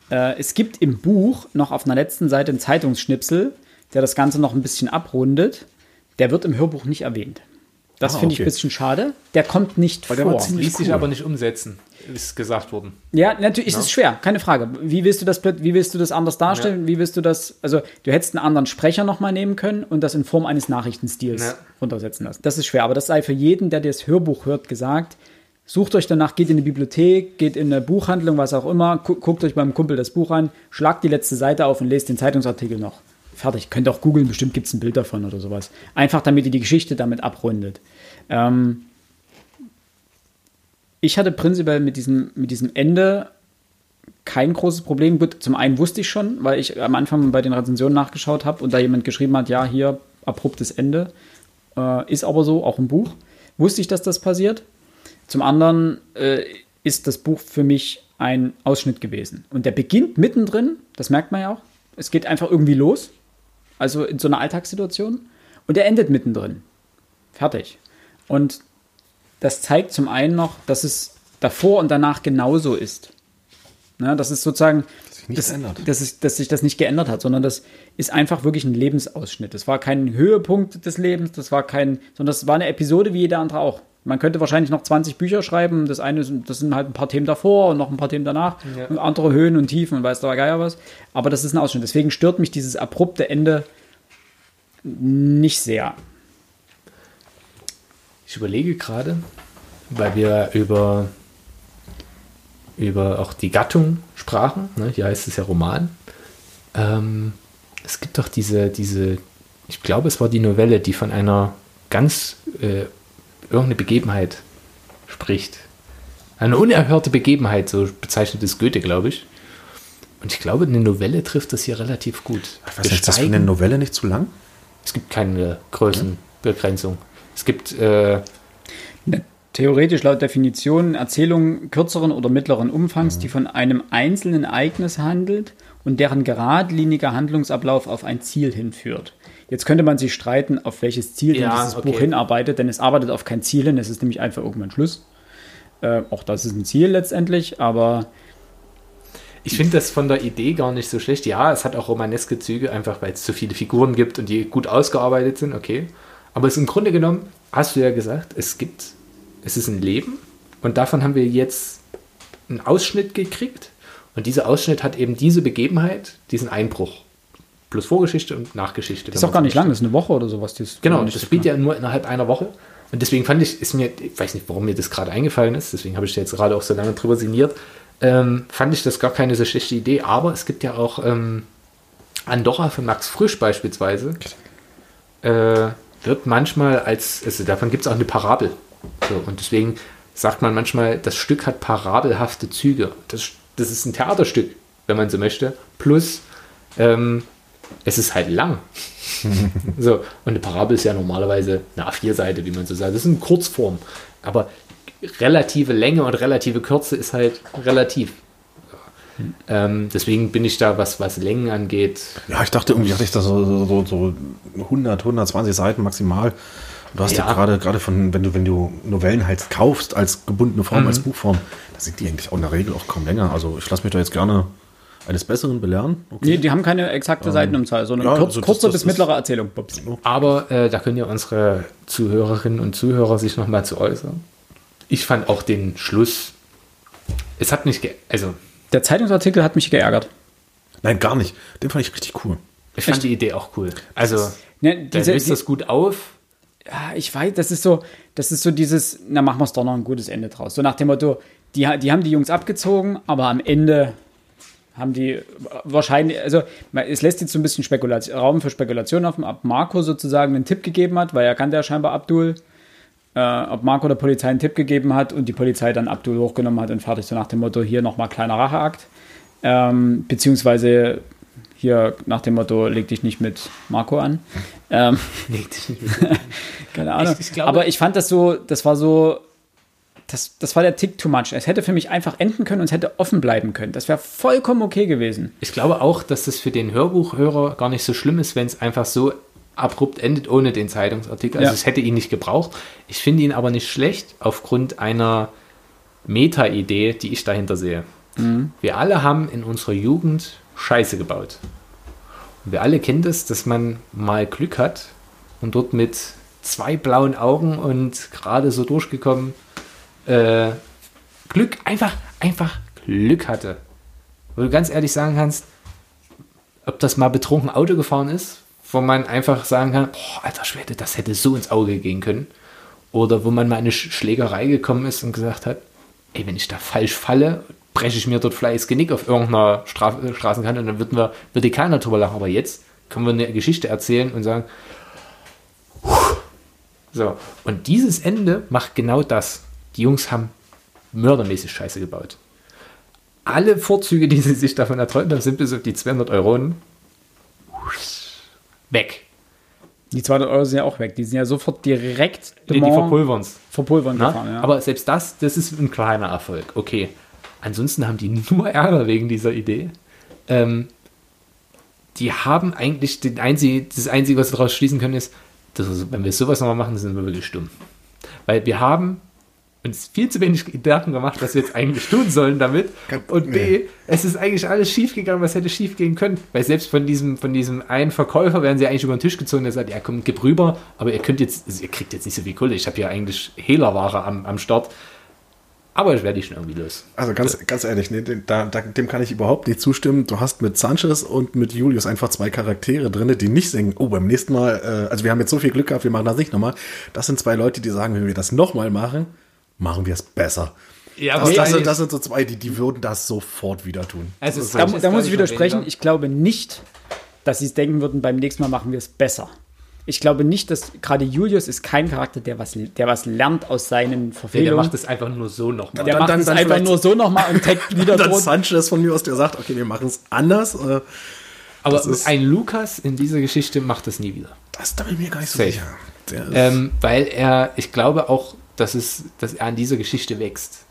äh, es gibt im Buch noch auf einer letzten Seite einen Zeitungsschnipsel, der das Ganze noch ein bisschen abrundet. Der wird im Hörbuch nicht erwähnt. Das Ah, finde ich okay. ein bisschen schade. Der kommt nicht Weil der war vor. ziemlich ließ sich cool. aber nicht umsetzen, ist gesagt worden. Ja, natürlich, es ist schwer, keine Frage. Wie willst du das, wie willst du das anders darstellen? Wie willst du das, also du hättest einen anderen Sprecher nochmal nehmen können und das in Form eines Nachrichtenstils Ja. runtersetzen lassen. Das ist schwer, aber das sei für jeden, der das Hörbuch hört, gesagt. Sucht euch danach, geht in eine Bibliothek, geht in eine Buchhandlung, was auch immer, gu guckt euch beim Kumpel das Buch an, schlagt die letzte Seite auf und lest den Zeitungsartikel noch. Fertig. Könnt auch googeln, bestimmt gibt es ein Bild davon oder sowas. Einfach damit ihr die Geschichte damit abrundet. Ähm, ich hatte prinzipiell mit diesem, mit diesem Ende kein großes Problem. Gut, zum einen wusste ich schon, weil ich am Anfang bei den Rezensionen nachgeschaut habe und da jemand geschrieben hat, ja, hier abruptes Ende. Äh, ist aber so, auch im Buch. Wusste ich, dass das passiert. Zum anderen äh, ist das Buch für mich ein Ausschnitt gewesen. Und der beginnt mittendrin, das merkt man ja auch. Es geht einfach irgendwie los. Also in so einer Alltagssituation. Und er endet mittendrin. Fertig. Und das zeigt zum einen noch, dass es davor und danach genauso ist. Ne, das ist sozusagen, sich nicht das, dass, es, dass sich das nicht geändert hat, sondern das ist einfach wirklich ein Lebensausschnitt. Das war kein Höhepunkt des Lebens, das war kein, sondern das war eine Episode wie jeder andere auch. Man könnte wahrscheinlich noch 20 Bücher schreiben. Das eine sind, das sind halt ein paar Themen davor und noch ein paar Themen danach. Ja. Und andere Höhen und Tiefen und weiß der Geier was. Aber das ist ein Ausschnitt. Deswegen stört mich dieses abrupte Ende nicht sehr. Ich überlege gerade, weil wir über, über auch die Gattung sprachen, ne? hier heißt es ja Roman. Ähm, es gibt doch diese, diese, ich glaube, es war die Novelle, die von einer ganz äh, irgendeine Begebenheit spricht. Eine unerhörte Begebenheit, so bezeichnet es Goethe, glaube ich. Und ich glaube, eine Novelle trifft das hier relativ gut. Ich weiß nicht, ist das für eine Novelle nicht zu lang? Es gibt keine Größenbegrenzung. Es gibt äh, Theoretisch laut Definition Erzählungen kürzeren oder mittleren Umfangs, die von einem einzelnen Ereignis handelt und deren geradliniger Handlungsablauf auf ein Ziel hinführt. Jetzt könnte man sich streiten, auf welches Ziel denn Ja, dieses okay. Buch hinarbeitet, denn es arbeitet auf kein Ziel hin, es ist nämlich einfach irgendwann Schluss. Äh, auch das ist ein Ziel letztendlich, aber Ich finde das von der Idee gar nicht so schlecht. Ja, es hat auch romaneske Züge, einfach weil es so viele Figuren gibt und die gut ausgearbeitet sind, okay. Aber es ist im Grunde genommen, hast du ja gesagt, es gibt, es ist ein Leben und davon haben wir jetzt einen Ausschnitt gekriegt und dieser Ausschnitt hat eben diese Begebenheit, diesen Einbruch. Plus Vorgeschichte und Nachgeschichte. ist auch gar nicht lang, das ist eine Woche oder sowas. Das Genau, das spielt ja nur innerhalb einer Woche. Und deswegen fand ich, ist mir, ich weiß nicht, warum mir das gerade eingefallen ist, deswegen habe ich da jetzt gerade auch so lange drüber sinniert, ähm, fand ich das gar keine so schlechte Idee. Aber es gibt ja auch ähm, Andorra von Max Frisch beispielsweise, äh, wird manchmal als, also davon gibt es auch eine Parabel. So, und deswegen sagt man manchmal, das Stück hat parabelhafte Züge. Das, das ist ein Theaterstück, wenn man so möchte. Plus, ähm, es ist halt lang. so, und eine Parabel ist ja normalerweise eine A4-Seite, wie man so sagt. Das ist eine Kurzform. Aber relative Länge und relative Kürze ist halt relativ. Ähm, deswegen bin ich da, was, was Längen angeht, Ja, ich dachte irgendwie, hatte ich da so, so, so 100, 120 Seiten maximal. Du hast ja, Ja. gerade, gerade von, wenn du, wenn du Novellen halt kaufst als gebundene Form, als Buchform, da sind die eigentlich auch in der Regel auch kaum länger. Also ich lasse mich da jetzt gerne eines Besseren belehren. Okay. Nee, die haben keine exakte Seitenumzahl, sondern ja, kurz, also das- kurze das bis mittlere Erzählung. Bups. Aber äh, da können ja unsere Zuhörerinnen und Zuhörer sich nochmal zu äußern. Ich fand auch den Schluss, es hat mich, ge also Der Zeitungsartikel hat mich geärgert. Nein, gar nicht. Den fand ich richtig cool. ich fand die Idee auch cool. Also, Ne, diese, löst das gut auf. Ja, ich weiß, das ist so, das ist so dieses, na machen wir es doch noch ein gutes Ende draus. So nach dem Motto, die, die haben die Jungs abgezogen, aber am Ende haben die wahrscheinlich, also es lässt jetzt so ein bisschen Spekulation, Raum für Spekulation offen, ob Marco sozusagen einen Tipp gegeben hat, weil er kannte ja scheinbar Abdul, äh, ob Marco der Polizei einen Tipp gegeben hat und die Polizei dann Abdul hochgenommen hat und fertig, so nach dem Motto, hier nochmal kleiner Racheakt. Ähm, beziehungsweise hier nach dem Motto, leg dich nicht mit Marco an. Ähm, keine Ahnung. Ich- ich glaube- Aber ich fand das so, das war so, das, das war der Tick too much. Es hätte für mich einfach enden können und es hätte offen bleiben können. Das wäre vollkommen okay gewesen. Ich glaube auch, dass das für den Hörbuchhörer gar nicht so schlimm ist, wenn es einfach so abrupt endet ohne den Zeitungsartikel. Also Ja. es hätte ihn nicht gebraucht. Ich finde ihn aber nicht schlecht aufgrund einer Meta-Idee, die ich dahinter sehe. Wir alle haben in unserer Jugend Scheiße gebaut. Und wir alle kennen das, dass man mal Glück hat und dort mit zwei blauen Augen und gerade so durchgekommen äh, Glück, einfach, einfach Glück hatte. Wo du ganz ehrlich sagen kannst, ob das mal betrunken Auto gefahren ist, wo man einfach sagen kann, boah, alter Schwede, das hätte so ins Auge gehen können. Oder wo man mal in eine Sch- Schlägerei gekommen ist und gesagt hat, ey, wenn ich da falsch falle, breche ich mir dort das Genick auf irgendeiner Stra äh, Straßenkante und dann würden wir, würde keiner drüber lachen. Aber jetzt können wir eine Geschichte erzählen und sagen, "Puh." so. Und dieses Ende macht genau das. Die Jungs haben mördermäßig Scheiße gebaut. Alle Vorzüge, die sie sich davon erträumt haben, sind bis auf die 200 Euro weg. Die 200 Euro sind ja auch weg. Die sind ja sofort direkt Die, die verpulvern es. verpulvern gefahren. Ja. Aber selbst das, das ist ein kleiner Erfolg. Okay. Ansonsten haben die nur Ärger wegen dieser Idee. Ähm, die haben eigentlich den einzige, das Einzige, was wir daraus schließen können, ist, dass, wenn wir sowas nochmal machen, sind wir wirklich stumm. Weil wir haben uns viel zu wenig Gedanken gemacht, was wir jetzt eigentlich tun sollen damit. Und B, es ist eigentlich alles schiefgegangen, was hätte schiefgehen können. Weil selbst von diesem, von diesem einen Verkäufer werden sie eigentlich über den Tisch gezogen, der sagt, ja komm, gib rüber, aber ihr könnt jetzt, also ihr kriegt jetzt nicht so viel Kohle. Ich habe ja eigentlich Hehlerware am, am Start. Aber ich werde die schon irgendwie los. Also ganz, ganz ehrlich, nee, dem- da, dem kann ich überhaupt nicht zustimmen. Du hast mit Sanchez und mit Julius einfach zwei Charaktere drin, die nicht singen, oh, beim nächsten Mal, äh, also wir haben jetzt so viel Glück gehabt, wir machen das nicht nochmal. Das sind zwei Leute, die sagen, wenn wir das nochmal machen, machen wir es besser. Ja, Das, das, sind, das sind so zwei, die, die würden das sofort wieder tun. also Da, da muss ich widersprechen. Ich glaube nicht, dass sie es denken würden, beim nächsten Mal machen wir es besser. Ich glaube nicht, dass gerade Julius ist kein Charakter, der was, der was lernt aus seinen der Verfehlungen. macht es einfach nur so nochmal. Der Dann- macht dann- es dann einfach nur so nochmal und taggt wieder Dann. Sanchez von mir aus, der sagt, okay, wir machen es anders. Äh, Aber ein Lukas in dieser Geschichte macht das nie wieder. das da bin ich mir gar nicht so sicher. Der Ähm, weil er, ich glaube auch, dass, es, dass er an dieser Geschichte wächst.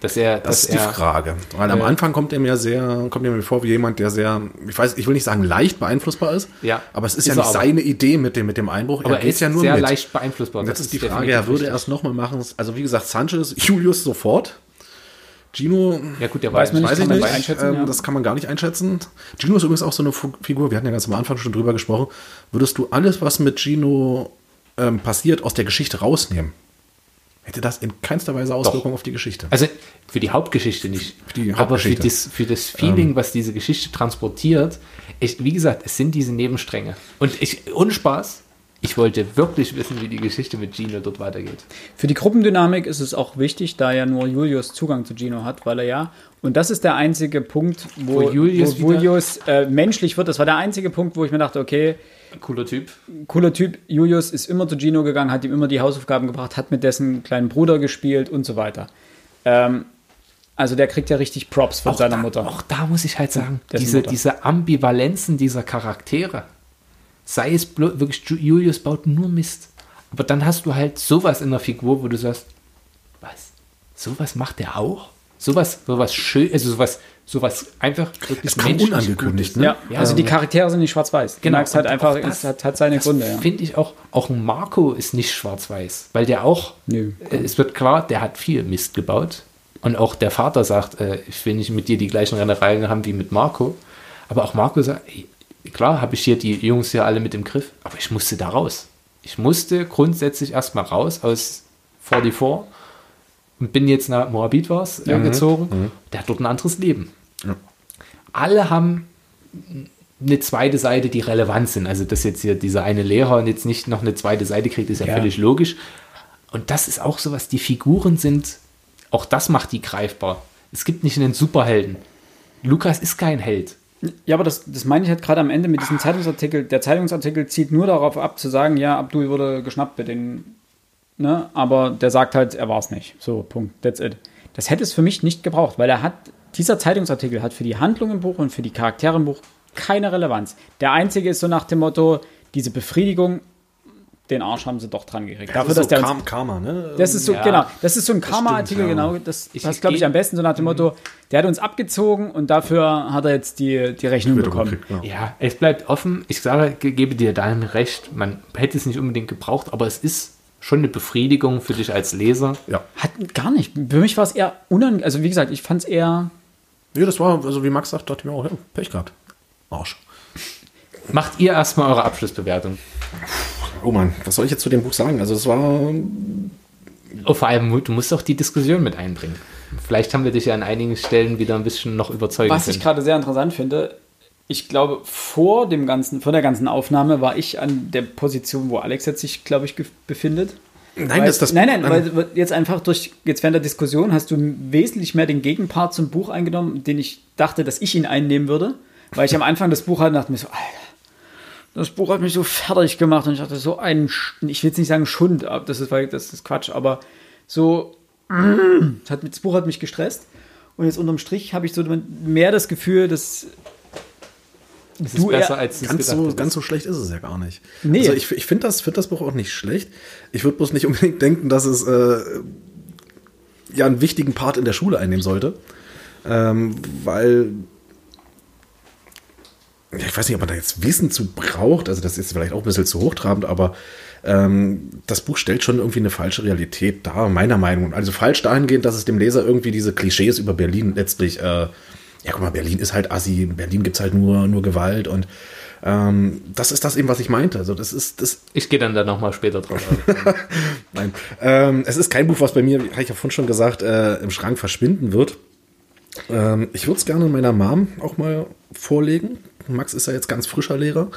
Dass er, Das dass ist die er, Frage. Weil am äh, Anfang kommt er mir sehr, kommt er mir vor wie jemand, der sehr, ich weiß, ich will nicht sagen leicht beeinflussbar ist, Ja. aber es ist, Ist ja er nicht aber. seine Idee mit dem, mit dem Einbruch. aber er geht ist sehr leicht beeinflussbar. Und Das jetzt ist die Frage, er würde erst nochmal machen, also wie gesagt, Sanchez, Julius sofort. Gino, Ja gut, der Weiß man ja weiß ich nicht, nicht einschätzen, ähm, ja. das kann man gar nicht einschätzen. Gino ist übrigens auch so eine Figur, wir hatten ja ganz am Anfang schon drüber gesprochen. Würdest du alles, was mit Gino ähm, passiert, aus der Geschichte rausnehmen? Hätte das in keinster Weise Auswirkungen auf die Geschichte. Also für die Hauptgeschichte nicht. Für die aber für Hauptgeschichte. das, für das Feeling, was diese Geschichte transportiert, ich, wie gesagt, es sind diese Nebenstränge. Und ich, ohne Spaß, ich wollte wirklich wissen, wie die Geschichte mit Gino dort weitergeht. Für die Gruppendynamik ist es auch wichtig, da ja nur Julius Zugang zu Gino hat, weil er ja, und das ist der einzige Punkt, wo, Wo Julius wo Julius äh, menschlich wird. Das war der einzige Punkt, wo ich mir dachte, okay, Cooler Typ. cooler Typ, Julius ist immer zu Gino gegangen, hat ihm immer die Hausaufgaben gebracht, hat mit dessen kleinen Bruder gespielt und so weiter. Ähm, also der kriegt ja richtig Props von seiner da, Mutter. Auch da muss ich halt sagen, diese, Mutter. diese Ambivalenzen dieser Charaktere. Sei es wirklich, Ju- Julius baut nur Mist. Aber dann hast du halt sowas in der Figur, wo du sagst, was? Sowas macht der auch? Sowas, sowas schön, also sowas, sowas einfach wirklich Es unangekündigt, ne? Ja, Ja, also die Charaktere sind nicht schwarz-weiß. Genau, halt und einfach, auch das- es hat, hat seine Gründe. Ja. Finde ich auch, auch Marco ist nicht schwarz-weiß, weil der auch, Nö. äh, es wird klar, der hat viel Mist gebaut. Und auch der Vater sagt, äh, ich will nicht mit dir die gleichen Rennereien haben wie mit Marco. Aber auch Marco sagt, ey, klar habe ich hier die Jungs hier alle mit im Griff, aber ich musste da raus. Ich musste grundsätzlich erstmal raus aus 44 und bin jetzt nach Moabit war's, äh, gezogen. Der hat dort ein anderes Leben. Alle haben eine zweite Seite, die relevant sind. Also, dass jetzt hier dieser eine Lehrer und jetzt nicht noch eine zweite Seite kriegt, ist ja, Ja. völlig logisch. Und das ist auch so was, die Figuren sind, auch das macht die greifbar. Es gibt nicht einen Superhelden. Lukas ist kein Held. Ja, aber das, das meine ich halt gerade am Ende mit diesem Zeitungsartikel. Der Zeitungsartikel zielt nur darauf ab, zu sagen, ja, Abdul wurde geschnappt bei den. Ne? Aber der sagt halt, er war es nicht. So, Punkt. That's it. Das hätte es für mich nicht gebraucht, weil er hat, dieser Zeitungsartikel hat für die Handlung im Buch und für die Charaktere im Buch keine Relevanz. Der einzige ist so nach dem Motto, diese Befriedigung, den Arsch haben sie doch dran gekriegt. Dafür, dass der uns Karma, ne? das ist so, Ja. genau, das ist so ein Karma-Artikel, ja. genau. Das Ich- passt, glaube ich, am besten so nach dem Motto, der hat uns abgezogen und dafür hat er jetzt die, die Rechnung bekommen. gekriegt, genau. Ja, es bleibt offen. Ich sage, ge- gebe dir dein Recht. Man hätte es nicht unbedingt gebraucht, aber es ist schon eine Befriedigung für dich als Leser. Ja. Hat gar nicht. Für mich war es eher unangenehm. Also, wie gesagt, ich fand es eher. Ja, das war, also wie Max sagt, dachte ich mir auch, ja, Pech gehabt. Arsch. Macht ihr erstmal eure Abschlussbewertung. Oh Mann, was soll ich jetzt zu dem Buch sagen? Also es war, Oh, vor allem, du musst auch die Diskussion mit einbringen. Vielleicht haben wir dich ja an einigen Stellen wieder ein bisschen noch überzeugen Was ich können. gerade sehr interessant finde, ich glaube, vor dem ganzen, vor der ganzen Aufnahme war ich an der Position, wo Alex jetzt sich, glaube ich, befindet. nein, weil, das, das, nein, nein, weil jetzt einfach durch, jetzt während der Diskussion hast du wesentlich mehr den Gegenpart zum Buch eingenommen, den ich dachte, dass ich ihn einnehmen würde. Weil ich am Anfang das Buch hatte und dachte mir so, Alter, das Buch hat mich so fertig gemacht und ich dachte, so ein, ich will jetzt nicht sagen Schund, das ist, das ist Quatsch, aber so, das, hat, das Buch hat mich gestresst. Und jetzt unterm Strich habe ich so mehr das Gefühl, dass es ist du besser, eher- als du ganz, gedacht so, hättest. ganz so schlecht ist es ja gar nicht. Nee. Also ich, ich finde das, find das Buch auch nicht schlecht. Ich würde bloß nicht unbedingt denken, dass es äh, ja einen wichtigen Part in der Schule einnehmen sollte. ähm, weil ja, ich weiß nicht, ob man da jetzt Wissen zu braucht, also das ist vielleicht auch ein bisschen zu hochtrabend, aber ähm, das Buch stellt schon irgendwie eine falsche Realität dar, meiner Meinung nach. Also falsch dahingehend, dass es dem Leser irgendwie diese Klischees über Berlin letztlich, äh, ja guck mal, Berlin ist halt assi, in Berlin gibt's halt nur, nur Gewalt und ähm, das ist das eben, was ich meinte. Also das ist das. Ich gehe dann da nochmal später drauf. Nein, ähm, es ist kein Buch, was bei mir, habe ich ja vorhin schon gesagt, äh, im Schrank verschwinden wird. Ähm, ich würde es gerne meiner Mom auch mal vorlegen. Max ist ja jetzt ganz frischer Lehrer.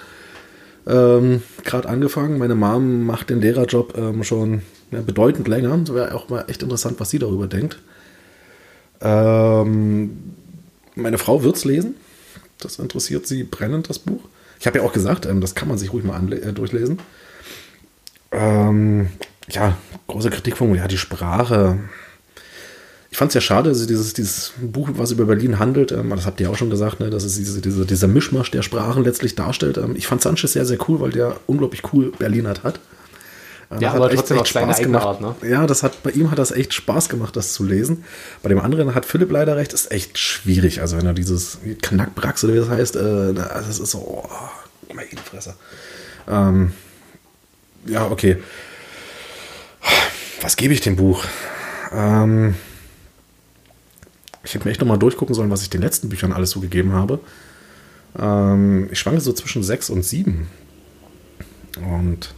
Ähm, Gerade angefangen. Meine Mom macht den Lehrerjob ähm, schon ja, bedeutend länger. Wäre auch mal echt interessant, was sie darüber denkt. Ähm, meine Frau wird es lesen. Das interessiert sie brennend, das Buch. Ich habe ja auch gesagt, ähm, das kann man sich ruhig mal äh, durchlesen. Ähm, ja, große Kritikpunkt, ja, die Sprache. Ich fand es ja schade, dass dieses, dieses Buch, was über Berlin handelt, ähm, das habt ihr auch schon gesagt, ne, dass es diese, diese, dieser Mischmasch der Sprachen letztlich darstellt. Ähm, ich fand Sanchez sehr, sehr cool, weil der unglaublich cool Berlinert hat. Äh, ja, aber trotzdem echt, echt Spaß gemacht. Art, ne? Ja, das hat, bei ihm hat das echt Spaß gemacht, das zu lesen. Bei dem anderen hat Philipp leider recht, ist echt schwierig. Also wenn er dieses Knackbrax oder wie das heißt, äh, das ist so, oh, meine Fresse. Ähm, ja, okay. Was gebe ich dem Buch? Ähm, ich hätte mir echt nochmal durchgucken sollen, was ich den letzten Büchern alles so gegeben habe. Ähm, ich schwanke so zwischen sechs und sieben. Und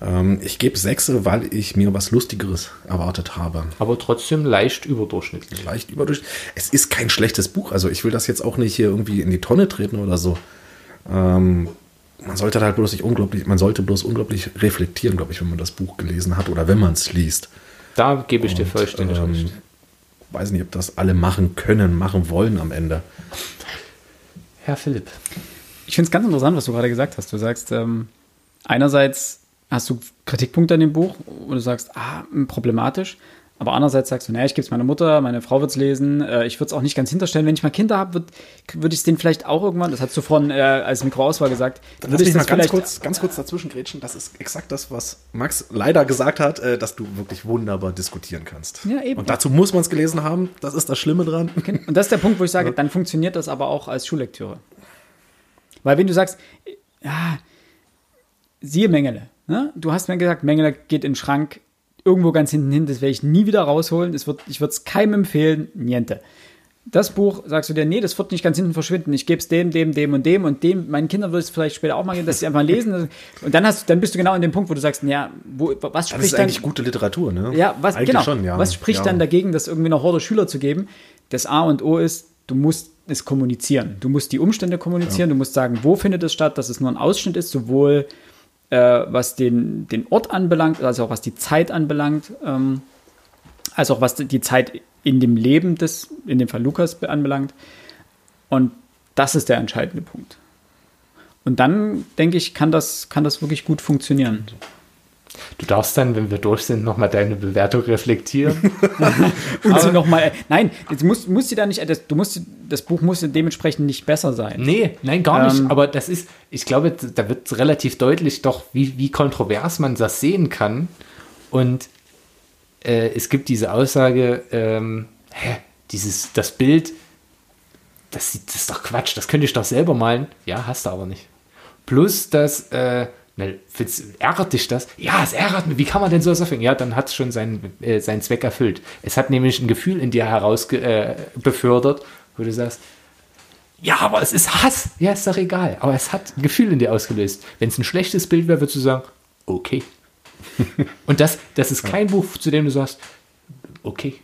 ähm, ich gebe sechs, weil ich mir was Lustigeres erwartet habe. Aber trotzdem leicht überdurchschnittlich. Leicht überdurchschnittlich. Es ist kein schlechtes Buch. Also ich will das jetzt auch nicht hier irgendwie in die Tonne treten oder so. Ähm, man sollte halt bloß nicht unglaublich, man sollte bloß unglaublich reflektieren, glaube ich, wenn man das Buch gelesen hat oder wenn man es liest. Da gebe ich Und, dir vollständig ähm, recht. Weiß nicht, ob das alle machen können, machen wollen am Ende. Herr Philipp. Ich finde es ganz interessant, was du gerade gesagt hast. Du sagst, ähm, einerseits hast du Kritikpunkte an dem Buch, wo du sagst, ah, problematisch. Aber andererseits sagst du, naja, ich gebe es meiner Mutter, meine Frau wird es lesen, äh, ich würde es auch nicht ganz hinterstellen. Wenn ich mal Kinder habe, würde würd ich es denen vielleicht auch irgendwann, das hast du vorhin äh, als Mikroauswahl gesagt, dann würde ich das mal ganz kurz, ganz kurz dazwischen grätschen. Das ist exakt das, was Max leider gesagt hat, äh, dass du wirklich wunderbar diskutieren kannst. Ja, eben. Und dazu muss man es gelesen haben, das ist das Schlimme dran. Und das ist der Punkt, wo ich sage, dann funktioniert das aber auch als Schullektüre. Weil wenn du sagst, ja, siehe Mengele, Ne? Du hast mir gesagt, Mengele geht in den Schrank irgendwo ganz hinten hin, das werde ich nie wieder rausholen. Das wird, ich würde es keinem empfehlen, niente. Das Buch sagst du dir, nee, das wird nicht ganz hinten verschwinden. Ich gebe es dem, dem, dem und dem und dem. Meinen Kindern würde es vielleicht später auch mal geben, dass sie einfach lesen. Und dann hast, dann bist du genau an dem Punkt, wo du sagst, ja, wo, was spricht das ist dann? eigentlich gute Literatur, ne? Ja, was eigentlich genau? Schon, ja. Was spricht ja. dann dagegen, das irgendwie einer Horde Schüler zu geben? Das A und O ist, du musst es kommunizieren. Du musst die Umstände kommunizieren. Ja. Du musst sagen, wo findet es statt, dass es nur ein Ausschnitt ist, sowohl äh, was den, den Ort anbelangt, also auch was die Zeit anbelangt, ähm, als auch was die Zeit in dem Leben des, in dem Fall Lukas anbelangt. Und das ist der entscheidende Punkt. Und dann, denke ich, kann das, kann das wirklich gut funktionieren. Du darfst dann, wenn wir durch sind, nochmal deine Bewertung reflektieren. und sie nochmal. Nein, jetzt musst, musst du da nicht. Das, du musst, das Buch muss dementsprechend nicht besser sein. Nee, nein, gar nicht. Ähm, Aber das ist, ich glaube, da wird relativ deutlich doch, wie, wie kontrovers man das sehen kann. Und äh, es gibt diese Aussage, ähm, hä, dieses, das Bild, das, das ist doch Quatsch, das könnte ich doch selber malen. Ja, hast du aber nicht. Plus, dass. Äh, ärgert dich das? Ja, es ärgert mich. Wie kann man denn sowas erfinden? Ja, dann hat es schon seinen, äh, seinen Zweck erfüllt. Es hat nämlich ein Gefühl in dir heraus äh, befördert, wo du sagst, ja, aber es ist Hass. Ja, ist doch egal. Aber es hat ein Gefühl in dir ausgelöst. Wenn es ein schlechtes Bild wäre, würdest du sagen, okay. Und das, das ist kein Buch, zu dem du sagst, okay.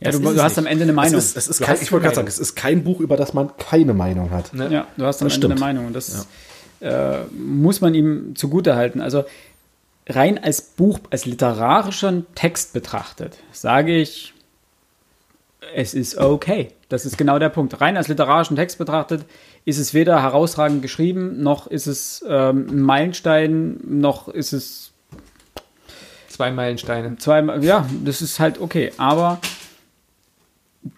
Ja, du, du hast am Ende eine Meinung. Es ist, es ist kein, ich wollte gerade sagen, es ist kein Buch, über das man keine Meinung hat. Ne? Ja, du hast am das Ende stimmt. eine Meinung. Und das, ja äh, muss man ihm zugutehalten. Also rein als Buch, als literarischen Text betrachtet, sage ich, es ist okay. Das ist genau der Punkt. Rein als literarischen Text betrachtet ist es weder herausragend geschrieben, noch ist es ähm, ein Meilenstein, noch ist es zwei Meilensteine. Zwei, ja, das ist halt okay. Aber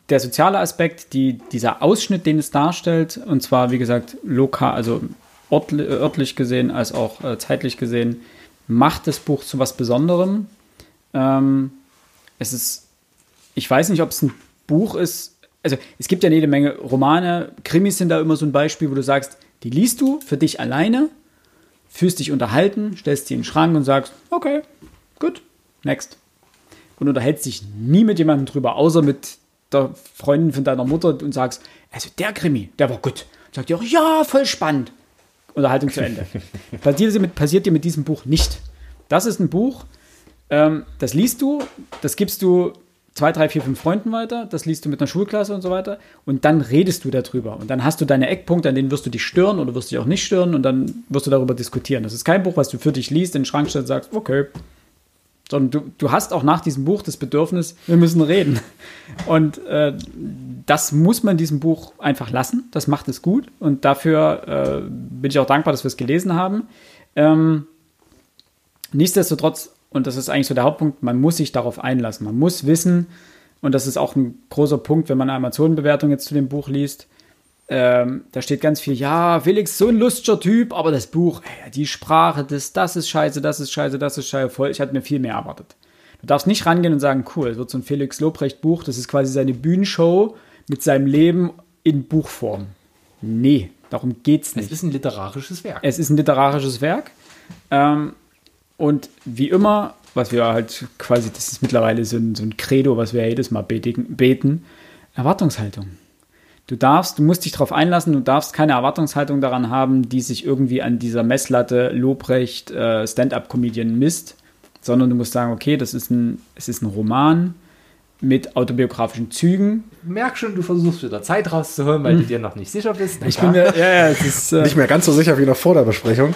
der soziale Aspekt, die, dieser Ausschnitt, den es darstellt, und zwar, wie gesagt, lokal, also örtlich gesehen als auch äh, zeitlich gesehen, macht das Buch zu was Besonderem. Ähm, es ist, ich weiß nicht, ob es ein Buch ist, also es gibt ja jede Menge Romane, Krimis sind da immer so ein Beispiel, wo du sagst, die liest du für dich alleine, fühlst dich unterhalten, stellst die in den Schrank und sagst, okay, gut, next. Und unterhältst dich nie mit jemandem drüber, außer mit der Freundin von deiner Mutter und sagst, also der Krimi, der war gut. Und sagt die auch, ja, voll spannend. Unterhaltung zu Ende. passiert, dir mit, passiert dir mit diesem Buch nicht. Das ist ein Buch, ähm, das liest du, das gibst du zwei, drei, vier, fünf Freunden weiter, das liest du mit einer Schulklasse und so weiter und dann redest du darüber und dann hast du deine Eckpunkte, an denen wirst du dich stören oder wirst du dich auch nicht stören und dann wirst du darüber diskutieren. Das ist kein Buch, was du für dich liest, in den Schrank stellst und sagst, okay, sondern du, du hast auch nach diesem Buch das Bedürfnis, wir müssen reden. Und äh, das muss man diesem Buch einfach lassen. Das macht es gut. Und dafür äh, bin ich auch dankbar, dass wir es gelesen haben. Ähm, nichtsdestotrotz, und das ist eigentlich so der Hauptpunkt, man muss sich darauf einlassen. Man muss wissen, und das ist auch ein großer Punkt, wenn man eine Amazon-Bewertung jetzt zu dem Buch liest, ähm, da steht ganz viel, ja, Felix, so ein lustiger Typ, aber das Buch, ey, die Sprache, das, das ist scheiße, das ist scheiße, das ist scheiße, voll. Ich hatte mir viel mehr erwartet. Du darfst nicht rangehen und sagen, cool, es wird so ein Felix Lobrecht Buch, das ist quasi seine Bühnenshow mit seinem Leben in Buchform. Nee, darum geht's nicht. Es ist ein literarisches Werk. Es ist ein literarisches Werk. Ähm, und wie immer, was wir halt quasi, das ist mittlerweile so ein, so ein Credo, was wir jedes Mal beten, beten Erwartungshaltung. Du darfst, du musst dich darauf einlassen, du darfst keine Erwartungshaltung daran haben, die sich irgendwie an dieser Messlatte Lobrecht äh, Stand-up-Comedian misst, sondern du musst sagen, okay, das ist ein, es ist ein Roman mit autobiografischen Zügen. Merk schon, du versuchst wieder Zeit rauszuholen, weil du dir noch nicht sicher bist. Ich bin mir, ja, ja, ist äh, Nicht mehr ganz so sicher wie noch vor der Besprechung.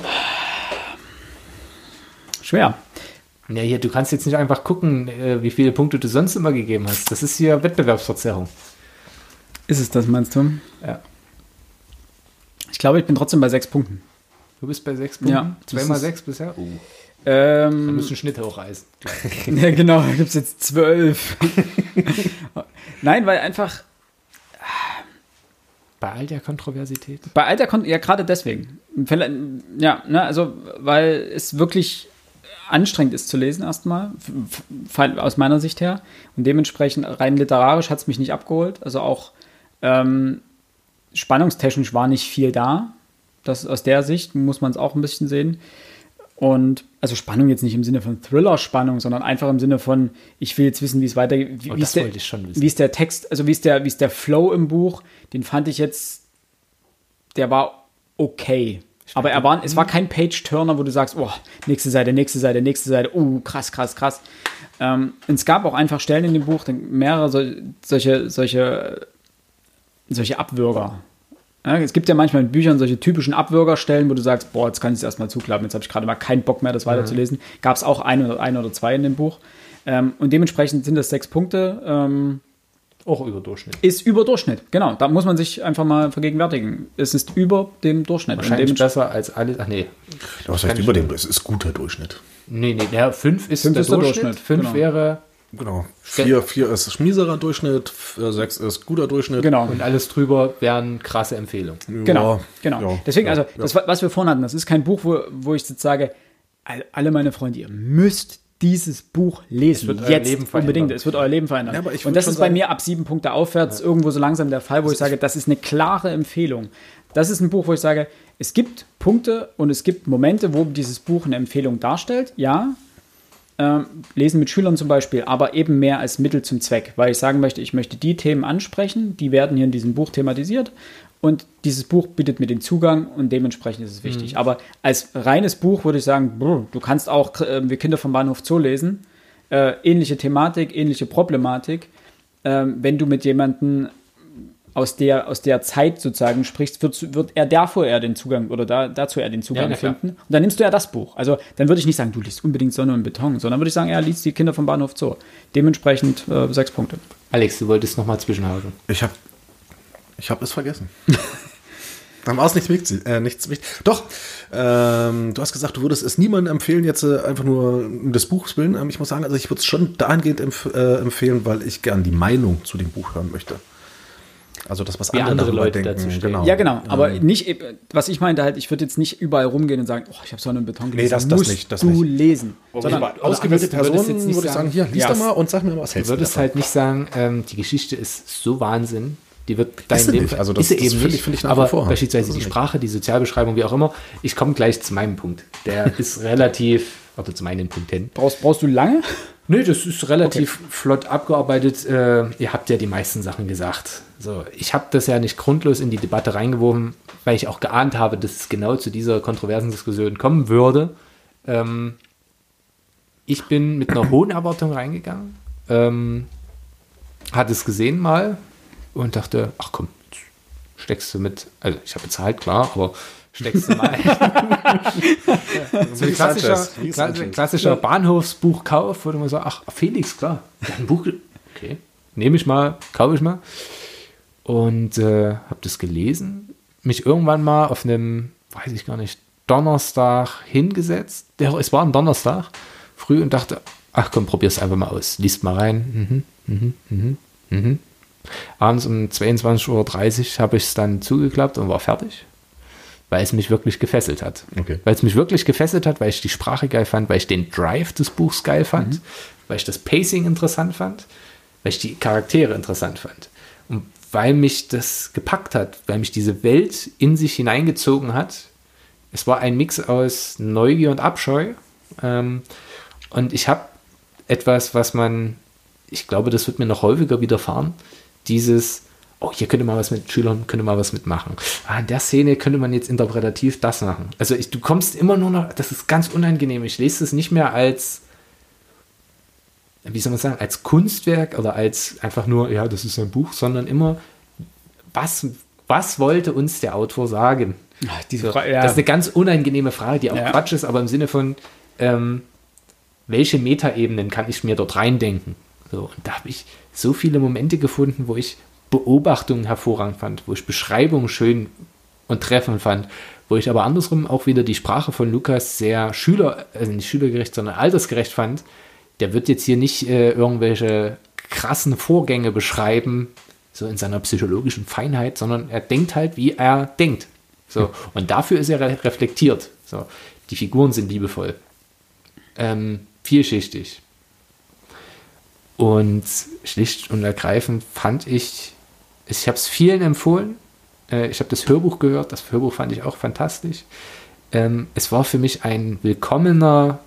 schwer. Ja, hier, du kannst jetzt nicht einfach gucken, äh, wie viele Punkte du sonst immer gegeben hast. Das ist hier Wettbewerbsverzerrung. Ist es das, meinst du? Ja. Ich glaube, ich bin trotzdem bei sechs Punkten. Du bist bei sechs Punkten? Ja, Zweimal sechs bisher? Oh. Wir Ähm, müssen Schnitt hochreißen. ja, genau, da gibt es jetzt zwölf. Nein, weil einfach Bei all der Kontroversität. Bei Alter Kon ja gerade deswegen. Ja, ne, also weil es wirklich anstrengend ist zu lesen erstmal, aus meiner Sicht her. Und dementsprechend rein literarisch hat es mich nicht abgeholt. Also auch ähm, spannungstechnisch war nicht viel da. Das aus der Sicht muss man es auch ein bisschen sehen. Und also Spannung jetzt nicht im Sinne von Thriller-Spannung, sondern einfach im Sinne von, ich will jetzt wissen, wie es weitergeht. Wie, Oh, wie ist der. Wie ist der Text, also wie ist der, wie ist der Flow im Buch? Den fand ich jetzt, der war okay. Aber er war, es war kein Page-Turner, wo du sagst, oh, nächste Seite, nächste Seite, nächste Seite, oh, krass, krass, krass. Ähm, und es gab auch einfach Stellen in dem Buch, mehrere sol- solche, solche, solche Abwürger. Ja, es gibt ja manchmal in Büchern solche typischen Abwürgerstellen, wo du sagst, boah, jetzt kann ich es erstmal zuklappen, jetzt habe ich gerade mal keinen Bock mehr, das weiterzulesen. Gab es auch ein oder, ein oder zwei in dem Buch. Ähm, und dementsprechend sind das sechs Punkte. Ähm, Auch über Durchschnitt. ist über Durchschnitt, genau. Da muss man sich einfach mal vergegenwärtigen. Es ist über dem Durchschnitt. Wahrscheinlich besser als alles. Ach nee. Was heißt über dem? Es ist guter Durchschnitt. Nee, nee, ja, fünf ist, Fünf der, ist der Durchschnitt. Durchschnitt, Fünf genau. wäre Genau. Vier, vier ist miserer Durchschnitt, äh, sechs ist guter Durchschnitt. Genau. und alles drüber wären krasse Empfehlungen. Genau, Ja, genau. ja, Deswegen, ja, also, das, was wir vorhin hatten, das ist kein Buch, wo, wo ich jetzt sage, all- alle meine Freunde, ihr müsst dieses Buch lesen. wird euer Jetzt Leben verändern. unbedingt. Es wird euer Leben verändern. Ja, aber ich Und das ist bei sagen- mir ab sieben Punkte aufwärts irgendwo so langsam der Fall, wo ich sage, das ist eine klare Empfehlung. Das ist ein Buch, wo ich sage, es gibt Punkte und es gibt Momente, wo dieses Buch eine Empfehlung darstellt. Ja, ähm, lesen mit Schülern zum Beispiel, aber eben mehr als Mittel zum Zweck, weil ich sagen möchte, ich möchte die Themen ansprechen, die werden hier in diesem Buch thematisiert und dieses Buch bietet mir den Zugang und dementsprechend ist es wichtig. Aber als reines Buch würde ich sagen, brr, du kannst auch äh, Wir Kinder vom Bahnhof Zoo lesen, äh, ähnliche Thematik, ähnliche Problematik. Ähm, wenn du mit jemandem aus der, aus der Zeit sozusagen sprichst, wird, wird er davor eher den Zugang oder da, dazu eher den Zugang Ja, finden. Und dann nimmst du ja das Buch. Also dann würde ich nicht sagen, du liest unbedingt Sonne und Beton, sondern würde ich sagen, er liest die Kinder vom Bahnhof Zoo. Dementsprechend äh, sechs Punkte. Alex, du wolltest noch mal zwischenhaken. Ich habe ich hab es vergessen. Dann war es nichts wichtig. Äh, nichts wichtig. Doch, ähm, du hast gesagt, du würdest es niemandem empfehlen, jetzt äh, einfach nur um des Buchs willen. Ähm, ich muss sagen, also ich würde es schon dahingehend empf äh, empfehlen, weil ich gern die Meinung zu dem Buch hören möchte. Also das, was andere, andere Leute denken. dazu stehen. Genau. Ja, genau. Aber Ähm, nicht, eben- was ich meinte halt, ich würde jetzt nicht überall rumgehen und sagen, oh, ich habe Sonne und Beton gelesen. Nee, das- das musst nicht, das du nicht. lesen. sondern aber ausgewählte du würdest Personen jetzt nicht würde ich sagen, sagen- hier, lies Ja, doch mal und sag mir, was Du hältst du würdest davon? halt nicht sagen, ähm, die Geschichte ist so Wahnsinn, die wird dein Leben nicht. Also das- ist sie das eben finde ich- finde ich nach aber wie vor. beispielsweise die nicht. Sprache, die Sozialbeschreibung, wie auch immer. Ich komme gleich zu meinem Punkt. Der ist relativ, oder zu meinen Punkten. Brauchst, brauchst du lange? Nö, das ist relativ flott abgearbeitet. Äh, ihr habt ja die meisten Sachen gesagt. So, ich habe das ja nicht grundlos in die Debatte reingeworfen, weil ich auch geahnt habe, dass es genau zu dieser kontroversen Diskussion kommen würde. Ähm, ich bin mit einer hohen Erwartung reingegangen, ähm, hatte es gesehen mal und dachte, ach komm, jetzt steckst du mit, also ich habe bezahlt, klar, aber steckst du mal so ein klassischer, klassischer Bahnhofsbuchkauf, wo du mal so, ach, Felix, klar, der hat ein Buch, okay, nehme ich mal, kaufe ich mal. Und äh, habe das gelesen, mich irgendwann mal auf einem, weiß ich gar nicht, Donnerstag hingesetzt. Ja, es war ein Donnerstag, früh und dachte, ach komm, probier's einfach mal aus. Liest mal rein. Mhm, mhm, mhm, mhm. Abends um 22.30 Uhr habe ich es dann zugeklappt und war fertig, weil es mich wirklich gefesselt hat. Okay. Weil es mich wirklich gefesselt hat, weil ich die Sprache geil fand, weil ich den Drive des Buchs geil fand, weil ich das Pacing interessant fand, weil ich die Charaktere interessant fand. Und weil mich das gepackt hat, weil mich diese Welt in sich hineingezogen hat. Es war ein Mix aus Neugier und Abscheu. Ähm, und ich habe etwas, was man, ich glaube, das wird mir noch häufiger widerfahren, dieses, oh, hier könnte man was mit Schülern, könnte man was mitmachen. Ah, in der Szene könnte man jetzt interpretativ das machen. Also ich, du kommst immer nur noch, das ist ganz unangenehm. Ich lese es nicht mehr als, wie soll man sagen, als Kunstwerk oder als einfach nur, ja, das ist ein Buch, sondern immer, was, was wollte uns der Autor sagen? Ach, So, Frage, ja. Das ist eine ganz unangenehme Frage, die auch Ja. Quatsch ist, aber im Sinne von, ähm, welche Metaebenen kann ich mir dort reindenken? So, und da habe ich so viele Momente gefunden, wo ich Beobachtungen hervorragend fand, wo ich Beschreibungen schön und treffend fand, wo ich aber andersrum auch wieder die Sprache von Lukas sehr schüler, also nicht schülergerecht, sondern altersgerecht fand. Der wird jetzt hier nicht äh, irgendwelche krassen Vorgänge beschreiben, so in seiner psychologischen Feinheit, sondern er denkt halt, wie er denkt. So, und dafür ist er re reflektiert. So, die Figuren sind liebevoll, ähm, vielschichtig. Und schlicht und ergreifend fand ich, ich habe es vielen empfohlen. Äh, ich habe das Hörbuch gehört, das Hörbuch fand ich auch fantastisch. Ähm, es war für mich ein willkommener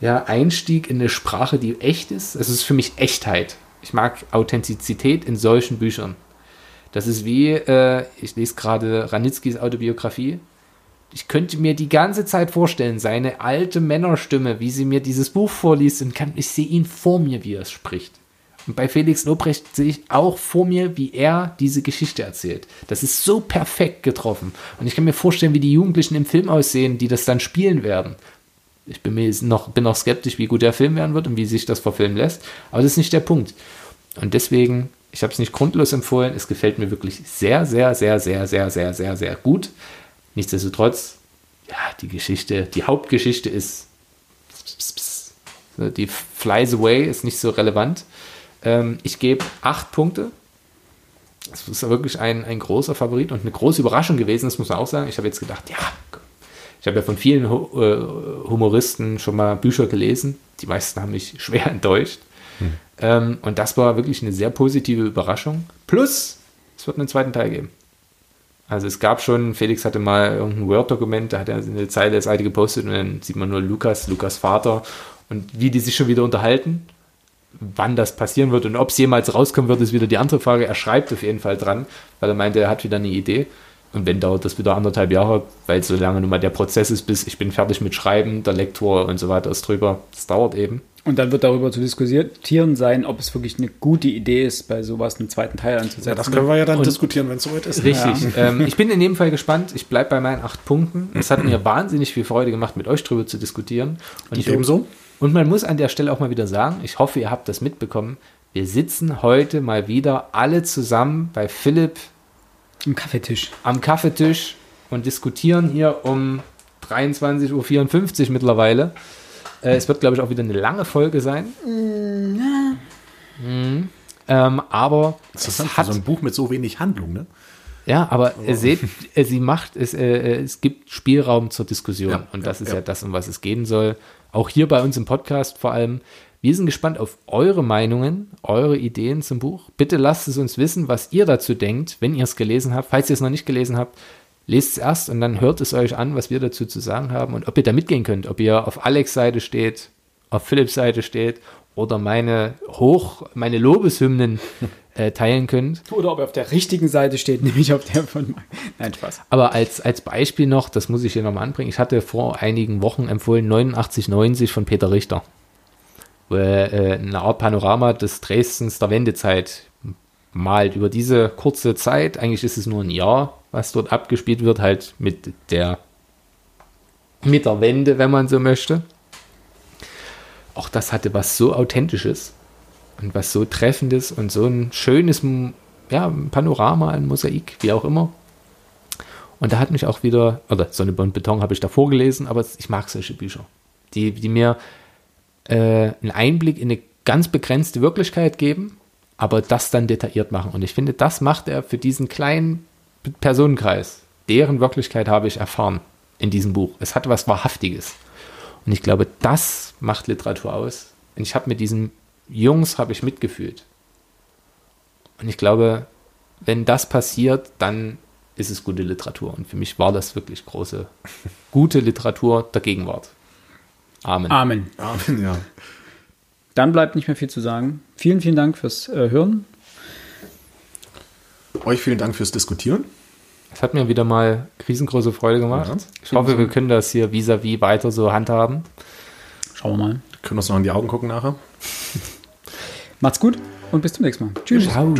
Einstieg in eine Sprache, die echt ist. Es ist für mich Echtheit. Ich mag Authentizität in solchen Büchern. Das ist wie, äh, ich lese gerade Ranitzkis Autobiografie. Ich könnte mir die ganze Zeit vorstellen, seine alte Männerstimme, wie sie mir dieses Buch vorliest und kann, ich sehe ihn vor mir, wie er es spricht. Und bei Felix Lobrecht sehe ich auch vor mir, wie er diese Geschichte erzählt. Das ist so perfekt getroffen. Und ich kann mir vorstellen, wie die Jugendlichen im Film aussehen, die das dann spielen werden. Ich bin mir noch, bin noch skeptisch, wie gut der Film werden wird und wie sich das verfilmen lässt. Aber das ist nicht der Punkt. Und deswegen, ich habe es nicht grundlos empfohlen. Es gefällt mir wirklich sehr, sehr, sehr, sehr, sehr, sehr, sehr, sehr gut. Nichtsdestotrotz, ja, die Geschichte, die Hauptgeschichte ist, die Flies Away ist nicht so relevant. Ähm, ich gebe acht Punkte. Das ist wirklich ein, ein großer Favorit und eine große Überraschung gewesen, das muss man auch sagen. Ich habe jetzt gedacht, ja, ich habe ja von vielen äh, Humoristen schon mal Bücher gelesen. Die meisten haben mich schwer enttäuscht. Hm. Ähm, und das war wirklich eine sehr positive Überraschung. Plus, es wird einen zweiten Teil geben. Also es gab schon, Felix hatte mal irgendein Word-Dokument, da hat er eine Zeile der Seite gepostet und dann sieht man nur Lukas, Lukas Vater und wie die sich schon wieder unterhalten. Wann das passieren wird und ob es jemals rauskommen wird, ist wieder die andere Frage. Er schreibt auf jeden Fall dran, weil er meinte, er hat wieder eine Idee. Und wenn dauert das wieder anderthalb Jahre, weil so lange nun mal der Prozess ist, bis ich bin fertig mit Schreiben, der Lektor und so weiter ist drüber. Das dauert eben. Und dann wird darüber zu diskutieren sein, ob es wirklich eine gute Idee ist, bei sowas einen zweiten Teil anzusetzen. Ja, das können wir ja dann Und- diskutieren, wenn es soweit ist. Richtig. Ähm, ich bin in jedem Fall gespannt. Ich bleibe bei meinen acht Punkten. Es hat mir wahnsinnig viel Freude gemacht, mit euch drüber zu diskutieren. Und ich Ebenso. Und man muss an der Stelle auch mal wieder sagen, ich hoffe, ihr habt das mitbekommen. Wir sitzen heute mal wieder alle zusammen bei Philipp Im Kaffeetisch. am Kaffeetisch und diskutieren hier um 23.54 Uhr mittlerweile. Äh, es wird, glaube ich, auch wieder eine lange Folge sein. Mhm. Ähm, aber Das es ist hat, so ein Buch mit so wenig Handlung, ne? ja, aber ihr seht, äh, sie macht, es, äh, äh, es gibt Spielraum zur Diskussion Ja, und ja, das ist ja. ja. das, um was es gehen soll. Auch hier bei uns im Podcast vor allem. Wir sind gespannt auf eure Meinungen, eure Ideen zum Buch. Bitte lasst es uns wissen, was ihr dazu denkt, wenn ihr es gelesen habt. Falls ihr es noch nicht gelesen habt, lest es erst und dann hört es euch an, was wir dazu zu sagen haben und ob ihr da mitgehen könnt. Ob ihr auf Alex Seite steht, auf Philipps Seite steht oder meine Hoch, meine Lobeshymnen äh, teilen könnt. Oder ob er auf der richtigen Seite steht, nämlich auf der von. Nein, Spaß. Aber als, als Beispiel noch, das muss ich hier nochmal anbringen, ich hatte vor einigen Wochen empfohlen 8990 von Peter Richter, wo er äh, eine Art Panorama des Dresdens der Wendezeit malt. Über diese kurze Zeit, eigentlich ist es nur ein Jahr, was dort abgespielt wird, halt mit der, mit der Wende, wenn man so möchte. Auch das hatte was so Authentisches und was so Treffendes und so ein schönes ja, Panorama, ein Mosaik, wie auch immer. Und da hat mich auch wieder, oder Sonne und Beton habe ich davor gelesen, aber ich mag solche Bücher, die, die mir äh, einen Einblick in eine ganz begrenzte Wirklichkeit geben, aber das dann detailliert machen. Und ich finde, das macht er für diesen kleinen Personenkreis. Deren Wirklichkeit habe ich erfahren in diesem Buch. Es hat was Wahrhaftiges. Und ich glaube, das macht Literatur aus. Und ich habe mit diesen Jungs habe ich mitgefühlt. Und ich glaube, wenn das passiert, dann ist es gute Literatur. Und für mich war das wirklich große, gute Literatur der Gegenwart. Amen. Amen. Amen, ja. Dann bleibt nicht mehr viel zu sagen. Vielen, vielen Dank fürs äh, Hören. Euch vielen Dank fürs Diskutieren. Es hat mir wieder mal riesengroße Freude gemacht. Ja. Ich hoffe, wir können das hier vis-à-vis weiter so handhaben. Schauen wir mal. Können uns noch in die Augen gucken nachher. Macht's gut und bis zum nächsten Mal. Tschüss. Ciao.